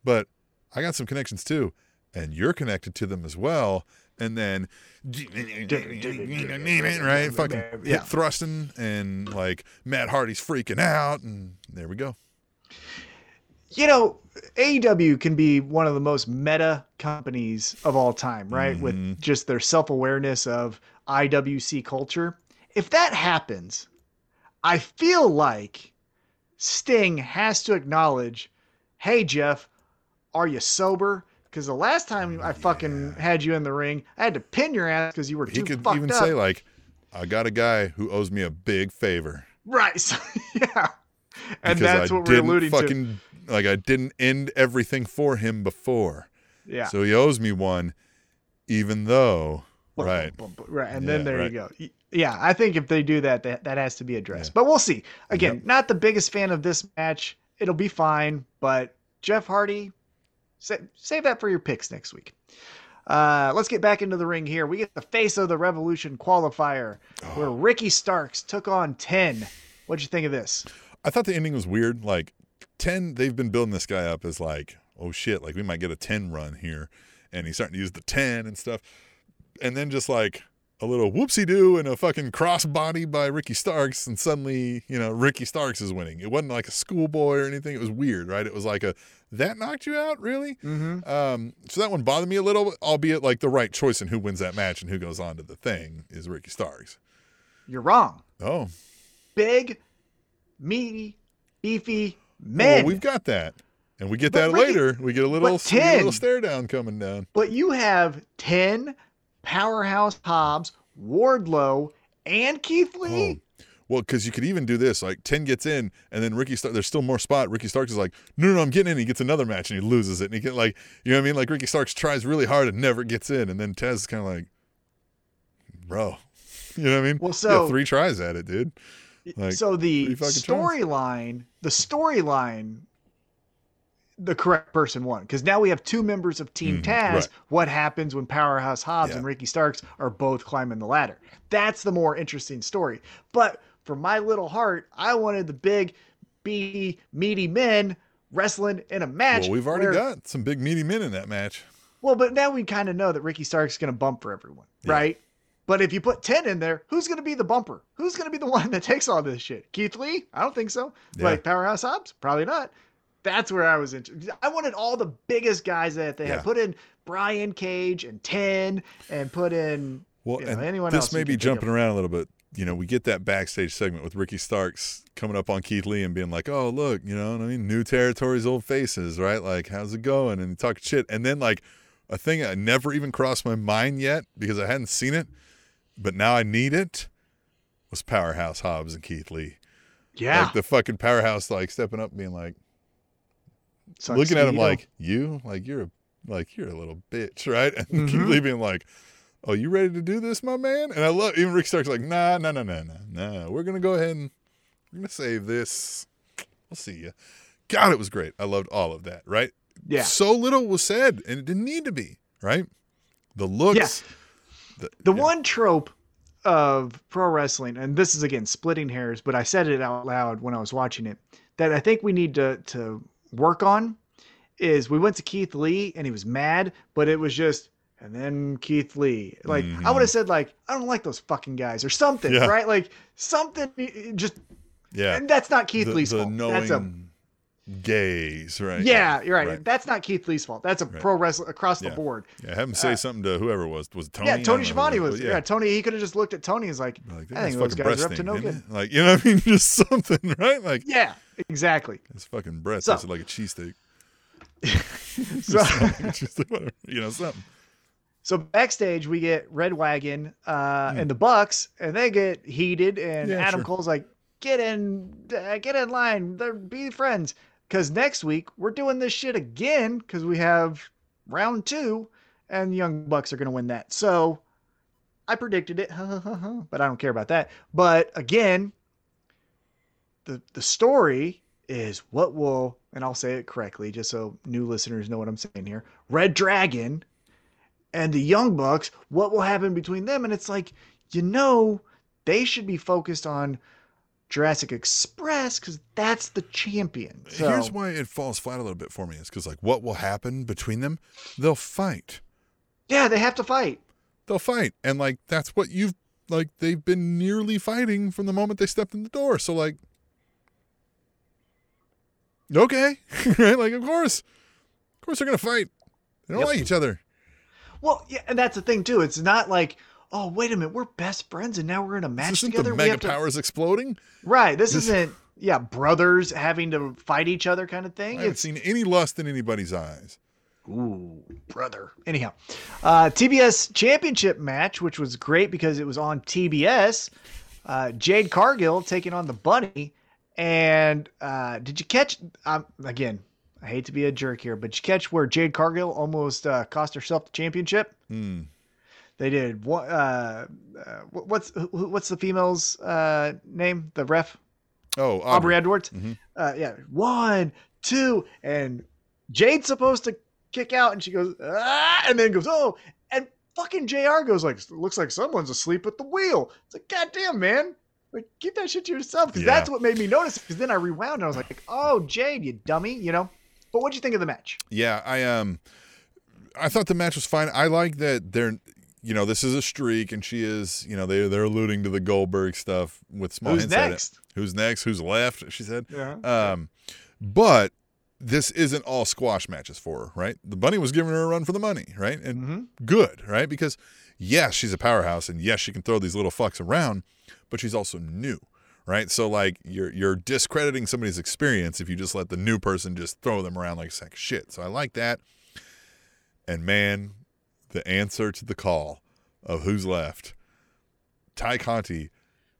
but I got some connections too, and you're connected to them as well." And then, right, fucking Yeah. thrusting, and like Matt Hardy's freaking out, and there we go. You know, AEW can be one of the most meta companies of all time, right? Mhm. With just their self awareness of IWC culture. If that happens, I feel like Sting has to acknowledge, hey, Jeff, are you sober? Because the last time I fucking had you in the ring, I had to pin your ass because you were He too could even say like, "I got a guy who owes me a big favor." right. [laughs] So, yeah. And because that's I what we're alluding to. Like I didn't end everything for him before, Yeah. so he owes me one, even though right. Right. And then Yeah, there right. you go. Yeah, I think if they do that, that, that has to be addressed. But we'll see. Again, Yep. not the biggest fan of this match. It'll be fine. But Jeff Hardy, sa- save that for your picks next week. Uh, let's get back into the ring here. We get the face of the Revolution qualifier where Ricky Starks took on 10. What'd you think of this? I thought the ending was weird. Like ten, they've been building this guy up as like, oh shit, like we might get a ten run here, and he's starting to use the ten and stuff, and then just like a little whoopsie doo and a fucking crossbody by Ricky Starks, and suddenly you know Ricky Starks is winning. It wasn't like a schoolboy or anything. It was weird, right? It was like a that knocked you out, really. Mm-hmm. Um, so that one bothered me a little, albeit like the right choice in who wins that match and who goes on to the thing is Ricky Starks. You're wrong. Oh, big, meaty, beefy Well, we've got that. And we get But that Ricky- later. We get a little, but we get a little stare down coming down. but you have 10 powerhouse Hobbs, Wardlow, and Keith Lee. Oh. Well, because you could even do this, like ten gets in, and then Ricky Stark. There's still more spot. Ricky Starks is like, no, no, no, I'm getting in. He gets another match and he loses it, and he get like, you know what I mean? Like Ricky Starks tries really hard and never gets in, and then Taz is kind of like, bro, [laughs] you know what I mean? Well, Yeah, so- three tries at it, dude. Like, so the storyline, the storyline, the correct person won because now we have two members of Team Mhm, Taz. right. What happens when Powerhouse Hobbs Yeah. and Ricky Starks are both climbing the ladder? That's the more interesting story. But for my little heart, I wanted the big, beefy, meaty men wrestling in a match. well, we've already where- got some big meaty men in that match. Well, but now we kind of know that Ricky Stark's is going to bump for everyone, Yeah. right? But if you put 10 in there, who's going to be the bumper? Who's going to be the [laughs] one that takes all this shit? Keith Lee? I don't think so. Yeah. Like Powerhouse Hobbs? Probably not. That's where I was interested. I wanted all the biggest guys that they Yeah. had. Put in Brian Cage and 10 and put in Well, you know, and anyone this else may be jumping around a little bit. You know, we get that backstage segment with Ricky Starks coming up on Keith Lee and being like, "Oh, look, you know, what I mean, new territories, old faces, right? Like, how's it going?" And talk shit, and then like a thing that never even crossed my mind yet because I hadn't seen it, but now I need it. Was Powerhouse Hobbs and Keith Lee Yeah. like the fucking powerhouse like stepping up, and being like, Sucks looking at him like you, like you're a like you're a little bitch, right? And Keith Mhm. Lee being like, "Oh, you ready to do this, my man?" And I love even Rick Stark's like, "Nah, nah, nah, nah, nah, nah. We're gonna go ahead and we're gonna save this. We'll see you." God, it was great. I loved all of that. Right? Yeah. So little was said, and it didn't need to be. Right? The looks. The, The yeah. one trope of pro wrestling, and this is again splitting hairs, but I said it out loud when I was watching it, that I think we need to to work on is we went to Keith Lee and he was mad, but it was just and then Keith Lee. Like I would have said like I don't like those fucking guys or something, Mm-hmm. Yeah. right? Like something just Yeah. and that's not Keith the, Lee's the fault. knowing That's a gaze, right? yeah, you're right. Right. That's not Keith Lee's fault. That's a Right. pro wrestler across the Yeah. board. Yeah, have him say Uh, something to whoever was. Was Tony? Yeah, Tony Schiavone was. but Yeah. Tony. He could have just looked at Tony and was like, Like, I think those guys are up breast to no good. it? Like, you know what I mean? [laughs] Just something, right? Like, Yeah, exactly. It's fucking breath So- tasted like a cheesesteak. [laughs] [laughs] So, Just whatever, you know, something. so backstage we get reDRagon uh, Hmm. and the Bucks, and they get heated, and Yeah, Adam sure. Cole's like, "Get in, uh, get in line, They're, be friends." Because next week we're doing this shit again because we have round two, and the Young Bucks are gonna win that. So I predicted it, [laughs] but I don't care about that. But again, the the story is what will, and I'll say it correctly just so new listeners know what I'm saying here. reDRagon and the Young Bucks, what will happen between them? And it's like, you know, they should be focused on Jurassic Express because that's the champion. So, Here's why it falls flat a little bit for me is because, like, what will happen between them? They'll fight. yeah, they have to fight. They'll fight. And, like, that's what you've, like, they've been nearly fighting from the moment they stepped in the door. So, like, okay. [laughs] right? Like, of course. Of course they're going to fight. They don't Yep. like each other. Well, yeah, and that's the thing too. It's not like, oh, wait a minute, we're best friends and now we're in a match This isn't together. the We mega have to- powers exploding. Right. This, This- isn't, yeah, brothers having to fight each other kind of thing. I haven't It's seen any lust in anybody's eyes. Ooh, brother. Anyhow, uh, TBS championship match, which was great because it was on TBS. Uh, Jade Cargill taking on the Bunny, and uh, did you catch? Um, again, I hate to be a jerk here, but did you catch where Jade Cargill almost uh, cost herself the championship? Hmm. They did. What? Uh, uh, what's who, what's the female's uh, name? The ref Oh, Aubrey, Aubrey. Edwards. Mhm. Uh, yeah, one, two, and Jade's supposed to kick out, and she goes, ah, and then goes, oh, and fucking Jr. goes like, looks like someone's asleep at the wheel. It's like, goddamn, man. Like, keep that shit to yourself, because Yeah. that's what made me notice. Because then I rewound, and I was like, oh, Jade, you dummy, you know. But what'd you think of the match? Yeah, I um, I thought the match was fine. I like that they're, you know, this is a streak, and she is, you know, they they're alluding to the Goldberg stuff with small Who's hints at it. next? Who's next? Who's left? She said. Yeah. Um, but this isn't all squash matches for her, right? The bunny was giving her a run for the money, right? And hmm good, right? Because yes, she's a powerhouse, and yes, she can throw these little fucks around, but she's also new, right? So like you're you're discrediting somebody's experience if you just let the new person just throw them around like a sack of shit. So I like that. And man, the answer to the call of who's left, Tay Conti,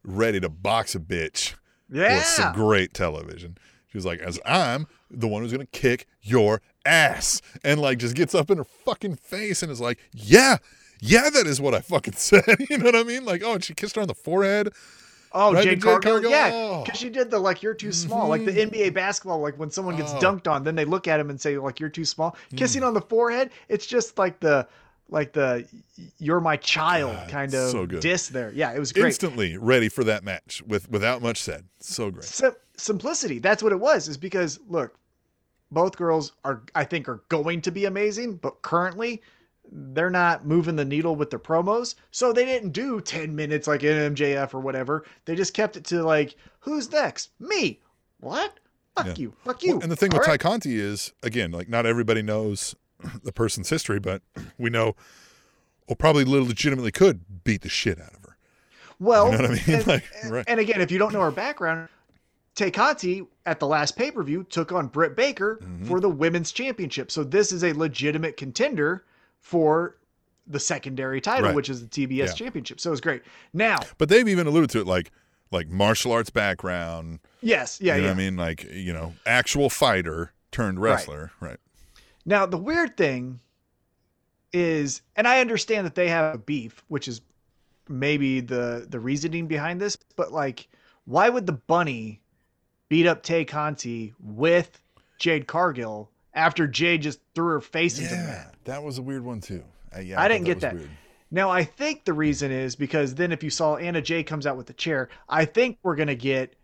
ready to box a bitch. Yeah. Was some great television. She was like, as I'm the one who's gonna kick your ass, and like just gets up in her fucking face and is like, yeah, yeah, that is what I fucking [laughs] said. [laughs] you know what I mean? Like, oh, and she kissed her on the forehead. Oh, Right, Jade Jade Cargill, Cargill? yeah, Oh. because she did the like you're too small, like the NBA basketball, like when someone gets Oh. dunked on, then they look at him and say like you're too small. Hmm. Kissing on the forehead, it's just like the like the you're my child God, kind of so good. diss there. Yeah, it was great. Instantly ready for that match with without much said. So great. Sim- simplicity. That's what it was. Is because look, both girls are I think are going to be amazing, but currently they're not moving the needle with their promos. So they didn't do 10 minutes like in MJF or whatever. They just kept it to like, who's next? Me. What? Fuck Yeah. you. Fuck you. Well, and the thing All with Tay right. Conti is, again, like not everybody knows the person's history, but we know, well, probably legitimately could beat the shit out of her. Well, You know what I mean? And, [laughs] Like, and- right. and again, if you don't know her background, Tay Conti at the last pay per view took on Britt Baker Mm-hmm. for the women's championship. So this is a legitimate contender for the secondary title, Right. which is the TBS Yeah. championship. So it's great. Now, But they've even alluded to it, like like martial arts background. yes, yeah, you know yeah. what I mean? Like you know, actual fighter turned wrestler, right? Now the weird thing is, and I understand that they have a beef, which is maybe the the reasoning behind this, but like, why would the bunny beat up Tay Conti with Jade Cargill after Jade just threw her face into the mat? that was a weird one too. Uh, yeah, I thought didn't get that. weird. Now I think the reason is because then if you saw Anna Jay comes out with the chair, I think we're gonna get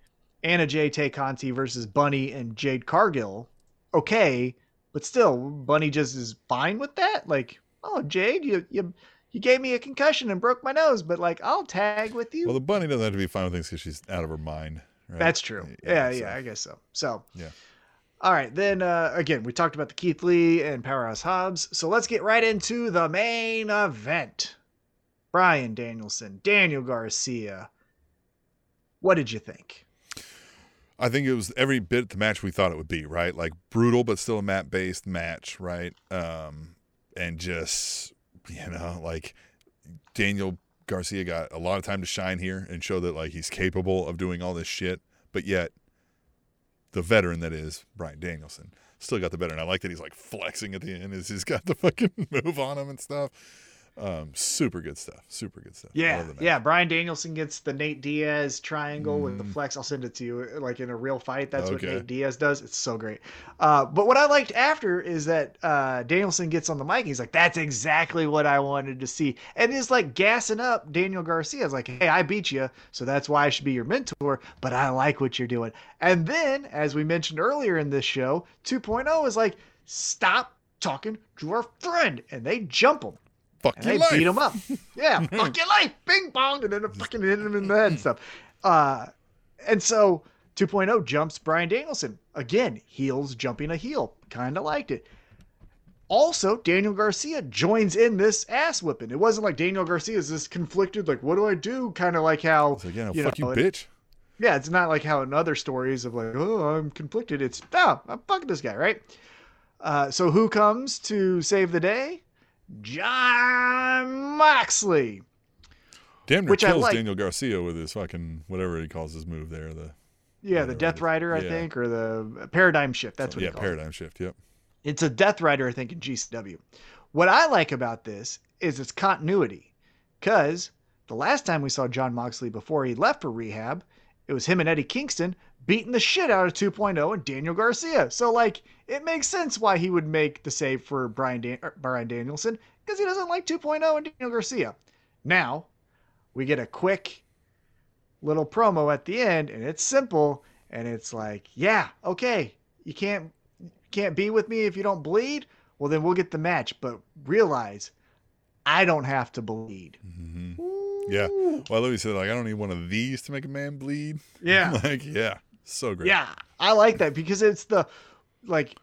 Anna Jay Tay Conti versus Bunny and Jade Cargill. Okay, but still, Bunny just is fine with that. Like, oh Jade, you you you gave me a concussion and broke my nose, but like I'll tag with you. Well, the bunny doesn't have to be fine with things because she's out of her mind. Right? That's true. Yeah, so- yeah, I guess so. So Yeah. All right, then uh, again, we talked about the Keith Lee and Powerhouse Hobbs. So let's get right into the main event. Bryan Danielson, Daniel Garcia. What did you think? I think it was every bit the match we thought it would be, right? Like brutal, but still a mat based match, right? Um, and just, you know, like Daniel Garcia got a lot of time to shine here and show that like he's capable of doing all this shit, but yet the veteran that is Bryan Danielson still got the better. And I like that he's like flexing at the end as he's got the [laughs] fucking move on him and stuff. Um, super good stuff. Super good stuff. Yeah, love the match. yeah. Bryan Danielson gets the Nate Diaz triangle with the flex. I'll send it to you, like in a real fight. That's what Mm. Nate Diaz does. It's so great. Uh, but what I liked after is that uh, Danielson gets on the mic. He's like, "That's exactly what I wanted to see," and is like gassing up Daniel Garcia. Is like, "Hey, I beat you, so that's why I should be your mentor. But I like what you're doing." And then, as we mentioned earlier in this show, 2.0 is like, "Stop talking to our friend," and they jump him. Fuck And your they life. beat him up. [laughs] Yeah, fuck your life, ping pong, and then fucking hit him in the head and stuff. Uh, and so 2.0 jumps Bryan Danielson again. Heels jumping a heel, kind of liked it. Also, Daniel Garcia joins in this ass whipping. It wasn't like Daniel Garcia is this conflicted, like, what do I do? Kind of like how, It's like, yeah, you fuck know, you, it- bitch. yeah, it's not like how in other stories of like, oh, I'm conflicted. It's no, I'm fucking this guy, right? Uh, so who comes to save the day? Jon Moxley. Damn near Which kills like. Daniel Garcia with his fucking whatever he calls his move there. The Yeah, the Death. Rider, I Yeah. think, or the Paradigm Shift. That's what yeah, he calls it. paradigm shift. Yep. It's a Death Rider, I think, in GCW. What I like about this is its continuity, because the last time we saw Jon Moxley before he left for rehab, it was him and Eddie Kingston beating the shit out of 2.0 and Daniel Garcia. So, like, it makes sense why he would make the save for Brian, Dan- Bryan Danielson, because he doesn't like 2.0 and Daniel Garcia. Now, we get a quick little promo at the end, and it's simple, and it's like, yeah, okay, you can't can't be with me if you don't bleed, well then we'll get the match. But realize I don't have to bleed. hmm Yeah. Well, Louis said like I don't need one of these to make a man bleed. Yeah. [laughs] like yeah, so great. Yeah. I like that because it's the like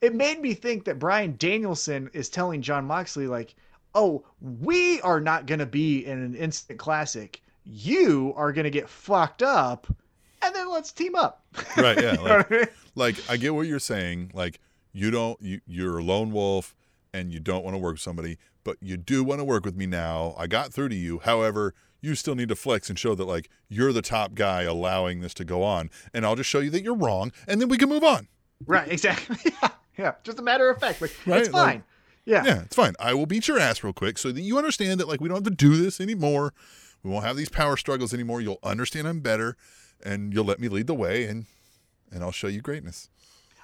it made me think that Bryan Danielson is telling Jon Moxley like, "Oh, we are not going to be in an instant classic. you are going to get fucked up, and then let's team up. Right, yeah, [laughs] what I mean? like I get what you're saying. Like you don't you you're a lone wolf and you don't want to work with somebody, but you do want to work with me now. I got through to you. However, you still need to flex and show that like you're the top guy allowing this to go on, and I'll just show you that you're wrong, and then we can move on. Right, exactly. [laughs] yeah, yeah. Just a matter of fact. Like, Right, it's like- fine. yeah. Yeah, it's fine. I will beat your ass real quick so that you understand that like we don't have to do this anymore. We won't have these power struggles anymore. You'll understand I'm better, and you'll let me lead the way, and and I'll show you greatness.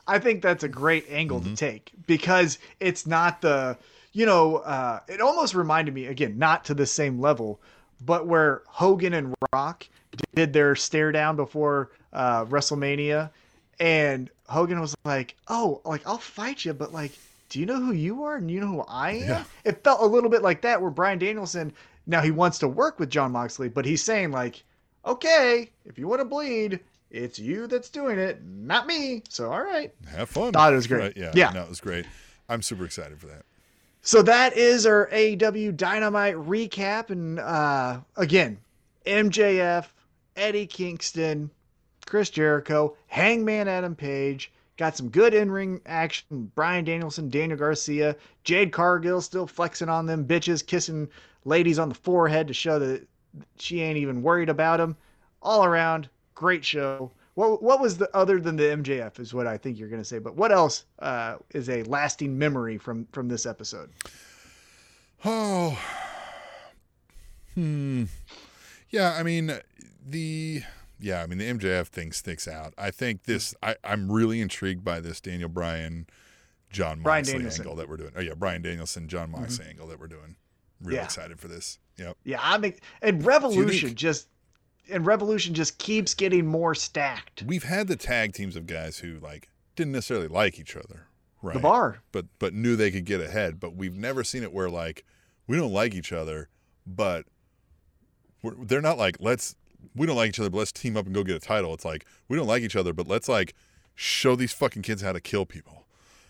I think that's a great angle Mm-hmm. to take because it's not the, you know, uh, it almost reminded me again, not to the same level, but where Hogan and Rock did their stare down before uh, WrestleMania, and Hogan was like, "Oh, like I'll fight you, but like, do you know who you are and you know who I am?" Yeah. It felt a little bit like that, where Bryan Danielson now he wants to work with Jon Moxley, but he's saying like, "Okay, if you want to bleed." It's you that's doing it, not me. So, all right. Have fun. Thought it was great. Right, yeah, Yeah. no, it was great. I'm super excited for that. So that is our AEW Dynamite recap. And uh, again, MJF, Eddie Kingston, Chris Jericho, Hangman Adam Page. Got some good in ring action. Bryan Danielson, Daniel Garcia, Jade Cargill still flexing on them bitches, kissing ladies on the forehead to show that she ain't even worried about them. All around, great show. What, what was the other than the MJF is what I think you're going to say, but what else uh, is a lasting memory from from this episode? Oh, hmm. Yeah, I mean the yeah, I mean the MJF thing sticks out. I think this. I, I'm really intrigued by this Daniel Bryan, Jon Moxley angle that we're doing. Oh yeah, Bryan Danielson, Jon Moxley angle that we're doing. Really Yeah. excited for this. Yep. Yeah, I mean, and Revolution just and Revolution just keeps getting more stacked. We've had the tag teams of guys who like didn't necessarily like each other, right? The bar, but but knew they could get ahead. But we've never seen it where like we don't like each other, but we're, they're not like let's we don't like each other, but let's team up and go get a title. It's like we don't like each other, but let's like show these fucking kids how to kill people.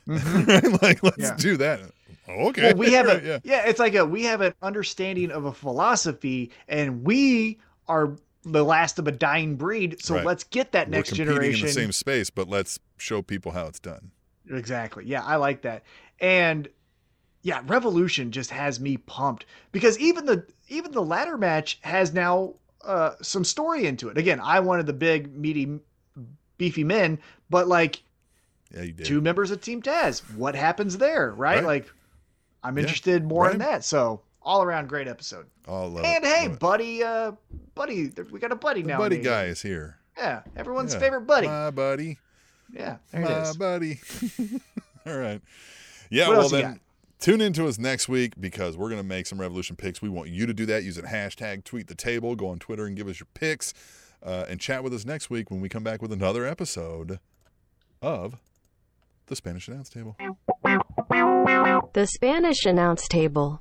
Mm-hmm. [laughs] like let's Yeah. do that. Okay. well, we have a [laughs] yeah. yeah. it's like a we have an understanding of a philosophy, and we are the last of a dying breed. So Right. let's get that We're next generation. in the same space, but let's show people how it's done. Exactly. Yeah, I like that. And yeah, Revolution just has me pumped because even the even the ladder match has now uh some story into it. Again, I wanted the big meaty beefy men, but like Yeah, you did. two members of Team Taz, what happens there, right? Right. Like I'm Yeah, interested more in that. So, all around great episode. Oh, love and it, hey, love buddy uh buddy, we got a buddy the now. buddy guy is here. Yeah, everyone's Yeah. favorite buddy. My buddy. yeah, there it My is. buddy. [laughs] All right. Yeah, What well then got? tune into us next week because we're gonna make some revolution picks. We want you to do that using hashtag tweet the table. Go on Twitter and give us your picks. Uh, and chat with us next week when we come back with another episode of the Spanish Announce Table. The Spanish announce table.